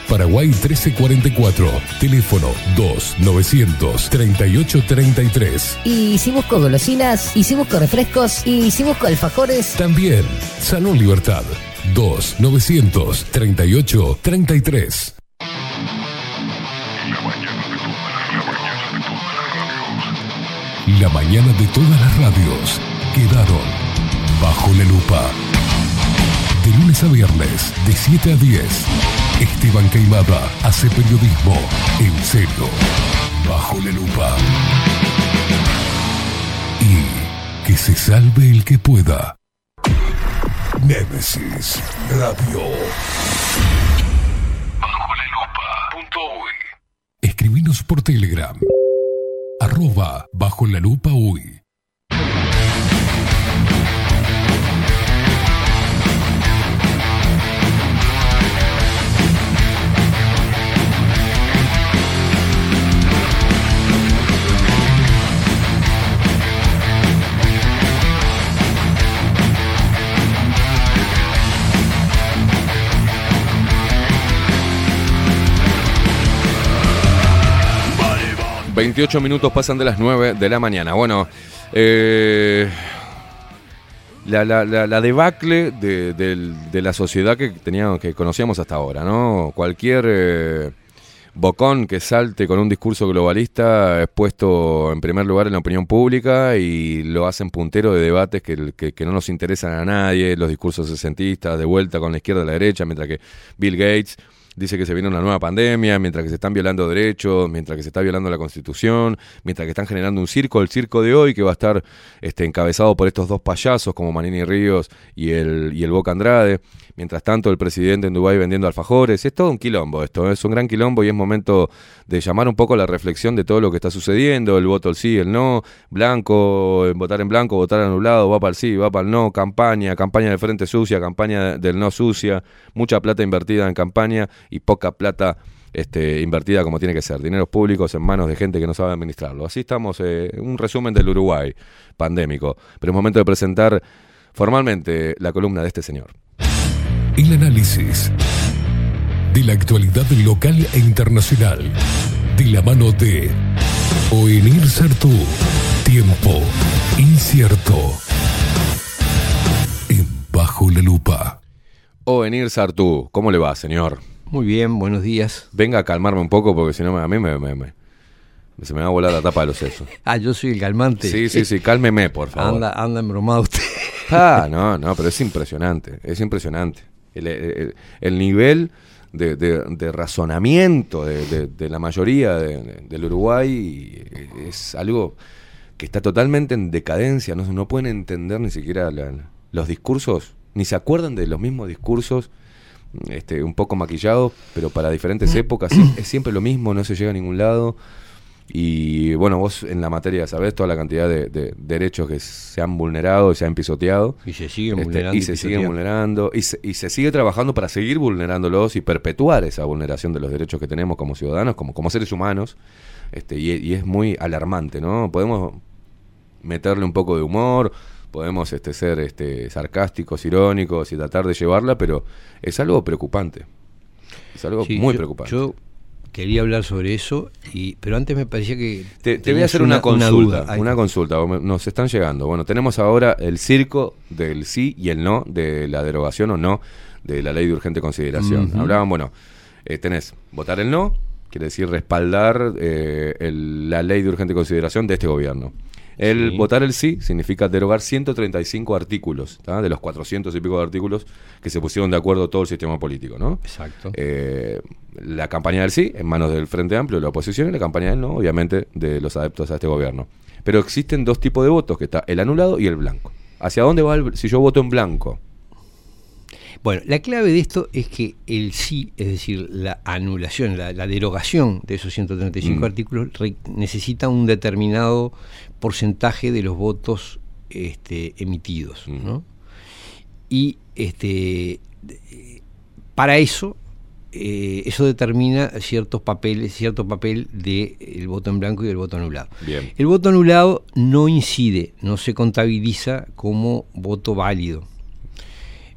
Speaker 1: Paraguay 1344. Teléfono 2-938-33.
Speaker 8: Y si busco golosinas. Y si busco refrescos. Y si busco alfajores.
Speaker 1: También Salón Libertad. 2-938-33. La mañana de todas las radios quedaron bajo la lupa. De lunes a viernes, de 7 a 10, Esteban Queimada hace periodismo en serio, bajo la lupa. Y que se salve el que pueda. Nemesis Radio. Bajo la lupa. Escribinos por Telegram. Arroba bajo la lupa uy.
Speaker 3: 28 minutos pasan de las 9 de la mañana. Bueno, eh, la, debacle de, la sociedad que teníamos, que conocíamos hasta ahora, ¿no? Cualquier eh, bocón que salte con un discurso globalista es puesto en primer lugar en la opinión pública y lo hacen puntero de debates que, que- que no nos interesan a nadie, los discursos sesentistas, de vuelta con la izquierda y la derecha, mientras que Bill Gates dice que se viene una nueva pandemia, mientras que se están violando derechos, mientras que se está violando la constitución, mientras que están generando un circo, el circo de hoy que va a estar este, encabezado por estos dos payasos como Manini Ríos y el, y el Boca Andrade. Mientras tanto, el presidente en Dubái vendiendo alfajores. Es todo un quilombo esto, ¿eh? es un gran quilombo y es momento de llamar un poco la reflexión de todo lo que está sucediendo, el voto el sí, el no, blanco, eh, votar en blanco, votar anulado, va para el sí, va para el no, campaña, campaña del frente sucia, campaña del no sucia, mucha plata invertida en campaña y poca plata este, invertida como tiene que ser, dineros públicos en manos de gente que no sabe administrarlo. Así estamos, eh, un resumen del Uruguay pandémico, pero es momento de presentar formalmente la columna de este señor.
Speaker 1: El análisis de la actualidad local e internacional. De la mano de Oenir Sartú. Tiempo incierto. En Bajo la Lupa.
Speaker 3: Ovenir Sartú, ¿cómo le va, señor?
Speaker 10: Muy bien, buenos días.
Speaker 3: Venga a calmarme un poco porque si no me- a mí me, me- me- se me va a volar la tapa de los sesos.
Speaker 10: Ah, yo soy el calmante.
Speaker 3: Sí, sí, sí, cálmeme, por favor.
Speaker 10: Anda, anda embromado usted.
Speaker 3: Ah, no, no, pero es impresionante, es impresionante. El, el- el nivel de, de- de razonamiento de, de- la mayoría de- de- del Uruguay es algo que está totalmente en decadencia, no, no pueden entender ni siquiera la- los discursos, ni se acuerdan de los mismos discursos, este, un poco maquillados, pero para diferentes épocas, sí, es siempre lo mismo, no se llega a ningún lado. Y bueno, vos en la materia sabés toda la cantidad de, de derechos que se han vulnerado y se han pisoteado.
Speaker 10: Y se siguen
Speaker 3: Este,
Speaker 10: vulnerando.
Speaker 3: y se siguen vulnerando. Y se, y se sigue trabajando para seguir vulnerándolos y perpetuar esa vulneración de los derechos que tenemos como ciudadanos, como, como seres humanos. Este, y, y es muy alarmante, ¿no? Podemos meterle un poco de humor, podemos este, ser este, sarcásticos, irónicos y tratar de llevarla, pero es algo preocupante. Es algo
Speaker 10: Sí,
Speaker 3: muy
Speaker 10: yo-
Speaker 3: preocupante.
Speaker 10: Yo quería hablar sobre eso, y, pero antes me parecía que.
Speaker 3: Te, te voy a hacer una, consulta.
Speaker 10: duda. Ahí
Speaker 3: Una,
Speaker 10: está.
Speaker 3: consulta. Nos están llegando. Bueno, tenemos ahora el circo del sí y el no, de la derogación o no de la ley de urgente consideración. Hablaban, bueno, eh, tenés votar el no, quiere decir respaldar eh, el- la ley de urgente consideración de este gobierno. El
Speaker 10: Sí.
Speaker 3: votar el sí significa derogar 135 artículos, ¿tá? de los 400 y pico de artículos que se pusieron de acuerdo todo el sistema político, ¿no?
Speaker 10: Exacto.
Speaker 3: Eh, la campaña del sí en manos del Frente Amplio de la oposición y la campaña del no, obviamente, de los adeptos a este gobierno. Pero existen dos tipos de votos, que está el anulado y el blanco. ¿Hacia dónde va el, si yo voto en blanco?
Speaker 10: Bueno, la clave de esto es que el sí, es decir, la anulación, la, la derogación de esos 135
Speaker 3: Mm.
Speaker 10: artículos re- necesita un determinado porcentaje de los votos este, emitidos. ¿no? Y este, para eso, eh, eso determina ciertos papeles, cierto papel del voto en blanco y del voto anulado.
Speaker 3: Bien.
Speaker 10: El voto anulado no incide, no se contabiliza como voto válido.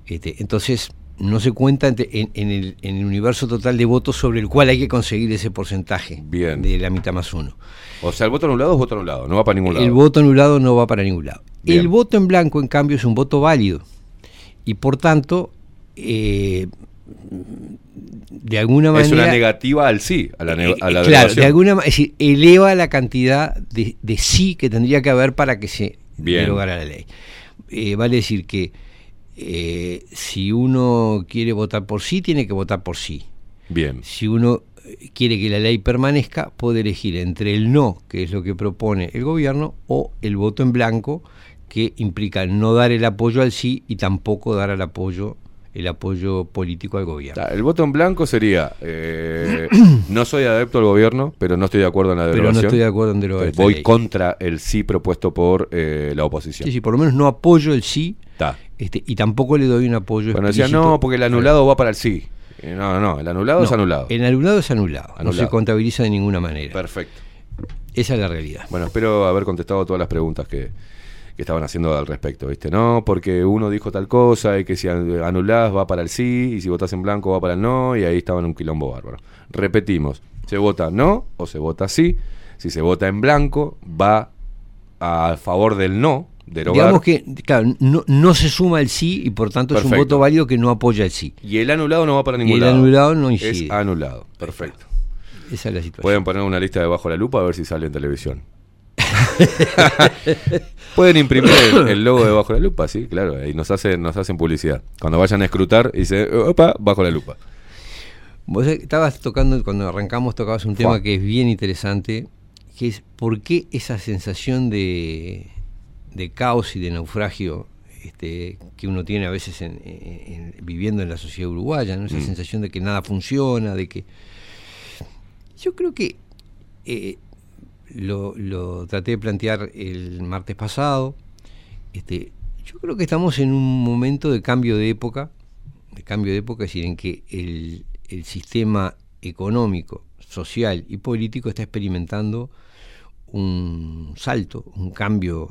Speaker 10: Este, entonces, no se cuenta en, en el, en el universo total de votos sobre el cual hay que conseguir ese porcentaje
Speaker 3: Bien.
Speaker 10: de la mitad más uno.
Speaker 3: O sea, el voto anulado es voto anulado, no va para ningún lado.
Speaker 10: El voto anulado no va para ningún lado.
Speaker 3: Bien.
Speaker 10: El voto en blanco, en cambio, es un voto válido. Y por tanto, eh, de alguna
Speaker 3: es
Speaker 10: manera...
Speaker 3: una negativa al sí, a la,
Speaker 10: Eh,
Speaker 3: a la
Speaker 10: eh, claro,
Speaker 3: derogación.
Speaker 10: de alguna manera, es decir, eleva la cantidad de, de sí que tendría que haber para que se
Speaker 3: Bien.
Speaker 10: derogara la ley. Eh, vale decir que eh, si uno quiere votar por sí, tiene que votar por sí.
Speaker 3: Bien.
Speaker 10: Si uno eh, quiere que la ley permanezca, puede elegir entre el no, que es lo que propone el gobierno, o el voto en blanco, que implica no dar el apoyo al sí y tampoco dar el apoyo el apoyo político al gobierno.
Speaker 3: El voto en blanco sería, eh, no soy adepto al gobierno, pero no estoy de acuerdo en la
Speaker 10: Pero no
Speaker 3: derogación.
Speaker 10: estoy de acuerdo en esta
Speaker 3: Voy contra el sí propuesto por eh, la oposición.
Speaker 10: Sí, sí, por lo menos no apoyo el sí
Speaker 3: Ta.
Speaker 10: este, y tampoco le doy un apoyo
Speaker 3: Bueno, decía, no, porque el anulado va para el sí. Eh, No, no, no, el anulado
Speaker 10: No,
Speaker 3: es anulado.
Speaker 10: El anulado es anulado, no se contabiliza de ninguna manera.
Speaker 3: Perfecto.
Speaker 10: Esa es la realidad.
Speaker 3: Bueno, espero haber contestado todas las preguntas que, que estaban haciendo al respecto, ¿viste? No, porque uno dijo tal cosa y que si anulás va para el sí y si votás en blanco va para el no y ahí estaba en un quilombo bárbaro. Repetimos, ¿se vota no o se vota sí? Si se vota en blanco, va a favor del no, derogar.
Speaker 10: Digamos que, claro, no, no se suma el sí y por tanto es un voto válido que no apoya el sí.
Speaker 3: Y el anulado no va para
Speaker 10: Y
Speaker 3: ningún
Speaker 10: el
Speaker 3: lado.
Speaker 10: anulado no
Speaker 3: Es
Speaker 10: incide.
Speaker 3: anulado. Perfecto.
Speaker 10: Esa es la situación.
Speaker 3: Pueden poner una lista debajo de la lupa a ver si sale en televisión. Pueden imprimir el, el logo de la lupa, sí, claro, y nos hacen, nos hacen publicidad. Cuando vayan a escrutar, dice, opa, bajo la lupa.
Speaker 10: Vos estabas tocando, cuando arrancamos, tocabas un tema que es bien interesante, que es por qué esa sensación de, de caos y de naufragio este, que uno tiene a veces en- en- en- viviendo en la sociedad uruguaya, ¿no? esa
Speaker 3: Mm.
Speaker 10: sensación de que nada funciona, de que... Yo creo que eh, lo, lo traté de plantear el martes pasado, este, yo creo que estamos en un momento de cambio de época, de cambio de época, es decir, en que el, el sistema económico, social y político está experimentando un salto, un cambio,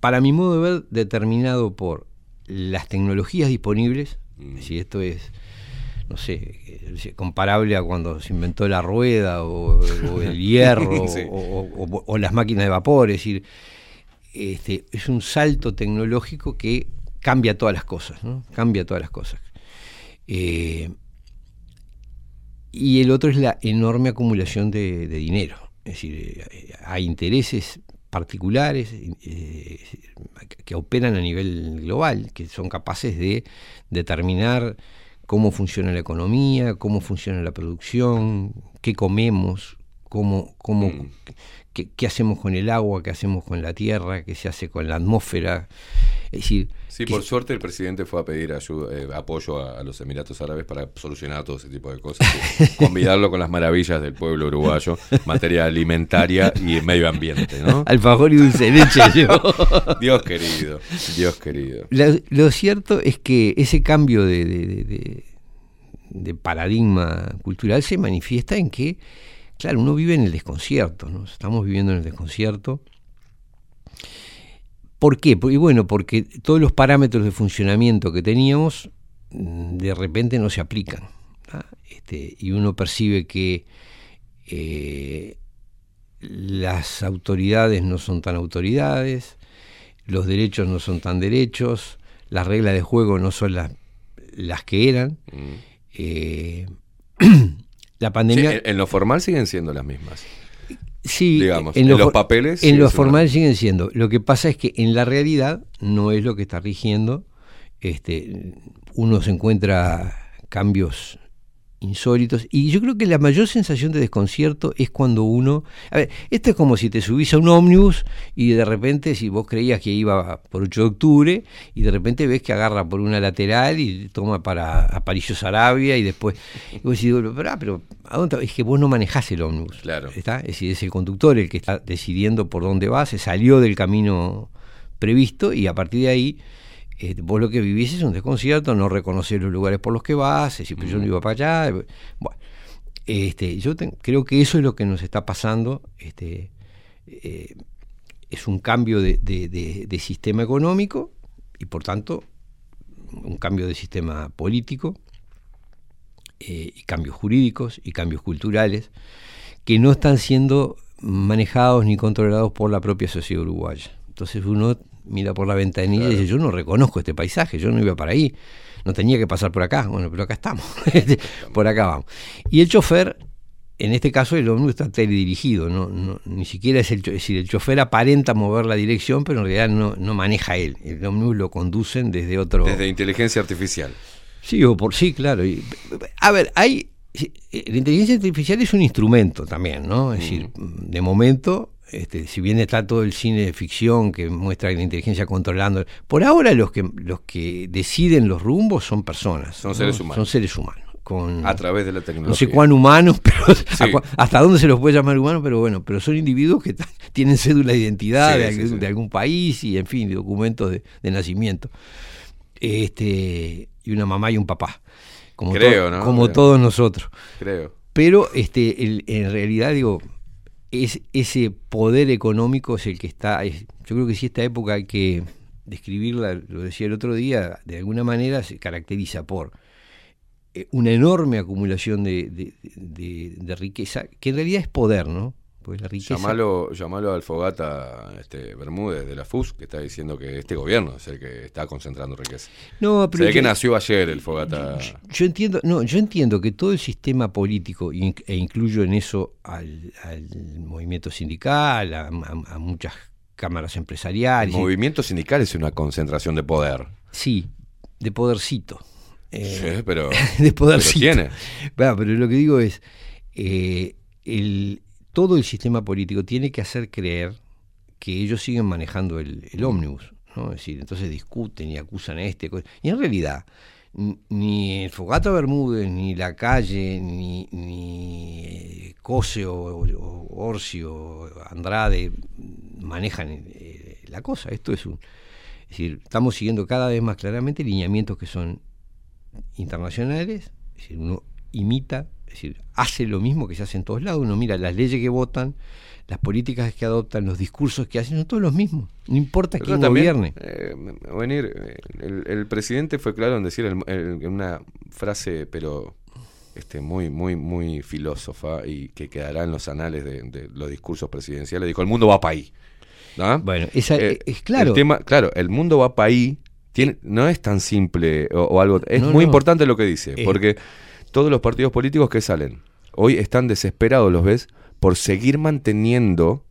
Speaker 10: para mi modo de ver, determinado por las tecnologías disponibles, es decir, esto es, no sé, eh, comparable a cuando se inventó la rueda o, o el hierro
Speaker 3: Sí.
Speaker 10: o, las máquinas de vapor, es decir, este, es un salto tecnológico que cambia todas las cosas, ¿no? Cambia todas las cosas. Eh, y el otro es la enorme acumulación de, de dinero. Es decir, eh, hay intereses particulares eh, que operan a nivel global, que son capaces de determinar cómo funciona la economía, cómo funciona la producción, qué comemos, cómo, cómo, qué, qué hacemos con el agua, qué hacemos con la tierra, qué se hace con la atmósfera. Es decir,
Speaker 3: Sí,
Speaker 10: que-
Speaker 3: por suerte el presidente fue a pedir ayuda, eh, apoyo a, a los Emiratos Árabes para solucionar todo ese tipo de cosas. convidarlo con las maravillas del pueblo uruguayo, materia alimentaria y medio ambiente, ¿no?
Speaker 10: Alfajor y dulce leche. llevó.
Speaker 3: Dios querido, Dios querido.
Speaker 10: La- lo cierto es que ese cambio de- de- de- de paradigma cultural se manifiesta en que, claro, uno vive en el desconcierto, ¿no? Estamos viviendo en el desconcierto. ¿Por qué? Porque, bueno, porque todos los parámetros de funcionamiento que teníamos mm, de repente no se aplican. Este, y uno percibe que eh, las autoridades no son tan autoridades, los derechos no son tan derechos, las reglas de juego no son las, las que eran. Eh, la
Speaker 3: Sí,
Speaker 10: pandemia...
Speaker 3: en, en lo formal siguen siendo las mismas.
Speaker 10: Sí,
Speaker 3: digamos, en los papeles
Speaker 10: En lo formal siguen siendo. Lo que pasa es que en la realidad no es lo que está rigiendo. Este, uno se encuentra cambios insólitos y yo creo que la mayor sensación de desconcierto es cuando uno a ver esto es como si te subís a un ómnibus y de repente si vos creías que iba por 8 de octubre y de repente ves que agarra por una lateral y toma para Aparicio Sarabia y después y vos decís, pero, ah, pero ¿a dónde es que vos no manejás el ómnibus
Speaker 3: Claro.
Speaker 10: ¿está? Es decir, es el conductor el que está decidiendo por dónde va, se salió del camino previsto y a partir de ahí eh, vos lo que vivís es un desconcierto, no reconocer los lugares por los que vas, decir, pues yo no iba para allá. eh, Bueno, este, yo te- creo que eso es lo que nos está pasando. Este, eh, es un cambio de, de- de- de sistema económico y por tanto un cambio de sistema político eh, y cambios jurídicos y cambios culturales que no están siendo manejados ni controlados por la propia sociedad uruguaya. Entonces uno mira por la ventanilla y dice, yo no reconozco este paisaje, yo no iba para ahí, no tenía que pasar por acá, bueno, pero acá estamos, por acá vamos. Y el chofer, en este caso el ómnibus está teledirigido, no, no, ni siquiera es el, es decir, el chofer aparenta mover la dirección, pero en realidad no, no maneja él, el ómnibus lo conducen desde otro...
Speaker 3: Desde inteligencia artificial.
Speaker 10: Sí, o por sí, claro. Y, a ver, hay eh, la inteligencia artificial es un instrumento también, ¿no? Es decir, de momento, este, si bien está todo el cine de ficción que muestra la inteligencia controlando, por ahora los que los que deciden los rumbos son personas,
Speaker 3: Son
Speaker 10: ¿no?
Speaker 3: seres humanos.
Speaker 10: son seres humanos. Con,
Speaker 3: A través de la tecnología.
Speaker 10: no sé cuán humanos, pero
Speaker 3: Sí.
Speaker 10: a cua- hasta dónde se los puede llamar humanos, pero bueno, pero son individuos que tienen cédula de identidad
Speaker 3: Sí,
Speaker 10: de, algún,
Speaker 3: sí.
Speaker 10: de algún país y en fin, documentos de, de nacimiento. Este, y una mamá y un papá. Como,
Speaker 3: Creo,
Speaker 10: to-
Speaker 3: ¿no?
Speaker 10: como
Speaker 3: Creo.
Speaker 10: todos nosotros.
Speaker 3: Creo.
Speaker 10: Pero este, el- en realidad, digo, es, ese poder económico es el que está. es- yo creo que si esta época hay que describirla, lo decía el otro día, de alguna manera se caracteriza por eh, una enorme acumulación de- de- de riqueza, que en realidad es poder, ¿no? Porque la riqueza...
Speaker 3: Llamalo, llamalo al Fogata este, Bermúdez de la FUS, que está diciendo que este gobierno es el que está concentrando riqueza.
Speaker 10: No,
Speaker 3: Se ve que nació ayer el Fogata.
Speaker 10: Yo entiendo, no, yo entiendo que todo el sistema político, e incluyo en eso al, al movimiento sindical, a, a- a muchas cámaras
Speaker 3: El
Speaker 10: empresariales, y-
Speaker 3: movimiento sindical es una concentración de poder.
Speaker 10: sí, de podercito. Eh,
Speaker 3: Sí, pero,
Speaker 10: de poder
Speaker 3: pero tiene.
Speaker 10: pero lo que digo es, eh, el, todo el sistema político tiene que hacer creer que ellos siguen manejando el, ómnibus. ¿no? Es decir, entonces discuten y acusan a este. Y en realidad, ni el Fogata Bermúdez, ni la calle, ni, ni eh, Cose o, o Orsi o Andrade manejan eh, la cosa. Esto es un. Es decir, estamos siguiendo cada vez más claramente lineamientos que son internacionales, es decir, uno imita, es decir, hace lo mismo que se hace en todos lados, uno mira las leyes que votan, las políticas que adoptan, los discursos que hacen, son todos los mismos, no importa
Speaker 3: Pero
Speaker 10: quién
Speaker 3: también,
Speaker 10: gobierne.
Speaker 3: eh, venir, el, el presidente fue claro en decir el- el- una frase, pero este, muy, muy, muy filósofa y que quedará en los anales de, de los discursos presidenciales. Dijo: el mundo va para ahí. ¿no?
Speaker 10: Bueno, esa,
Speaker 3: Eh,
Speaker 10: es claro.
Speaker 3: El tema, claro, el mundo va para ahí. Tiene, no es tan simple o, o algo. Es
Speaker 10: No,
Speaker 3: muy
Speaker 10: no.
Speaker 3: importante lo que dice,
Speaker 10: Eh.
Speaker 3: porque todos los partidos políticos que salen hoy están desesperados, los ves, por seguir manteniendo,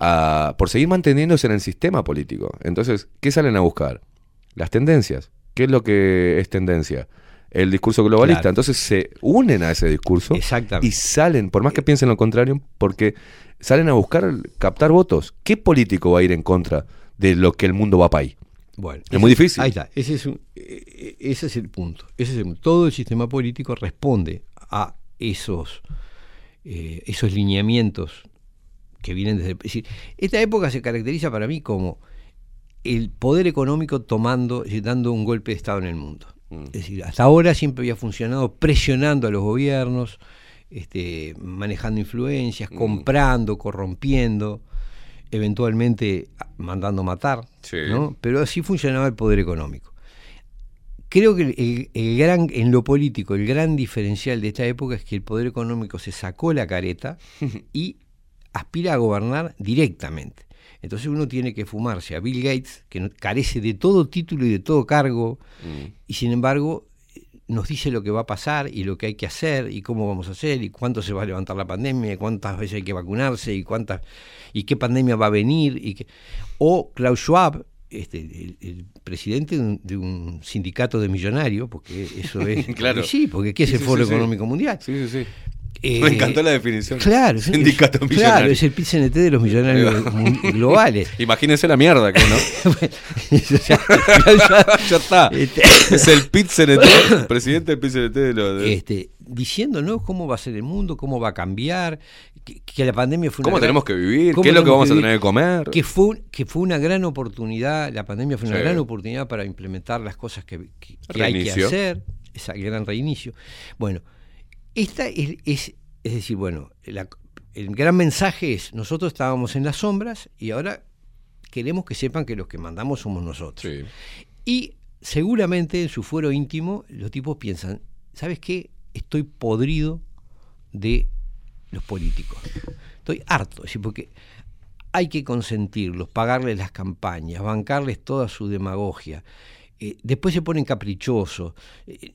Speaker 3: a- por seguir manteniéndose en el sistema político. Entonces, ¿qué salen a buscar? Las tendencias. ¿Qué es lo que es tendencia? El discurso globalista.
Speaker 10: Claro.
Speaker 3: Entonces se unen a ese discurso y salen, por más que piensen lo contrario, porque salen a buscar captar votos. ¿Qué político va a ir en contra de lo que el mundo va para ahí?
Speaker 10: Bueno,
Speaker 3: Es muy difícil.
Speaker 10: Ahí está, ese es, un- ese es el punto. Ese es el. Todo el sistema político responde a esos, eh, esos lineamientos que vienen desde... Es decir, esta época se caracteriza para mí como el poder económico tomando, dando un golpe de Estado en el mundo.
Speaker 3: Mm.
Speaker 10: Es decir, hasta ahora siempre había funcionado presionando a los gobiernos, este, manejando influencias,
Speaker 3: Mm.
Speaker 10: comprando, corrompiendo, eventualmente mandando matar,
Speaker 3: Sí.
Speaker 10: ¿no? pero así funcionaba el poder económico. Creo que el, el gran, en lo político, el gran diferencial de esta época es que el poder económico se sacó la careta y aspira a gobernar directamente. Entonces uno tiene que fumarse a Bill Gates, que carece de todo título y de todo cargo,
Speaker 3: Mm.
Speaker 10: y sin embargo nos dice lo que va a pasar y lo que hay que hacer y cómo vamos a hacer y cuánto se va a levantar la pandemia y cuántas veces hay que vacunarse y cuántas y qué pandemia va a venir y qué- o Klaus Schwab este, el, el presidente de un, de un sindicato de millonarios porque eso es
Speaker 3: Claro.
Speaker 10: sí porque qué es
Speaker 3: Sí,
Speaker 10: el
Speaker 3: sí,
Speaker 10: Foro
Speaker 3: sí.
Speaker 10: Económico Mundial
Speaker 3: Sí, sí, sí.
Speaker 10: Eh,
Speaker 3: Me encantó la definición.
Speaker 10: Claro, es-
Speaker 3: Sindicato
Speaker 10: es-
Speaker 3: millonario.
Speaker 10: Claro, es el PIT-CNT de los millonarios globales.
Speaker 3: Imagínense la mierda que, ¿no?
Speaker 10: ya,
Speaker 3: ya está.
Speaker 10: Este-
Speaker 3: Es el pit CNT, presidente del pit CNT de los. de-
Speaker 10: este, diciéndonos cómo va a ser el mundo, cómo va a cambiar, que, que la pandemia fue una
Speaker 3: ¿Cómo
Speaker 10: gran-
Speaker 3: tenemos que vivir? ¿Qué es lo que vamos a tener que comer?
Speaker 10: Que fue, que fue una gran oportunidad, la pandemia fue una
Speaker 3: Sí.
Speaker 10: gran oportunidad para implementar las cosas que, que- que hay que hacer, ese gran reinicio. Bueno, esta es, es, es decir, bueno, la- el gran mensaje es, nosotros estábamos en las sombras y ahora queremos que sepan que los que mandamos somos nosotros.
Speaker 3: Sí.
Speaker 10: Y seguramente en su fuero íntimo los tipos piensan, ¿sabes qué? Estoy podrido de los políticos. Estoy harto, es decir, porque hay que consentirlos, pagarles las campañas, bancarles toda su demagogia. Eh, después se ponen caprichosos, eh,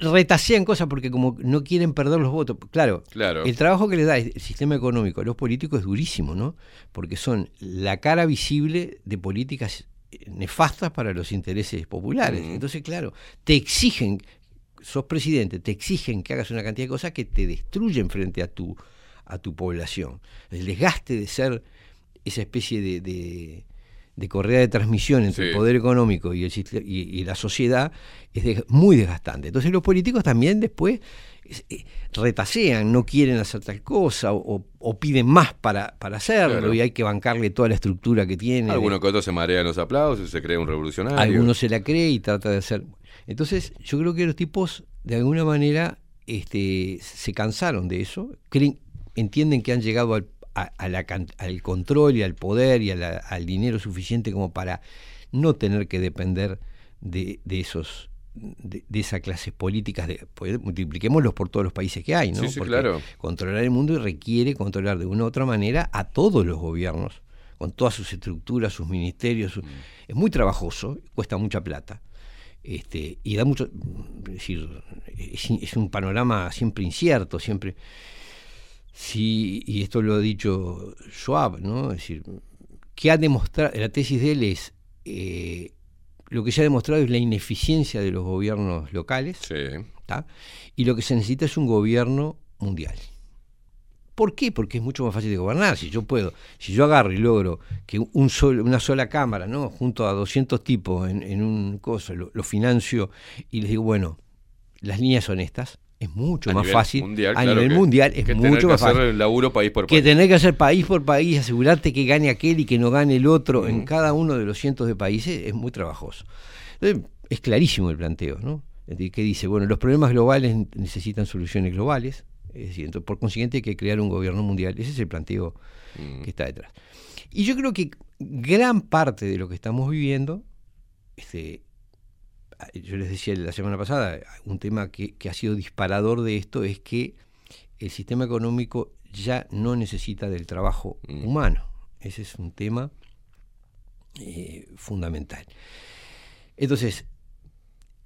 Speaker 10: retasean cosas porque como no quieren perder los votos. Claro,
Speaker 3: Claro.
Speaker 10: el trabajo que le da el sistema económico a los políticos es durísimo, ¿no? Porque son la cara visible de políticas eh, nefastas para los intereses populares. Entonces, claro, te exigen, sos presidente, te exigen que hagas una cantidad de cosas que te destruyen frente a tu, a tu población. El desgaste de ser esa especie de, de, de correa de transmisión entre
Speaker 3: Sí.
Speaker 10: el poder económico y, el, y, y la sociedad es de- muy desgastante. Entonces los políticos también después es- eh, retasean, no quieren hacer tal cosa o, piden más para, para hacerlo
Speaker 3: Claro.
Speaker 10: y hay que bancarle toda la estructura que tiene.
Speaker 3: Algunos que otros se marean los aplausos y se cree un revolucionario.
Speaker 10: Algunos se la cree y trata de hacer. Entonces, yo creo que los tipos, de alguna manera, este, se cansaron de eso, creen, entienden que han llegado al, a- a la al control y al poder y a la- al dinero suficiente como para no tener que depender de, de esos de, de esas clases políticas, de, pues, multipliquémoslos por todos los países que hay, ¿no?
Speaker 3: Sí, sí,
Speaker 10: Porque
Speaker 3: claro.
Speaker 10: controlar el mundo requiere controlar de una u otra manera a todos los gobiernos, con todas sus estructuras, sus ministerios.
Speaker 3: Mm.
Speaker 10: su- Es muy trabajoso, cuesta mucha plata. Este, y da mucho, es decir, es, es un panorama siempre incierto, siempre. Sí, y esto lo ha dicho Schwab, ¿no? Es decir, que ha demostrado, la tesis de él es, eh, lo que se ha demostrado es la ineficiencia de los gobiernos locales, y lo que se necesita es un gobierno mundial. ¿Por qué? Porque es mucho más fácil de gobernar. Si yo puedo, si yo agarro y logro que un solo, una sola cámara, ¿no? junto a 200 tipos en, en un coso, lo, lo financio y les digo, bueno, las líneas son estas, es mucho
Speaker 3: A
Speaker 10: más fácil.
Speaker 3: mundial,
Speaker 10: a
Speaker 3: claro
Speaker 10: nivel
Speaker 3: que-
Speaker 10: mundial es
Speaker 3: que tener
Speaker 10: mucho
Speaker 3: que
Speaker 10: más
Speaker 3: hacer
Speaker 10: fácil.
Speaker 3: el laburo país por
Speaker 10: Que
Speaker 3: país.
Speaker 10: tener que hacer país por país, asegurarte que gane aquel y que no gane el otro en cada uno de los cientos de países es muy trabajoso. Entonces, es clarísimo el planteo, ¿no? Que dice, bueno, los problemas globales necesitan soluciones globales, es decir, entonces, por consiguiente hay que crear un gobierno mundial. Ese es el planteo que está detrás. Y yo creo que gran parte de lo que estamos viviendo, este, yo les decía la semana pasada, un tema que, que ha sido disparador de esto es que el sistema económico ya no necesita del trabajo humano. Ese es un tema eh, fundamental. Entonces,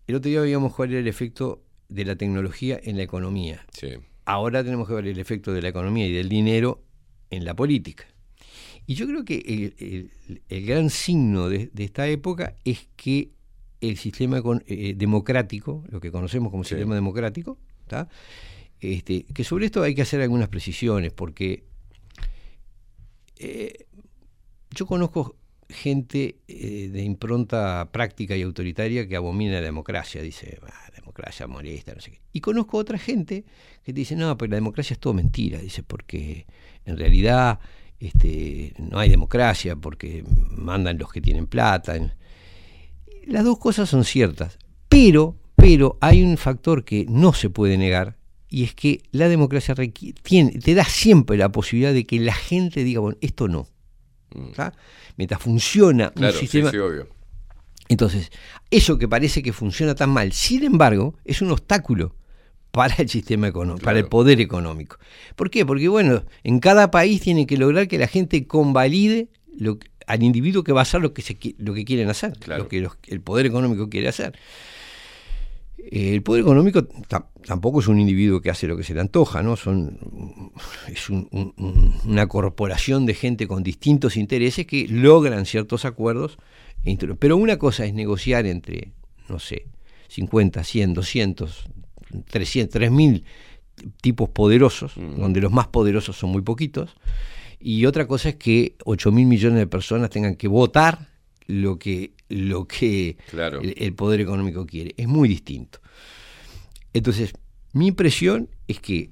Speaker 10: el otro día veíamos cuál era el efecto de la tecnología en la economía. Ahora tenemos que ver el efecto de la economía y del dinero en la política. Y yo creo que el, el- el gran signo de, de esta época es que el sistema econ- eh, democrático, lo que conocemos como sistema democrático, ¿tá? Este, que sobre esto hay que hacer algunas precisiones, porque eh, yo conozco gente eh, de impronta práctica y autoritaria que abomina la democracia, dice, "Ah, la democracia molesta, no sé qué. Y conozco otra gente que dice, no, pero la democracia es todo mentira, dice, porque en realidad este, no hay democracia, porque mandan los que tienen plata. Las dos cosas son ciertas, pero, pero hay un factor que no se puede negar, y es que la democracia tiene, te da siempre la posibilidad de que la gente diga, bueno, esto no. ¿tá? Mientras funciona
Speaker 3: Mm. Claro,
Speaker 10: un
Speaker 3: sí,
Speaker 10: sistema...
Speaker 3: sí, obvio.
Speaker 10: Entonces, eso que parece que funciona tan mal, sin embargo, es un obstáculo para el sistema económico, para el poder económico. ¿Por qué? Porque, bueno, en cada país tienen que lograr que la gente convalide lo que- al individuo que va a hacer lo que, se, lo que quieren hacer, lo que los- el poder económico quiere hacer. Eh, El poder económico ta- tampoco es un individuo que hace lo que se le antoja, ¿no? Son, es un- un- un- una corporación de gente con distintos intereses que logran ciertos acuerdos. e Pero una cosa es negociar entre, no sé, 50, 100, 200, 300, 3000 tipos poderosos, donde los más poderosos son muy poquitos. Y otra cosa es que 8 mil millones de personas tengan que votar lo que, lo que
Speaker 3: Claro.
Speaker 10: el, el poder económico quiere. Es muy distinto. Entonces, mi impresión es que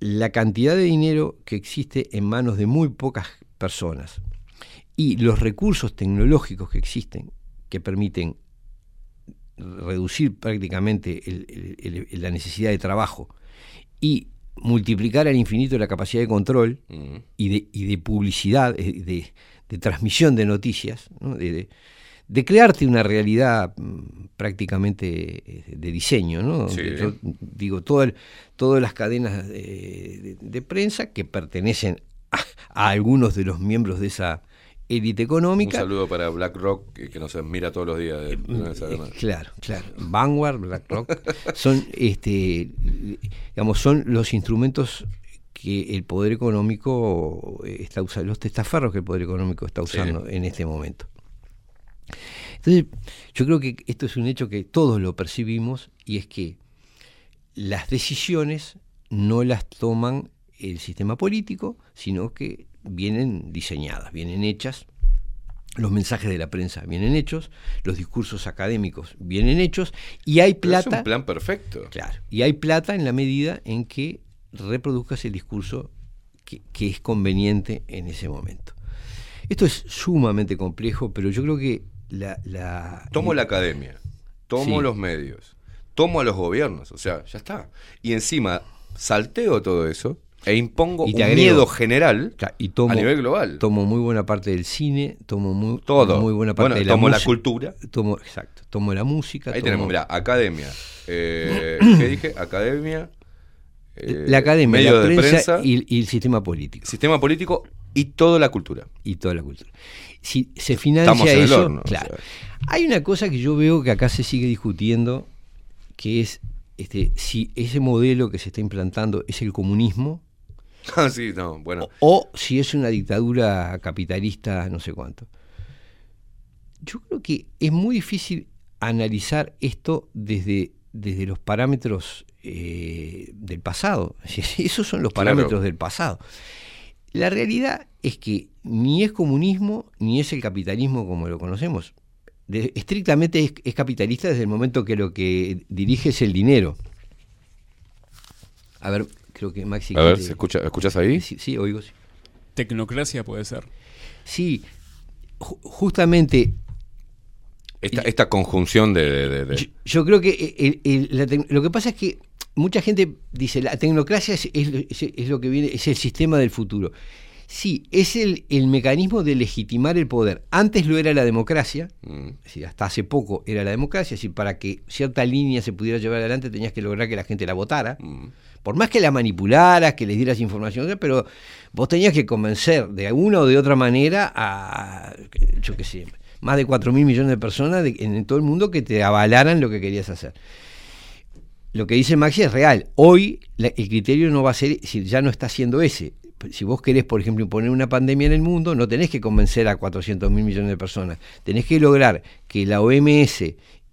Speaker 10: la cantidad de dinero que existe en manos de muy pocas personas y los recursos tecnológicos que existen, que permiten reducir prácticamente el- el- el- la necesidad de trabajo y multiplicar al infinito la capacidad de control y, de, y de publicidad, eh, de, de transmisión de noticias, ¿no? de, de- crearte una realidad mm, prácticamente eh, de diseño. ¿no?
Speaker 3: Sí.
Speaker 10: Yo digo, todo el- todas las cadenas de, prensa que pertenecen a, a algunos de los miembros de esa élite
Speaker 3: Un
Speaker 10: económica.
Speaker 3: saludo para BlackRock, que, que nos mira todos los días. de- de esa
Speaker 10: Eh,
Speaker 3: gana.
Speaker 10: Claro, claro. Vanguard, BlackRock, son, este, digamos, son los instrumentos que el poder económico está usando, los testaferros que el poder económico está
Speaker 3: Sí.
Speaker 10: usando en este momento. Entonces, yo creo que esto es un hecho que todos lo percibimos y es que las decisiones no las toman el sistema político, sino que vienen diseñadas, vienen hechas los mensajes de la prensa vienen hechos, los discursos académicos vienen hechos y hay
Speaker 3: Pero es
Speaker 10: plata.
Speaker 3: un plan perfecto.
Speaker 10: Claro. Y hay plata en la medida en que reproduzcas el discurso que, que es conveniente en ese momento. Esto es sumamente complejo, pero yo creo que la... la-
Speaker 3: Tomo la academia, tomo
Speaker 10: Sí.
Speaker 3: los medios, tomo a los gobiernos, o sea, ya está. Y encima salteo todo eso e impongo
Speaker 10: Y
Speaker 3: un
Speaker 10: agrego-
Speaker 3: miedo general
Speaker 10: y tomo,
Speaker 3: a nivel global.
Speaker 10: Tomo muy buena parte del cine, tomo muy,
Speaker 3: Todo.
Speaker 10: muy buena parte
Speaker 3: Bueno,
Speaker 10: de la
Speaker 3: tomo la cultura.
Speaker 10: Tomo, exacto, tomo la música.
Speaker 3: Ahí
Speaker 10: tomo-
Speaker 3: tenemos, mira, academia. Eh, ¿Qué dije? Academia. eh,
Speaker 10: la academia,
Speaker 3: medio
Speaker 10: la
Speaker 3: de
Speaker 10: prensa,
Speaker 3: prensa,
Speaker 10: y, y el sistema político.
Speaker 3: sistema político y toda la cultura.
Speaker 10: y toda la cultura. Si se financia
Speaker 3: Estamos en el
Speaker 10: eso,
Speaker 3: horno, o
Speaker 10: claro.
Speaker 3: sea.
Speaker 10: Hay una cosa que yo veo que acá se sigue discutiendo, que es este, si ese modelo que se está implantando es el comunismo
Speaker 3: Ah, sí, no, bueno.
Speaker 10: o si es una dictadura capitalista, no sé cuánto. Yo creo que es muy difícil analizar esto desde, desde los parámetros eh, del pasado. Esos son los
Speaker 3: Claro.
Speaker 10: parámetros del pasado. La realidad es que ni es comunismo ni es el capitalismo como lo conocemos. De- estrictamente es, es capitalista desde el momento que lo que dirige es el dinero. A ver, creo que Maxi.
Speaker 3: A ver, ¿se escucha, ¿escuchas ahí?
Speaker 10: Sí, sí, oigo. sí.
Speaker 6: Tecnocracia puede ser.
Speaker 10: Sí, ju- justamente
Speaker 3: Esta, esta conjunción de... de- de- de-
Speaker 10: yo, yo creo que el- el- la tec- lo que pasa es que mucha gente dice la tecnocracia es, es- es- es lo que viene, es el sistema del futuro. Sí, es el, el mecanismo de legitimar el poder. Antes lo era la democracia,
Speaker 3: Mm.
Speaker 10: decir, hasta hace poco era la democracia, es decir, para que cierta línea se pudiera llevar adelante tenías que lograr que la gente la votara.
Speaker 3: Mm.
Speaker 10: Por más que la manipularas, que les dieras información, pero vos tenías que convencer de una o de otra manera a, yo qué sé, más de 4 mil millones de personas en, todo el mundo que te avalaran lo que querías hacer. Lo que dice Maxi es real. Hoy el criterio no va a ser, si ya no está siendo ese. Si vos querés, por ejemplo, imponer una pandemia en el mundo, no tenés que convencer a 400 mil millones de personas. Tenés que lograr que la OMS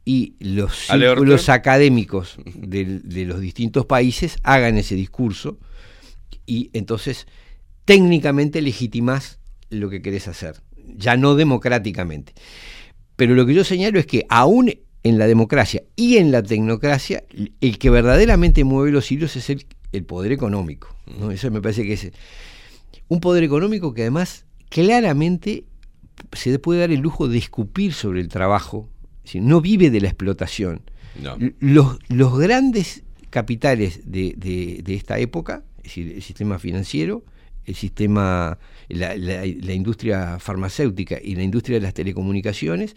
Speaker 10: y los círculos académicos de los distintos países hagan ese discurso y entonces técnicamente legitimás lo que querés hacer, ya no democráticamente. Pero lo que yo señalo es que aún en la democracia y en la tecnocracia, el que verdaderamente mueve los hilos es el, el poder económico. ¿no? Eso me parece que es un poder económico que además claramente se puede dar el lujo de escupir sobre el trabajo, no vive de la explotación.
Speaker 3: No.
Speaker 10: Los, los grandes capitales de, de- de esta época, es decir, el sistema financiero, el sistema, la, la- la industria farmacéutica y la industria de las telecomunicaciones,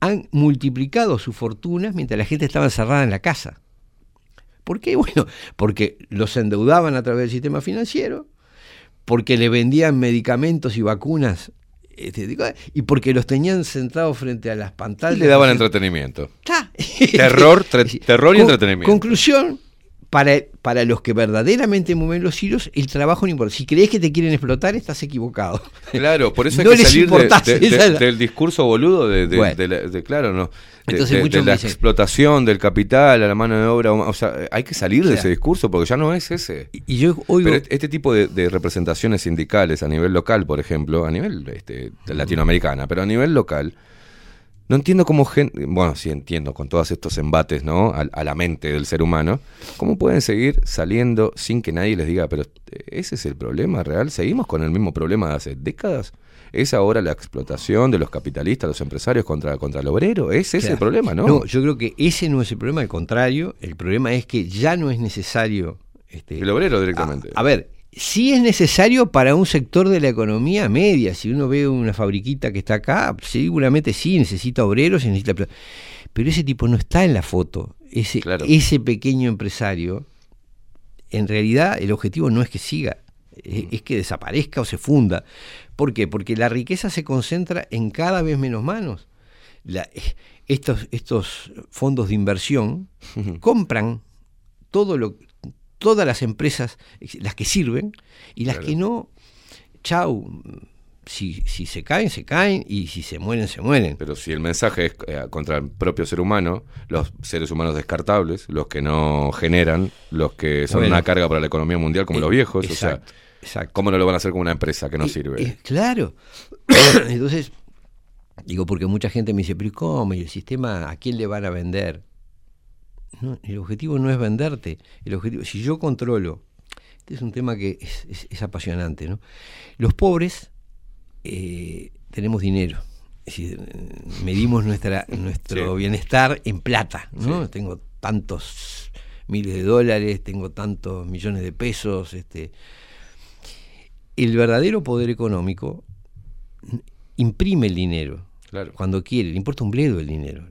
Speaker 10: han multiplicado sus fortunas mientras la gente estaba encerrada en la casa. ¿Por qué? Bueno, porque los endeudaban a través del sistema financiero, porque le vendían medicamentos y vacunas, este, digo, y porque los tenían sentados frente a las
Speaker 3: Y
Speaker 10: pantallas.
Speaker 3: le daban entretenimiento. Terror, terror y
Speaker 10: Con-
Speaker 3: entretenimiento.
Speaker 10: Conclusión, para, para los que verdaderamente mueven los hilos, el trabajo no importa. Si crees que te quieren explotar, estás equivocado.
Speaker 3: Claro, por eso hay
Speaker 10: No
Speaker 3: que salir de- de- del discurso boludo de,
Speaker 10: Bueno.
Speaker 3: claro, no. De,
Speaker 10: Entonces
Speaker 3: la
Speaker 10: dicen-
Speaker 3: explotación del capital a la mano de obra, o sea, hay que salir de ese discurso porque ya no es ese.
Speaker 10: Y yo oigo,
Speaker 3: Pero este tipo de, de representaciones sindicales a nivel local, por ejemplo, a nivel este, latinoamericana, pero a nivel local, no entiendo cómo gente, bueno, sí entiendo con todos estos embates, ¿no? A, a la mente del ser humano, cómo pueden seguir saliendo sin que nadie les diga, pero ese es el problema real, seguimos con el mismo problema de hace décadas. ¿Es ahora la explotación de los capitalistas, los empresarios contra, contra el obrero? ¿Es ese
Speaker 10: Claro.
Speaker 3: el problema, no?
Speaker 10: No, yo creo que ese no es el problema, al contrario, el problema es que ya no es necesario. Este,
Speaker 3: El obrero directamente.
Speaker 10: A, a ver, sí es necesario para un sector de la economía media. Si uno ve una fabriquita que está acá, seguramente sí necesita obreros, y necesita. Pero ese tipo no está en la foto. Ese,
Speaker 3: Claro.
Speaker 10: ese pequeño empresario, en realidad, el objetivo no es que siga, es, es que desaparezca o se funda. ¿Por qué? Porque la riqueza se concentra en cada vez menos manos. La- estos, estos fondos de inversión compran todo lo, todas las empresas, las que sirven, y las
Speaker 3: Claro.
Speaker 10: que no, chau, si, si se caen, se caen, y si se mueren, se mueren.
Speaker 3: Pero si el mensaje es eh, contra el propio ser humano, los seres humanos descartables, los que no generan, los que son
Speaker 10: Bueno.
Speaker 3: una carga para la economía mundial como
Speaker 10: Eh,
Speaker 3: los viejos,
Speaker 10: exacto,
Speaker 3: o sea,
Speaker 10: exacto.
Speaker 3: ¿cómo no lo van a hacer con una empresa que no
Speaker 10: Eh,
Speaker 3: sirve?
Speaker 10: claro. Entonces, digo, porque mucha gente me dice, pero ¿y ¿cómo? ¿Y el sistema a quién le van a vender? No, el objetivo no es venderte. El objetivo, si yo controlo, este es un tema que es, es- es apasionante, ¿no? Los pobres eh, tenemos dinero. Es decir, medimos nuestra, nuestro
Speaker 3: Sí.
Speaker 10: bienestar en plata, ¿no?
Speaker 3: Sí.
Speaker 10: Tengo tantos miles de dólares, tengo tantos millones de pesos, este, el verdadero poder económico imprime el dinero
Speaker 3: Claro.
Speaker 10: cuando quiere, le importa un bledo el dinero.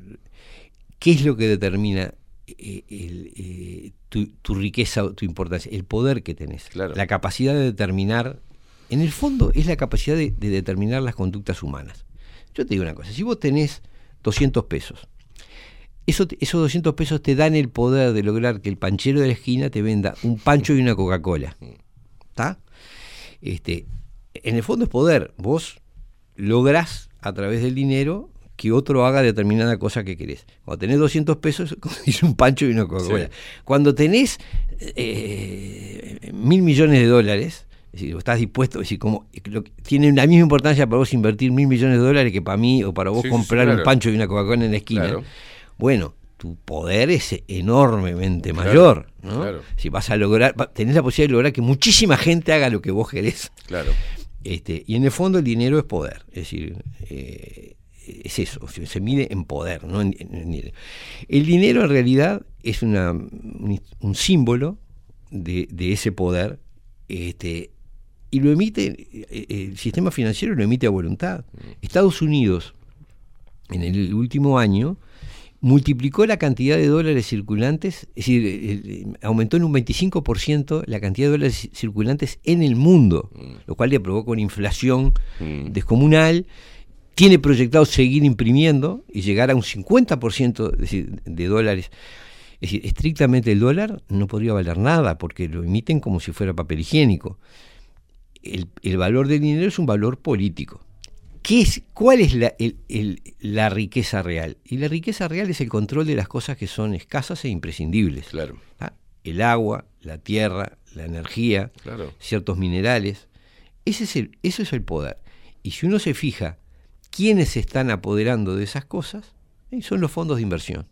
Speaker 10: ¿Qué es lo que determina eh, el, eh, tu, tu riqueza tu importancia? El poder que tenés,
Speaker 3: Claro.
Speaker 10: la capacidad de determinar, en el fondo es la capacidad de, de determinar las conductas humanas. Yo te digo una cosa, si vos tenés 200 pesos, eso esos 200 pesos te dan el poder de lograr que el panchero de la esquina te venda un pancho y una Coca-Cola. ¿Está? Este, en el fondo es poder. Vos lográs a través del dinero que otro haga determinada cosa que querés. Cuando tenés 200 pesos, conseguís un pancho y una Coca-Cola.
Speaker 3: Sí.
Speaker 10: Cuando tenés eh, mil millones de dólares, es decir, estás dispuesto, es decir, como, lo tiene la misma importancia para vos invertir mil millones de dólares que para mí o para vos
Speaker 3: Sí, sí, sí,
Speaker 10: comprar un pancho y una Coca-Cola en la esquina.
Speaker 3: Claro.
Speaker 10: Bueno, tu poder es enormemente
Speaker 3: Claro,
Speaker 10: mayor. ¿no?
Speaker 3: claro.
Speaker 10: Si vas a lograr, tenés la posibilidad de lograr que muchísima gente haga lo que vos querés.
Speaker 3: Claro.
Speaker 10: Este, y en el fondo el dinero es poder, es decir, eh, es eso, se, se mide en poder, no en, en- en dinero. El dinero en realidad es una, un, un símbolo de, de ese poder, este, y lo emite, eh, el sistema financiero lo emite a voluntad. Estados Unidos, en el último año, multiplicó la cantidad de dólares circulantes, es decir, eh, eh, aumentó en un 25% la cantidad de dólares circulantes en el mundo, lo cual le provoca una inflación descomunal. Tiene proyectado seguir imprimiendo y llegar a un 50% es decir, de dólares. Es decir, estrictamente el dólar no podría valer nada porque lo emiten como si fuera papel higiénico. El, el valor del dinero es un valor político. ¿Qué es, ¿Cuál es la, el- el- la riqueza real? Y la riqueza real es el control de las cosas que son escasas e imprescindibles.
Speaker 3: Claro.
Speaker 10: ¿tá? El agua, la tierra, la energía,
Speaker 3: Claro.
Speaker 10: ciertos minerales. Ese es el, eso es el poder. Y si uno se fija quiénes se están apoderando de esas cosas, eh, son los fondos de inversión.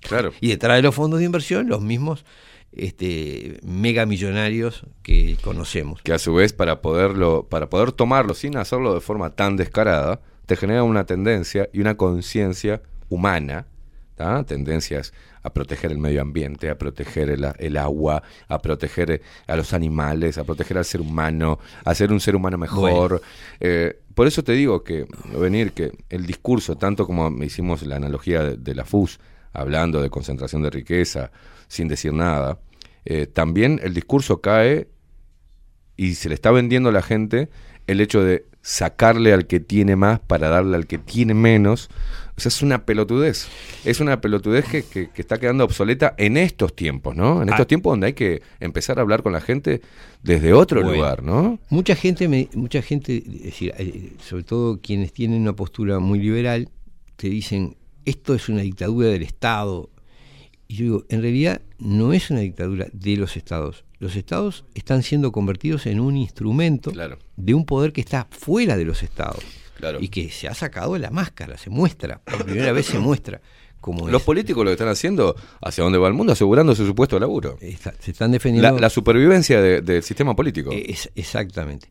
Speaker 3: Claro.
Speaker 10: Y detrás de los fondos de inversión, los mismos este, megamillonarios que conocemos.
Speaker 3: que a su vez para poderlo para poder tomarlo sin hacerlo de forma tan descarada te genera una tendencia y una conciencia humana ¿tá? tendencias a proteger el medio ambiente a proteger el, el agua a proteger eh, a los animales a proteger al ser humano a ser un ser humano mejor Eh, por eso te digo que venir que el discurso tanto como hicimos la analogía de, de la FUS hablando de concentración de riqueza sin decir nada eh, también el discurso cae y se le está vendiendo a la gente el hecho de sacarle al que tiene más para darle al que tiene menos. O sea, es una pelotudez. Es una pelotudez que, que- que está quedando obsoleta en estos tiempos, ¿no? En estos
Speaker 10: Ah.
Speaker 3: tiempos donde hay que empezar a hablar con la gente desde otro
Speaker 10: Bueno.
Speaker 3: lugar, ¿no?
Speaker 10: Mucha gente, me- mucha gente, es decir, sobre todo quienes tienen una postura muy liberal, te dicen, esto es una dictadura del Estado. Y yo digo, en realidad no es una dictadura de los Estados. Los Estados están siendo convertidos en un instrumento
Speaker 3: Claro.
Speaker 10: de un poder que está fuera de los Estados.
Speaker 3: Claro.
Speaker 10: Y que se ha sacado la máscara, se muestra, por primera vez se muestra como
Speaker 3: Los
Speaker 10: es.
Speaker 3: políticos lo que están haciendo, hacia dónde va el mundo, asegurándose su puesto de laburo.
Speaker 10: Está- se están defendiendo
Speaker 3: La, la supervivencia de- del sistema político.
Speaker 10: Es- exactamente.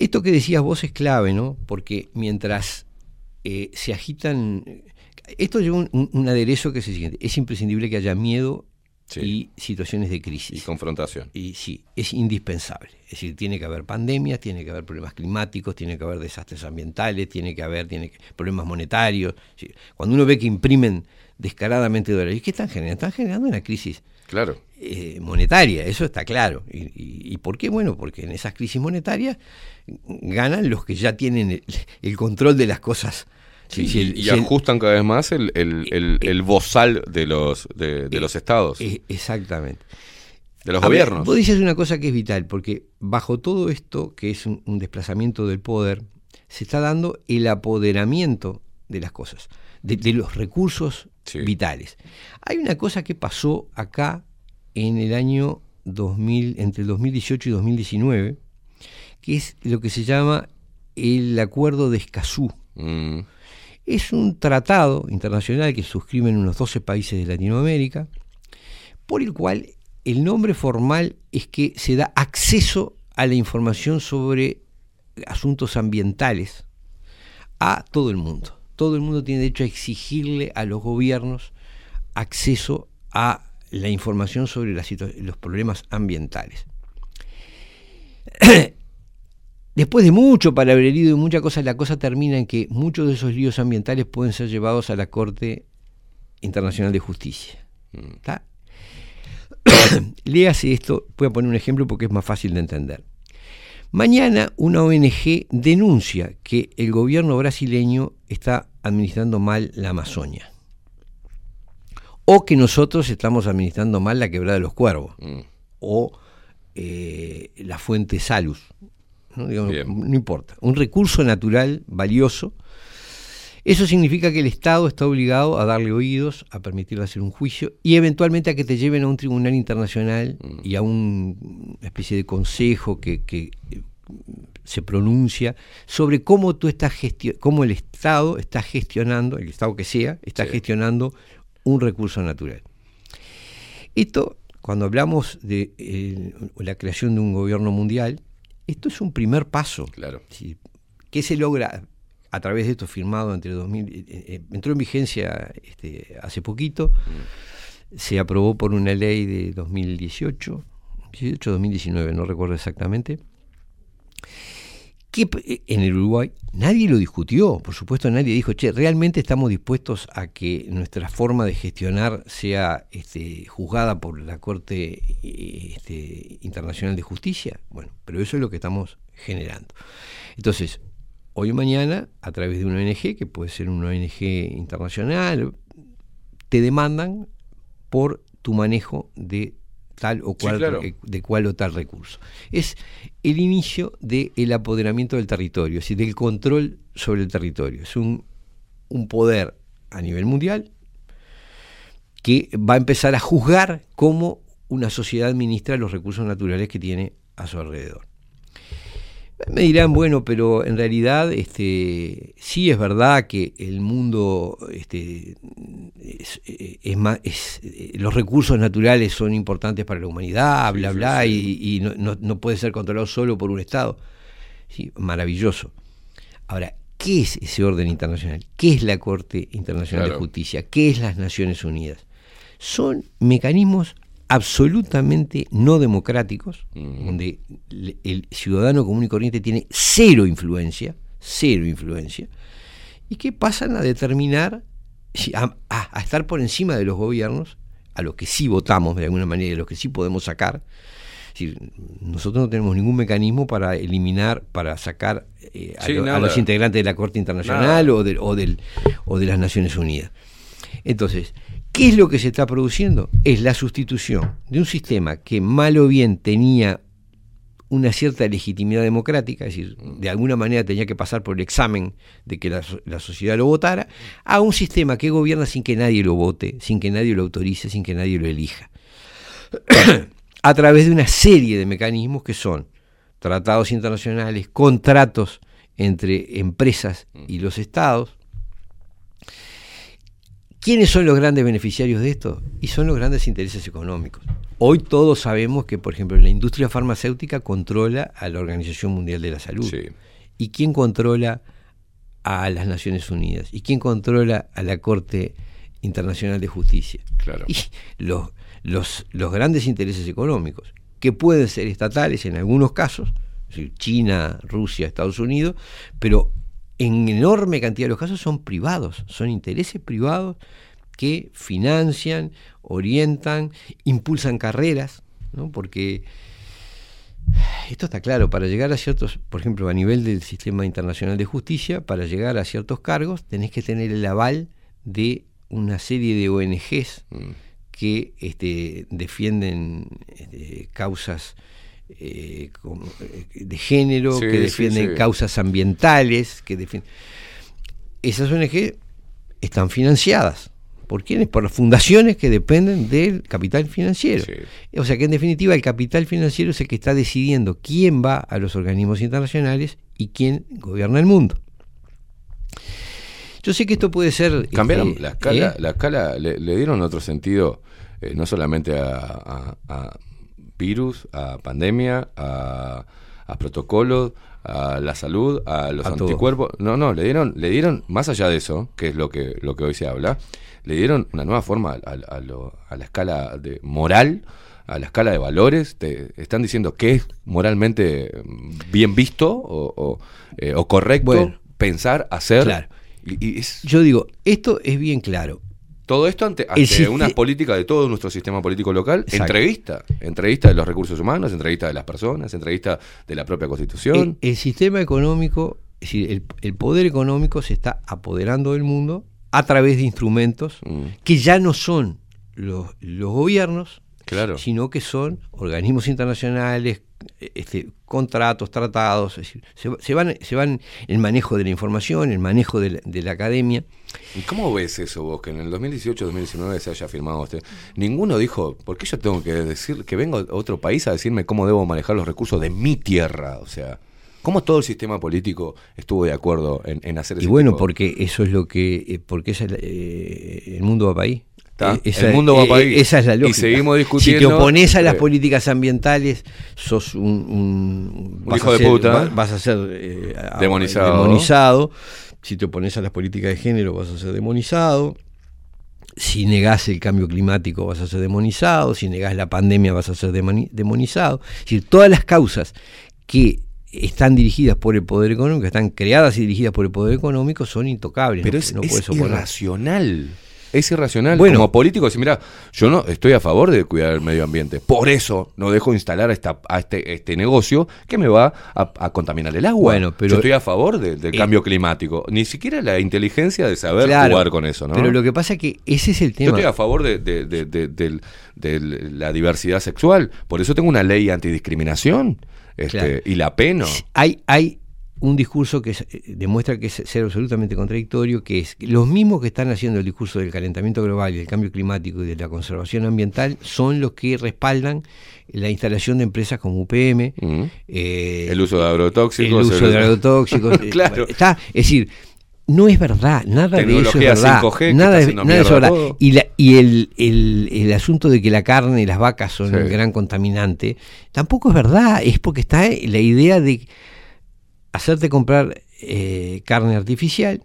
Speaker 10: Esto que decías vos es clave, ¿no? Porque mientras eh, se agitan... Esto lleva un- un aderezo que es el siguiente. Es imprescindible que haya miedo
Speaker 3: Sí.
Speaker 10: y situaciones de
Speaker 3: y
Speaker 10: crisis.
Speaker 3: confrontación.
Speaker 10: Y sí, es indispensable. Es decir, tiene que haber pandemias, tiene que haber problemas climáticos, tiene que haber desastres ambientales, tiene que haber tiene que- problemas monetarios. Sí, Cuando uno ve que imprimen descaradamente dólares, ¿y qué están generando? Están generando una crisis
Speaker 3: Claro.
Speaker 10: eh, monetaria, eso está claro. ¿Y, y- y por qué? Bueno, porque en esas crisis monetarias ganan los que ya tienen el, el control de las cosas.
Speaker 3: Sí,
Speaker 10: Si el-
Speaker 3: y,
Speaker 10: el-
Speaker 3: ajustan cada vez más el, el, el, el bozal de los, de, de los estados,
Speaker 10: eh, exactamente.
Speaker 3: de los
Speaker 10: A ver,
Speaker 3: gobiernos.
Speaker 10: vos dices una cosa que es vital, porque bajo todo esto, que es un, un desplazamiento del poder, se está dando el apoderamiento de las cosas, de, de los recursos
Speaker 3: Sí.
Speaker 10: vitales. Hay una cosa que pasó acá en el año 2000, entre el 2018 y 2019, que es lo que se llama el Acuerdo de Escazú.
Speaker 3: Mm,
Speaker 10: Es un tratado internacional que suscriben unos 12 países de Latinoamérica, por el cual el nombre formal es que se da acceso a la información sobre asuntos ambientales a todo el mundo. Todo el mundo tiene derecho a exigirle a los gobiernos acceso a la información sobre los problemas ambientales. Después de mucho palabrerío y muchas cosas, la cosa termina en que muchos de esos líos ambientales pueden ser llevados a la Corte Internacional de Justicia. ¿Está? Léase esto, voy a poner un ejemplo porque es más fácil de entender. Mañana una ONG denuncia que el gobierno brasileño está administrando mal la Amazonia. O que nosotros estamos administrando mal la quebrada de los cuervos. O eh, la fuente Salus. ¿No? Digamos, no importa. Un recurso natural valioso. Eso significa que el Estado está obligado a darle oídos, a permitirle hacer un juicio y eventualmente a que te lleven a un tribunal internacional y a un- una especie de consejo que, que, eh, se pronuncia sobre cómo tú estás cómo el Estado está gestionando, el Estado que sea, está gestionando un recurso natural. Esto, cuando hablamos de eh, la creación de un gobierno mundial, esto es un primer paso.
Speaker 3: Claro.
Speaker 10: Sí. ¿Qué se logra a través de esto firmado entre 2000? eh, eh, entró en vigencia este, hace poquito, se aprobó por una ley de 2018, 18, 2019, no recuerdo exactamente, que p- en el Uruguay nadie lo discutió, por supuesto nadie dijo, che, ¿realmente estamos dispuestos a que nuestra forma de gestionar sea este, juzgada por la Corte eh, este, Internacional de Justicia? Bueno, pero eso es lo que estamos generando. Entonces, hoy o mañana, a través de una ONG, que puede ser una ONG internacional, te demandan por tu manejo de tal o
Speaker 3: Sí,
Speaker 10: cual
Speaker 3: claro.
Speaker 10: eh, de cual o tal recurso. Es el inicio del apoderamiento del territorio, es decir, del control sobre el territorio. Es un, un poder a nivel mundial que va a empezar a juzgar cómo una sociedad administra los recursos naturales que tiene a su alrededor. Me dirán, bueno, pero en realidad este, sí es verdad que el mundo este, es, eh, es más, es, eh, los recursos naturales son importantes para la humanidad, bla,
Speaker 3: sí,
Speaker 10: bla,
Speaker 3: sí.
Speaker 10: y, y no, no- no puede ser controlado solo por un Estado. Sí, maravilloso. Ahora, ¿qué es ese orden internacional? ¿Qué es la Corte Internacional de. Justicia? ¿Qué es las Naciones Unidas? Son mecanismos absolutamente no democráticos, donde le- el ciudadano común y corriente tiene cero influencia, cero influencia, y que pasan a determinar, a, a- a estar por encima de los gobiernos, a los que sí votamos de alguna manera, a los que sí podemos sacar. Es decir, nosotros no tenemos ningún mecanismo para eliminar, para sacar eh, a,
Speaker 3: Sí,
Speaker 10: lo- a los integrantes de la Corte Internacional o de, o, del, o de las Naciones Unidas. Entonces, ¿qué es lo que se está produciendo? Es la sustitución de un sistema que mal o bien tenía una cierta legitimidad democrática, es decir, de alguna manera tenía que pasar por el examen de que la, la sociedad lo votara, a un sistema que gobierna sin que nadie lo vote, sin que nadie lo autorice, sin que nadie lo elija. a través de una serie de mecanismos que son tratados internacionales, contratos entre empresas y los estados. ¿Quiénes son los grandes beneficiarios de esto? Y son los grandes intereses económicos. Hoy todos sabemos que, por ejemplo, la industria farmacéutica controla a la Organización Mundial de la Salud. ¿Y quién controla a las Naciones Unidas? ¿Y quién controla a la Corte Internacional de Justicia?
Speaker 3: Claro.
Speaker 10: Y los, los, los grandes intereses económicos, que pueden ser estatales en algunos casos, China, Rusia, Estados Unidos, pero en enorme cantidad de los casos son privados, son intereses privados que financian, orientan, impulsan carreras, ¿no? porque esto está claro, para llegar a ciertos, por ejemplo, a nivel del sistema internacional de justicia, para llegar a ciertos cargos tenés que tener el aval de una serie de ONGs que este, defienden este, causas eh, como, eh, de género,
Speaker 3: Sí,
Speaker 10: que defienden
Speaker 3: sí.
Speaker 10: causas ambientales, que defienden... Esas ONG están financiadas. ¿Por quiénes? Por las fundaciones que dependen del capital financiero. O sea que en definitiva el capital financiero es el que está decidiendo quién va a los organismos internacionales y quién gobierna el mundo. Yo sé que esto puede ser...
Speaker 3: Cambiaron
Speaker 10: este,
Speaker 3: la escala,
Speaker 10: ¿eh?
Speaker 3: la escala le, le dieron otro sentido, eh, no solamente a, a- a virus, a pandemia, a, a protocolos, a la salud, a los
Speaker 10: A todo.
Speaker 3: anticuerpos. No, no, le dieron, le dieron, más allá de eso, que es lo que, lo que hoy se habla, le dieron una nueva forma a, a lo- a la escala de moral a la escala de valores, te están diciendo qué es moralmente mm, bien visto o, o, eh, o correcto
Speaker 10: Bueno.
Speaker 3: pensar, hacer.
Speaker 10: Claro.
Speaker 3: Y, y es-
Speaker 10: Yo digo, esto es bien claro.
Speaker 3: Todo esto ante, una política de todo nuestro sistema político local,
Speaker 10: Exacto.
Speaker 3: entrevista, entrevista de los recursos humanos, entrevista de las personas, entrevista de la propia constitución.
Speaker 10: El, el sistema económico, es decir, el, el poder económico se está apoderando del mundo a través de instrumentos
Speaker 3: Mm,
Speaker 10: que ya no son los, los gobiernos,
Speaker 3: claro.
Speaker 10: sino que son organismos internacionales, eh, este, contratos, tratados, es decir, se, se van, se van el manejo de la información, el manejo de la, de la academia.
Speaker 3: ¿Y cómo ves eso vos, que en el 2018-2019 se haya firmado este? Ninguno dijo, ¿por qué yo tengo que decir que vengo a otro país a decirme cómo debo manejar los recursos de mi tierra? O sea, ¿cómo todo el sistema político estuvo de acuerdo en, en hacer
Speaker 10: Y
Speaker 3: ese
Speaker 10: bueno,
Speaker 3: tipo-
Speaker 10: porque eso es lo que, eh, porque es la- eh, el mundo va para ahí. Eh, esa-
Speaker 3: el mundo va
Speaker 10: eh,
Speaker 3: para ahí.
Speaker 10: eh, Esa es la
Speaker 3: Y
Speaker 10: lógica.
Speaker 3: seguimos
Speaker 10: Si
Speaker 3: discutiendo,
Speaker 10: te opones a las
Speaker 3: eh,
Speaker 10: políticas ambientales, sos un, un-
Speaker 3: hijo de
Speaker 10: ser-
Speaker 3: puta.
Speaker 10: va- Vas a ser eh,
Speaker 3: Demonizado.
Speaker 10: demonizado. Si te opones a las políticas de género, vas a ser demonizado. Si negás el cambio climático, vas a ser demonizado. Si negás la pandemia, vas a ser demoni- demonizado. Es decir, todas las causas que están dirigidas por el poder económico, están creadas y dirigidas por el poder económico, son intocables.
Speaker 3: Pero
Speaker 10: no-
Speaker 3: es,
Speaker 10: no
Speaker 3: irracional. Es irracional.
Speaker 10: Bueno.
Speaker 3: Como político, decir, mira, yo no estoy a favor de cuidar el medio ambiente. Por eso no dejo instalar a, esta, a este, este negocio que me va a, a contaminar el agua.
Speaker 10: Bueno, pero-
Speaker 3: yo estoy a favor de- del
Speaker 10: Eh,
Speaker 3: cambio climático. Ni siquiera la inteligencia de saber
Speaker 10: Claro,
Speaker 3: jugar con eso, ¿no?
Speaker 10: Pero lo que pasa es que ese es el
Speaker 3: Yo
Speaker 10: tema.
Speaker 3: estoy a favor de, de- de- la diversidad sexual. Por eso tengo una ley antidiscriminación. Este,
Speaker 10: Claro.
Speaker 3: Y la peno.
Speaker 10: hay, hay un discurso que es- eh, demuestra que es ser absolutamente contradictorio, que es que los mismos que están haciendo el discurso del calentamiento global y del cambio climático y de la conservación ambiental son los que respaldan la instalación de empresas como UPM, eh,
Speaker 3: El uso de agrotóxicos.
Speaker 10: el uso de agrotóxicos. eh,
Speaker 3: Claro.
Speaker 10: Está, es decir, no es verdad, nada de eso es verdad.
Speaker 3: 5G que
Speaker 10: nada nada es verdad.
Speaker 3: todo.
Speaker 10: Y, la- y el, el- el asunto de que la carne y las vacas son
Speaker 3: Sí.
Speaker 10: el gran contaminante, tampoco es verdad. Es porque está la idea de hacerte comprar eh, carne artificial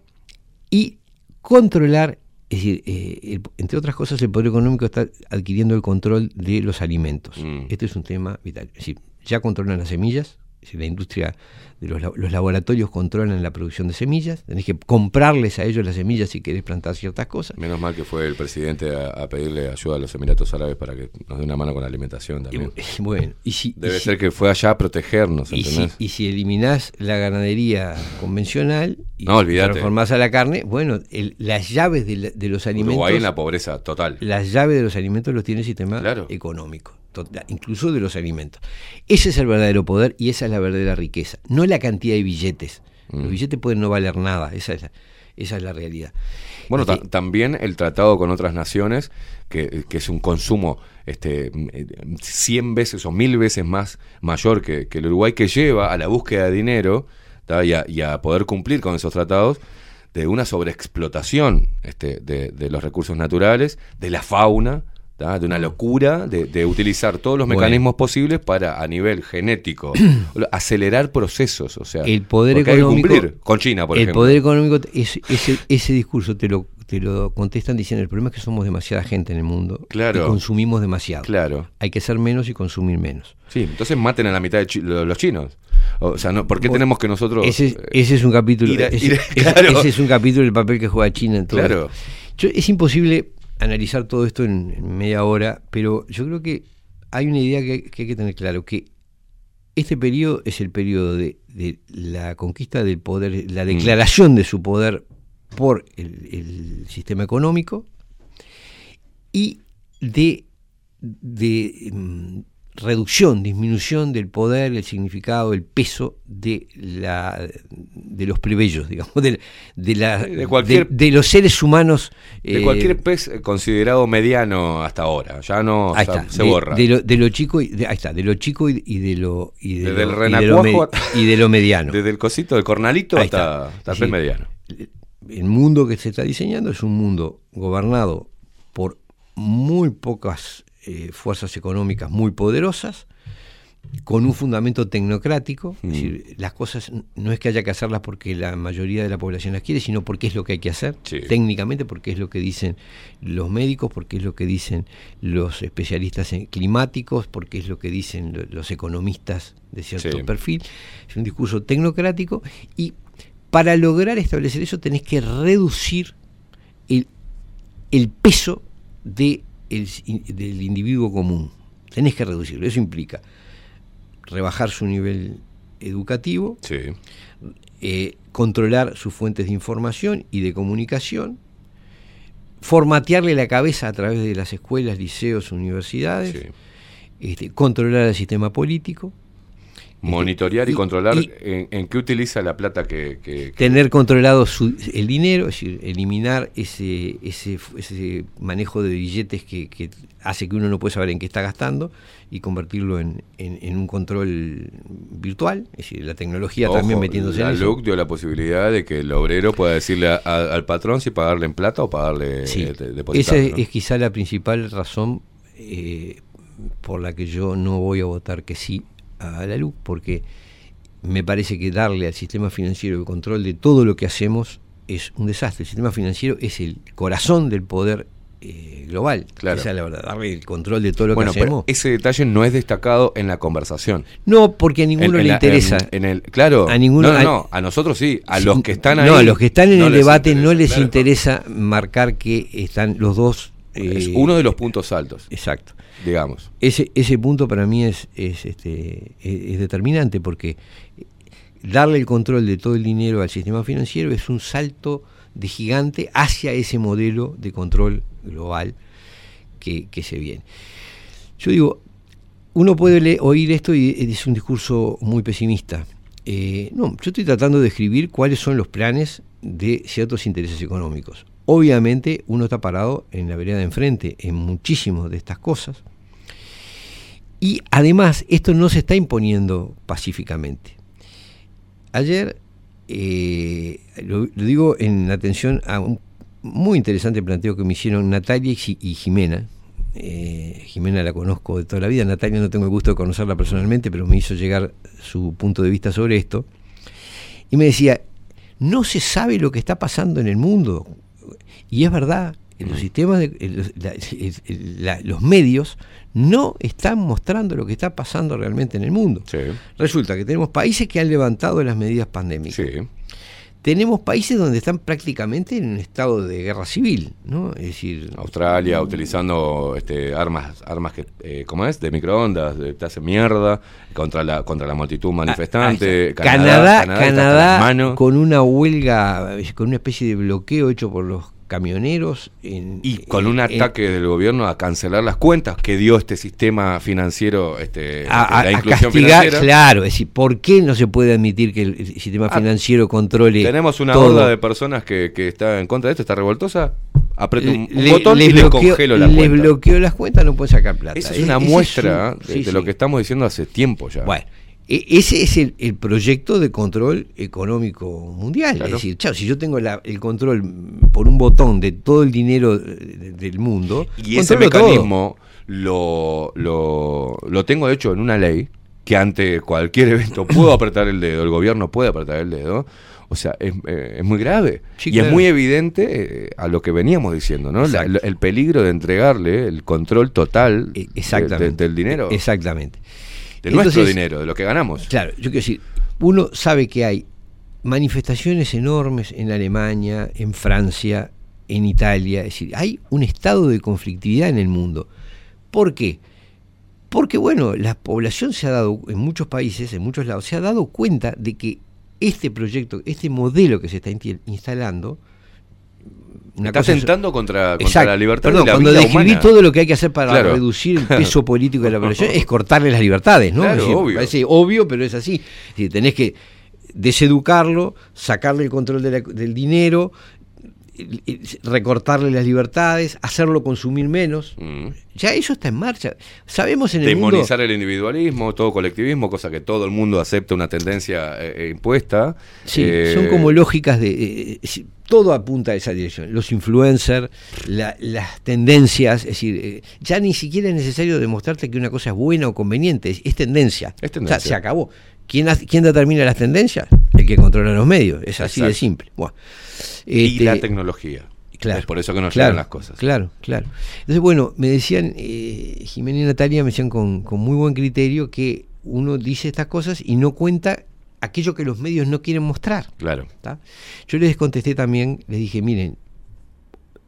Speaker 10: y controlar, es decir, eh, el- entre otras cosas, el poder económico está adquiriendo el control de los alimentos.
Speaker 3: Mm.
Speaker 10: Este es un tema vital. Es decir, ya controlan las semillas, decir, la industria de los, la- los laboratorios controlan la producción de semillas, tenés que comprarles a ellos las semillas si querés plantar ciertas cosas.
Speaker 3: Menos mal que fue el presidente a, a pedirle ayuda a los Emiratos Árabes para que nos dé una mano con la alimentación también.
Speaker 10: Y bueno, y si,
Speaker 3: Debe
Speaker 10: y si-
Speaker 3: ser que fue allá a protegernos,
Speaker 10: y si, y si eliminás la ganadería convencional y
Speaker 3: No,
Speaker 10: transformás a la carne, bueno, el- las llaves de, la- de los alimentos.
Speaker 3: Uruguay en la pobreza total.
Speaker 10: Las llaves de los alimentos los tiene el sistema
Speaker 3: Claro.
Speaker 10: económico, incluso de los alimentos. Ese es el verdadero poder y esa es la verdadera riqueza, no la cantidad de billetes.
Speaker 3: Mm.
Speaker 10: Los billetes pueden no valer nada, esa es la, esa es la realidad.
Speaker 3: Bueno,
Speaker 10: Este,
Speaker 3: también el tratado con otras naciones, que, que es un consumo este, eh, 100 veces o 1000 veces más mayor que, que el Uruguay, que lleva a la búsqueda de dinero y, a, y a poder cumplir con esos tratados de una sobreexplotación este, de, de los recursos naturales, de la fauna, ¿tá? de una locura de, de utilizar todos los
Speaker 10: Bueno.
Speaker 3: mecanismos posibles para, a nivel genético, acelerar procesos. O sea,
Speaker 10: el poder
Speaker 3: porque hay que
Speaker 10: económico
Speaker 3: cumplir. Con China, por
Speaker 10: el
Speaker 3: ejemplo.
Speaker 10: poder económico es- ese, ese discurso te lo te lo contestan diciendo el problema es que somos demasiada gente en el mundo
Speaker 3: Claro.
Speaker 10: y consumimos demasiado
Speaker 3: Claro.
Speaker 10: hay que ser menos y consumir menos
Speaker 3: Sí, entonces maten a la mitad de chi- los chinos. O sea, no, ¿por qué
Speaker 10: Bueno,
Speaker 3: tenemos que nosotros...
Speaker 10: ese, ese es un capítulo
Speaker 3: ir a-
Speaker 10: ese,
Speaker 3: ir a-
Speaker 10: ese-
Speaker 3: claro.
Speaker 10: ese es un capítulo del papel que juega China en todo
Speaker 3: Claro.
Speaker 10: Yo- es imposible analizar todo esto en, en media hora pero yo creo que hay una idea que, que hay que tener claro que este periodo es el periodo de, de la conquista del poder, la declaración de su poder por el, el sistema económico y de, de mm, reducción, disminución del poder, el significado, el peso de la de los plebeyos, digamos, de, de la
Speaker 3: De cualquier-
Speaker 10: de, de los seres humanos
Speaker 3: de
Speaker 10: eh,
Speaker 3: cualquier pez considerado mediano hasta ahora. Ya no
Speaker 10: ahí
Speaker 3: o sea,
Speaker 10: está,
Speaker 3: se borra.
Speaker 10: de lo, de lo chico y de, ahí está, de lo chico y, y de lo y de
Speaker 3: Desde
Speaker 10: lo,
Speaker 3: el
Speaker 10: y de lo me-
Speaker 3: renacuajo
Speaker 10: y de lo mediano.
Speaker 3: Desde el cosito, del cornalito
Speaker 10: Ahí
Speaker 3: hasta, hasta el
Speaker 10: Sí.
Speaker 3: pez mediano.
Speaker 10: el mundo que se está diseñando es un mundo gobernado por muy pocas eh, fuerzas económicas muy poderosas, con un fundamento tecnocrático, es
Speaker 3: Mm.
Speaker 10: decir, las cosas no es que haya que hacerlas porque la mayoría de la población las quiere, sino porque es lo que hay que hacer,
Speaker 3: Sí.
Speaker 10: técnicamente porque es lo que dicen los médicos, porque es lo que dicen los especialistas en climáticos, porque es lo que dicen lo- los economistas de cierto
Speaker 3: Sí.
Speaker 10: perfil. Es un discurso tecnocrático y para lograr establecer eso tenés que reducir el, el peso de el- del individuo común. Tenés que reducirlo. Eso implica rebajar su nivel educativo,
Speaker 3: Sí.
Speaker 10: eh, controlar sus fuentes de información y de comunicación, formatearle la cabeza a través de las escuelas, liceos, universidades,
Speaker 3: Sí.
Speaker 10: este, controlar el sistema político,
Speaker 3: Monitorear y,
Speaker 10: y-
Speaker 3: controlar
Speaker 10: y-
Speaker 3: en, en qué utiliza la plata que... que- que-
Speaker 10: tener controlado su- el dinero, es decir, eliminar ese, ese, ese manejo de billetes que, que hace que uno no puede saber en qué está gastando y convertirlo en, en- en un control virtual, es decir, la tecnología
Speaker 3: Ojo,
Speaker 10: también metiéndose
Speaker 3: la
Speaker 10: en eso.
Speaker 3: LUC dio la posibilidad de que el obrero pueda decirle a- a- al patrón si pagarle en plata o pagarle
Speaker 10: Sí,
Speaker 3: eh,
Speaker 10: esa es,
Speaker 3: ¿no?
Speaker 10: es quizá la principal razón eh, por la que yo no voy a votar que sí a la luz, porque me parece que darle al sistema financiero el control de todo lo que hacemos es un desastre. El sistema financiero es el corazón del poder eh, global.
Speaker 3: Claro.
Speaker 10: Esa es la verdad, darle el control de todo lo
Speaker 3: Bueno,
Speaker 10: que
Speaker 3: pero
Speaker 10: hacemos.
Speaker 3: ese detalle no es destacado en la conversación.
Speaker 10: No, porque a ninguno
Speaker 3: En- en
Speaker 10: le
Speaker 3: la-
Speaker 10: interesa.
Speaker 3: En, en el, claro,
Speaker 10: A ninguno-
Speaker 3: no, no,
Speaker 10: a-
Speaker 3: no, a nosotros sí, a
Speaker 10: Sí,
Speaker 3: los que están ahí.
Speaker 10: No, a los que están en
Speaker 3: no
Speaker 10: el debate
Speaker 3: interesa,
Speaker 10: no les
Speaker 3: claro.
Speaker 10: interesa marcar que están los dos.
Speaker 3: Es
Speaker 10: eh,
Speaker 3: uno de los puntos altos,
Speaker 10: Exacto.
Speaker 3: digamos.
Speaker 10: Ese, ese punto para mí es, es, este, es, es determinante porque darle el control de todo el dinero al sistema financiero es un salto de gigante hacia ese modelo de control global que, que se viene. Yo digo, uno puede oír esto y es un discurso muy pesimista. Eh, no, yo estoy tratando de describir cuáles son los planes de ciertos intereses económicos. Obviamente uno está parado en la vereda de enfrente en muchísimas de estas cosas. Y además, esto no se está imponiendo pacíficamente. Ayer, eh, lo, digo en atención a un muy interesante planteo que me hicieron Natalia y Jimena. Eh, Jimena la conozco de toda la vida, Natalia no tengo el gusto de conocerla personalmente, pero me hizo llegar su punto de vista sobre esto. Y me decía, no se sabe lo que está pasando en el mundo. Y es verdad, en los sistemas, de, en la- los medios no están mostrando lo que está pasando realmente en el mundo.
Speaker 3: Sí,
Speaker 10: Resulta que tenemos países que han levantado las medidas pandémicas.
Speaker 3: sí.
Speaker 10: Tenemos países donde están prácticamente en un estado de guerra civil, ¿no? Es decir,
Speaker 3: Australia utilizando este, armas, armas que, eh, ¿cómo es? De microondas, de, te hacen mierda contra la contra la multitud manifestante.
Speaker 10: Ah, Canadá, Canadá,
Speaker 3: manos.
Speaker 10: con una huelga, con una especie de bloqueo hecho por los camioneros. En,
Speaker 3: y con un
Speaker 10: en-
Speaker 3: ataque del gobierno a cancelar las cuentas que dio este sistema financiero, este,
Speaker 10: a, a-
Speaker 3: la
Speaker 10: a
Speaker 3: inclusión
Speaker 10: castigar,
Speaker 3: financiera.
Speaker 10: claro, es decir, ¿por qué no se puede admitir que el, sistema
Speaker 3: Ah,
Speaker 10: financiero controle
Speaker 3: Tenemos una
Speaker 10: todo?
Speaker 3: horda de personas que, que está en contra de esto, está revoltosa. Aprieto un, un
Speaker 10: Le-
Speaker 3: botón y le congelo la cuenta.
Speaker 10: bloqueo las cuentas, no pueden sacar plata.
Speaker 3: Esa es una muestra
Speaker 10: un-
Speaker 3: de,
Speaker 10: sí,
Speaker 3: de lo que estamos diciendo hace tiempo ya.
Speaker 10: Bueno, ese es el, el proyecto de control económico mundial.
Speaker 3: Claro.
Speaker 10: Es decir, chao, si yo tengo la- el control por un botón de todo el dinero de- del mundo,
Speaker 3: Y ese mecanismo lo, lo, lo tengo hecho en una ley que ante cualquier evento puedo apretar el dedo, el gobierno puede apretar el dedo. O sea, es, eh, es muy grave.
Speaker 10: Sí,
Speaker 3: y
Speaker 10: claro.
Speaker 3: es muy evidente eh, a lo que veníamos diciendo, ¿no? La- el peligro de entregarle el control total
Speaker 10: E-
Speaker 3: de-
Speaker 10: Exactamente.
Speaker 3: de- del dinero.
Speaker 10: Exactamente.
Speaker 3: De nuestro dinero, de lo que ganamos.
Speaker 10: Claro, yo quiero decir, uno sabe que hay manifestaciones enormes en Alemania, en Francia, en Italia, es decir, hay un estado de conflictividad en el mundo. ¿Por qué? Porque, bueno, la población se ha dado, en muchos países, en muchos lados, se ha dado cuenta de que este proyecto, este modelo que se está instalando, una
Speaker 3: Está contra, contra
Speaker 10: Exacto.
Speaker 3: la libertad
Speaker 10: Perdón,
Speaker 3: y la
Speaker 10: cuando describí todo lo que hay que hacer para
Speaker 3: Claro.
Speaker 10: reducir el peso político de la población es cortarle las libertades, ¿no?
Speaker 3: Claro,
Speaker 10: Es decir,
Speaker 3: obvio.
Speaker 10: Parece obvio, pero es así. Es decir, tenés que deseducarlo, sacarle el control de la- del dinero, recortarle las libertades, hacerlo consumir menos. Ya eso está en marcha. Sabemos en el mundo...
Speaker 3: Demonizar el individualismo, todo colectivismo, cosa que todo el mundo acepta una tendencia eh, eh, impuesta.
Speaker 10: Sí,
Speaker 3: Eh,
Speaker 10: son como lógicas de... eh, todo apunta a esa dirección. Los influencers, la- las tendencias, es decir, ya ni siquiera es necesario demostrarte que una cosa es buena o conveniente, es, es tendencia.
Speaker 3: Es tendencia.
Speaker 10: O sea, se acabó. ¿Quién, ¿Quién determina las tendencias? El que controla los medios. Es así de simple. Bueno,
Speaker 3: Y
Speaker 10: este,
Speaker 3: la tecnología.
Speaker 10: Claro,
Speaker 3: Es por eso que nos
Speaker 10: claro,
Speaker 3: llegan las cosas.
Speaker 10: Claro, claro. Entonces, bueno, me decían, eh, Jimena y Natalia me decían con, con muy buen criterio que uno dice estas cosas y no cuenta aquello que los medios no quieren mostrar.
Speaker 3: Claro.
Speaker 10: ¿tá? Yo les contesté también, les dije, miren,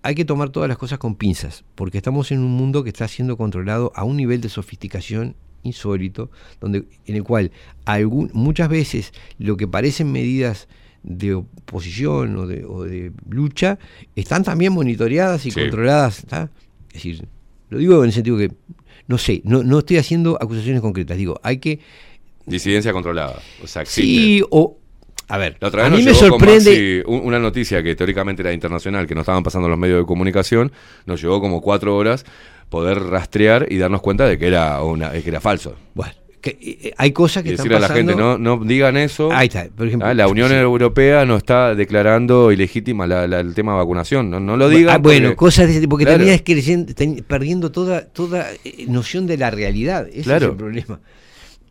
Speaker 10: hay que tomar todas las cosas con pinzas, porque estamos en un mundo que está siendo controlado a un nivel de sofisticación insólito, donde, en el cual algún, muchas veces lo que parecen medidas de oposición o de, o de lucha están también monitoreadas y
Speaker 3: Sí.
Speaker 10: controladas. Es decir, lo digo en el sentido que, no sé, no, no estoy haciendo acusaciones concretas, digo, hay que...
Speaker 3: Disidencia controlada. O sea, existe.
Speaker 10: Sí, o... A ver,
Speaker 3: La otra vez
Speaker 10: a
Speaker 3: nos
Speaker 10: mí me
Speaker 3: llegó con
Speaker 10: sorprende...
Speaker 3: Maxi una noticia que teóricamente era internacional, que nos estaban pasando los medios de comunicación, nos llevó como cuatro horas poder rastrear y darnos cuenta de que era una, que era falso.
Speaker 10: Bueno, que, eh, hay cosas que
Speaker 3: y
Speaker 10: están
Speaker 3: decirle a la
Speaker 10: pasando...
Speaker 3: gente, no, no digan eso.
Speaker 10: Ahí está, por ejemplo.
Speaker 3: Ah, la Unión
Speaker 10: sí.
Speaker 3: Europea no está declarando ilegítima la- la- el tema de vacunación. No, no lo digan.
Speaker 10: Ah, bueno,
Speaker 3: porque-
Speaker 10: cosas de ese tipo, porque
Speaker 3: Claro.
Speaker 10: terminas creyendo- ten- perdiendo toda, toda eh, noción de la realidad. Ese
Speaker 3: Claro.
Speaker 10: es el problema.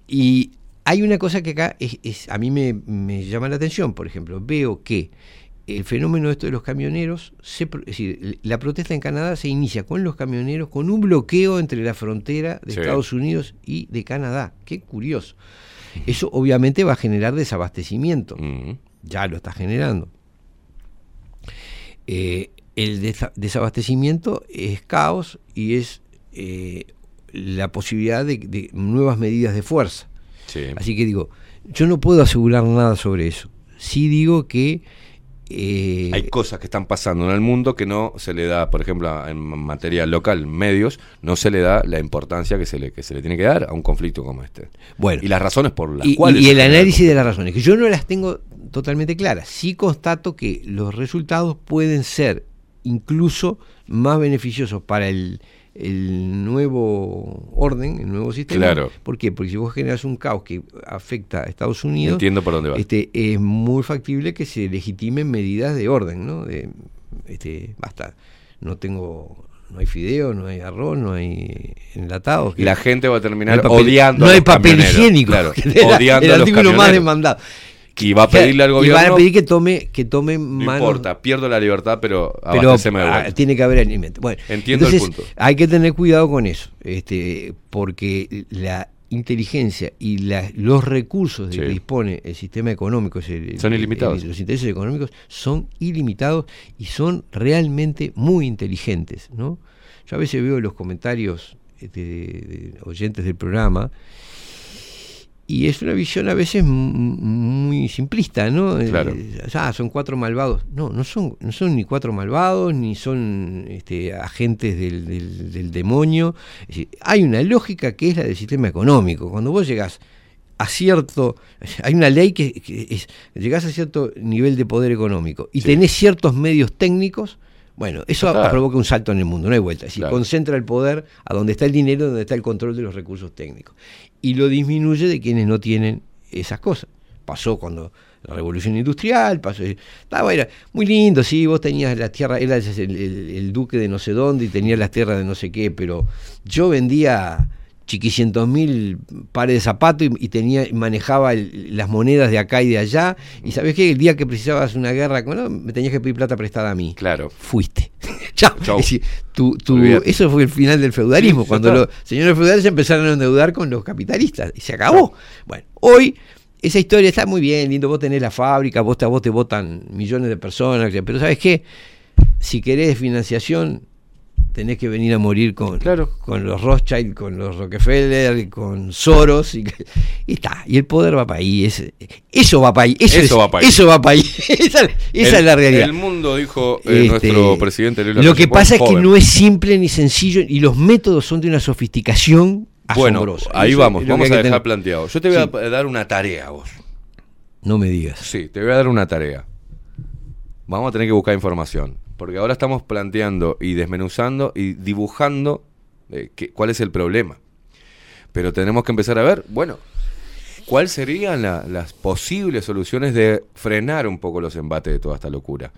Speaker 10: Y hay una cosa que acá es, es- a mí me, me llama la atención, por ejemplo, veo que el fenómeno esto de los camioneros, se es decir, la protesta en Canadá se inicia con los camioneros, con un bloqueo entre la frontera de
Speaker 3: Sí.
Speaker 10: Estados Unidos y de Canadá. Qué curioso. Eso obviamente va a generar desabastecimiento. Ya lo está generando. Eh, el desa- desabastecimiento es caos y es eh, la posibilidad de, de nuevas medidas de fuerza.
Speaker 3: Sí.
Speaker 10: Así que digo, yo no puedo asegurar nada sobre eso. Sí digo que eh,
Speaker 3: Hay cosas que están pasando en el mundo que no se le da, por ejemplo, en materia local, medios, no se le da la importancia que se le, que se le tiene que dar a un conflicto como este.
Speaker 10: Bueno.
Speaker 3: Y las razones por las
Speaker 10: y,
Speaker 3: cuales.
Speaker 10: y el análisis de las razones, que yo no las tengo totalmente claras. Sí constato que los resultados pueden ser incluso más beneficiosos para el, el nuevo orden, el nuevo sistema.
Speaker 3: Claro.
Speaker 10: ¿Por qué? Porque si vos generas un caos que afecta a Estados Unidos,
Speaker 3: Entiendo por dónde va.
Speaker 10: este, es muy factible que se legitimen medidas de orden, ¿no? De, este, basta, no tengo, no hay fideo, no hay arroz, no hay enlatados.
Speaker 3: Y la gente va a terminar
Speaker 10: papel-
Speaker 3: odiando
Speaker 10: No
Speaker 3: a
Speaker 10: hay
Speaker 3: los
Speaker 10: papel higiénico,
Speaker 3: claro,
Speaker 10: que era
Speaker 3: odiando
Speaker 10: el
Speaker 3: los
Speaker 10: artículo más demandado.
Speaker 3: Y va a pedirle al
Speaker 10: Y
Speaker 3: gobierno.
Speaker 10: van a pedir que tome, que tome
Speaker 3: no
Speaker 10: manos-
Speaker 3: importa, pierdo la libertad, pero
Speaker 10: pero
Speaker 3: de
Speaker 10: ah, tiene que haber alimento. Bueno,
Speaker 3: Entiendo el punto.
Speaker 10: Hay que tener cuidado con eso, este, porque la inteligencia y la- los recursos de
Speaker 3: Sí.
Speaker 10: que dispone el sistema económico, el-
Speaker 3: Son ilimitados.
Speaker 10: el- los intereses económicos son ilimitados y son realmente muy inteligentes, ¿no? Yo a veces veo los comentarios este, de, de oyentes del programa y es una visión a veces muy simplista, ¿no?
Speaker 3: Claro.
Speaker 10: Eh, ah, son cuatro malvados. No, no son, no son ni cuatro malvados, ni son este, agentes del, del- del demonio. Es decir, hay una lógica que es la del sistema económico. Cuando vos llegás a cierto, hay una ley que, que es, llegás a cierto nivel de poder económico y
Speaker 3: Sí.
Speaker 10: tenés ciertos medios técnicos, bueno, eso
Speaker 3: Claro.
Speaker 10: provoca un salto en el mundo, no hay vuelta. Es decir,
Speaker 3: Claro.
Speaker 10: concentra el poder a donde está el dinero, donde está el control de los recursos técnicos. Y lo disminuye de quienes no tienen esas cosas. Pasó cuando la revolución industrial, pasó. Estaba, era muy lindo, sí, vos tenías la tierra, eras el, el- el duque de no sé dónde y tenías las tierras de no sé qué, pero yo vendía chiquicientos mil pares de zapatos y, y tenía manejaba el- las monedas de acá y de allá. Y sabes qué el día que precisabas una guerra con- no, me tenías que pedir plata prestada a mí.
Speaker 3: Claro.
Speaker 10: fuiste. Chao.
Speaker 3: Chau.
Speaker 10: Es decir, tu- tu-
Speaker 3: Olvídate.
Speaker 10: eso fue el final del feudalismo.
Speaker 3: Sí,
Speaker 10: cuando
Speaker 3: está.
Speaker 10: los señores feudales se empezaron a endeudar con los capitalistas y se acabó. Bueno hoy esa historia está muy bien lindo. Vos tenés la fábrica vos te, a vos te votan millones de personas pero sabes qué si querés financiación tenés que venir a morir con, con los Rothschild, con los Rockefeller, con Soros, y, está, y el poder va para ahí, es- eso va para ahí, eso,
Speaker 3: Eso
Speaker 10: es-
Speaker 3: va pa' ahí.
Speaker 10: eso va para ahí, esa, esa
Speaker 3: El-
Speaker 10: es la realidad.
Speaker 3: El mundo, dijo eh,
Speaker 10: Este,
Speaker 3: nuestro presidente Luis
Speaker 10: Lo que pasa es que no es simple ni sencillo y los métodos son de una sofisticación
Speaker 3: Bueno,
Speaker 10: asombrosa.
Speaker 3: ahí
Speaker 10: Eso
Speaker 3: vamos, vamos a dejar
Speaker 10: tener.
Speaker 3: planteado. Yo te voy
Speaker 10: Sí.
Speaker 3: a dar una tarea a vos.
Speaker 10: No me digas.
Speaker 3: Sí, te voy a dar una tarea. Vamos a tener que buscar información. Porque ahora estamos planteando y desmenuzando y dibujando eh, cuál es el problema. Pero tenemos que empezar a ver, bueno, cuáles serían la- las posibles soluciones de frenar un poco los embates de toda esta locura.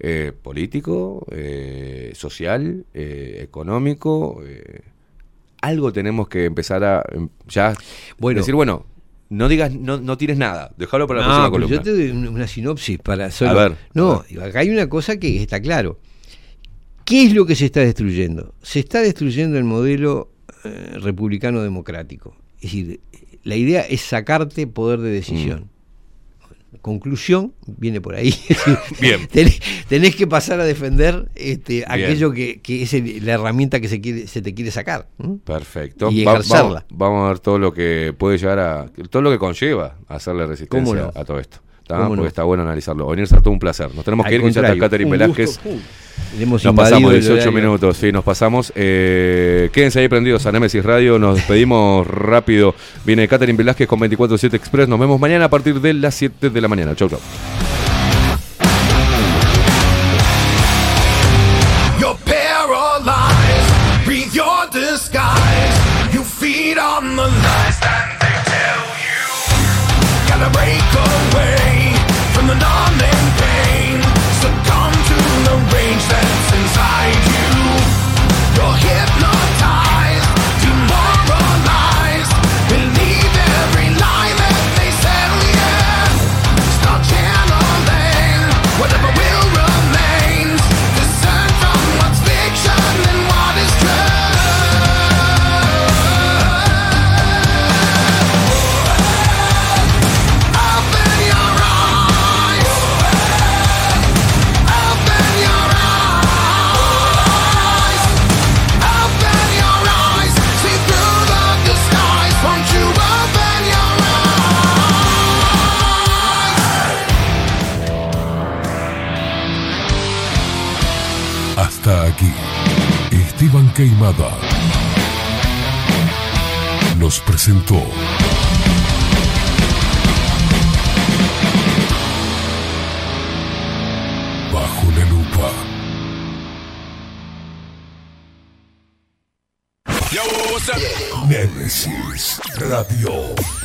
Speaker 3: Eh, político, eh, social, eh, económico. algo tenemos que empezar a em, ya
Speaker 10: Bueno.
Speaker 3: decir, bueno, no digas, no, no tires nada, déjalo para la
Speaker 10: No,
Speaker 3: próxima columna.
Speaker 10: yo te doy un- una sinopsis para solo.
Speaker 3: A ver,
Speaker 10: no,
Speaker 3: a
Speaker 10: acá hay una cosa que está claro. ¿Qué es lo que se está destruyendo? Se está destruyendo el modelo eh, republicano democrático. Es decir, la idea es sacarte poder de decisión. Conclusión viene por ahí.
Speaker 3: Bien.
Speaker 10: tenés, tenés que pasar a defender este, aquello que, que es el- la herramienta que se, quiere, se te quiere sacar. ¿m?
Speaker 3: Perfecto.
Speaker 10: Y
Speaker 3: Va-
Speaker 10: ejercerla.
Speaker 3: vamos, vamos a ver todo lo que puede llegar a. todo lo que conlleva hacerle resistencia a todo esto. ¿tá?
Speaker 10: ¿Cómo
Speaker 3: Porque
Speaker 10: no?
Speaker 3: está bueno analizarlo. Venir ser todo un placer. Nos tenemos
Speaker 10: Al
Speaker 3: que ir, que ya está Catherine Velázquez.
Speaker 10: gusto. Hemos
Speaker 3: Nos pasamos
Speaker 10: el
Speaker 3: 18
Speaker 10: horario.
Speaker 3: minutos, sí, nos pasamos. Eh, quédense ahí prendidos a Nemesis Radio. Nos despedimos rápido. Viene Catherine Velázquez con 24-7 Express. Nos vemos mañana a partir de las 7 de la mañana. Chau, chau.
Speaker 1: Esteban Queimada nos presentó Bajo la lupa. Némesis Radio.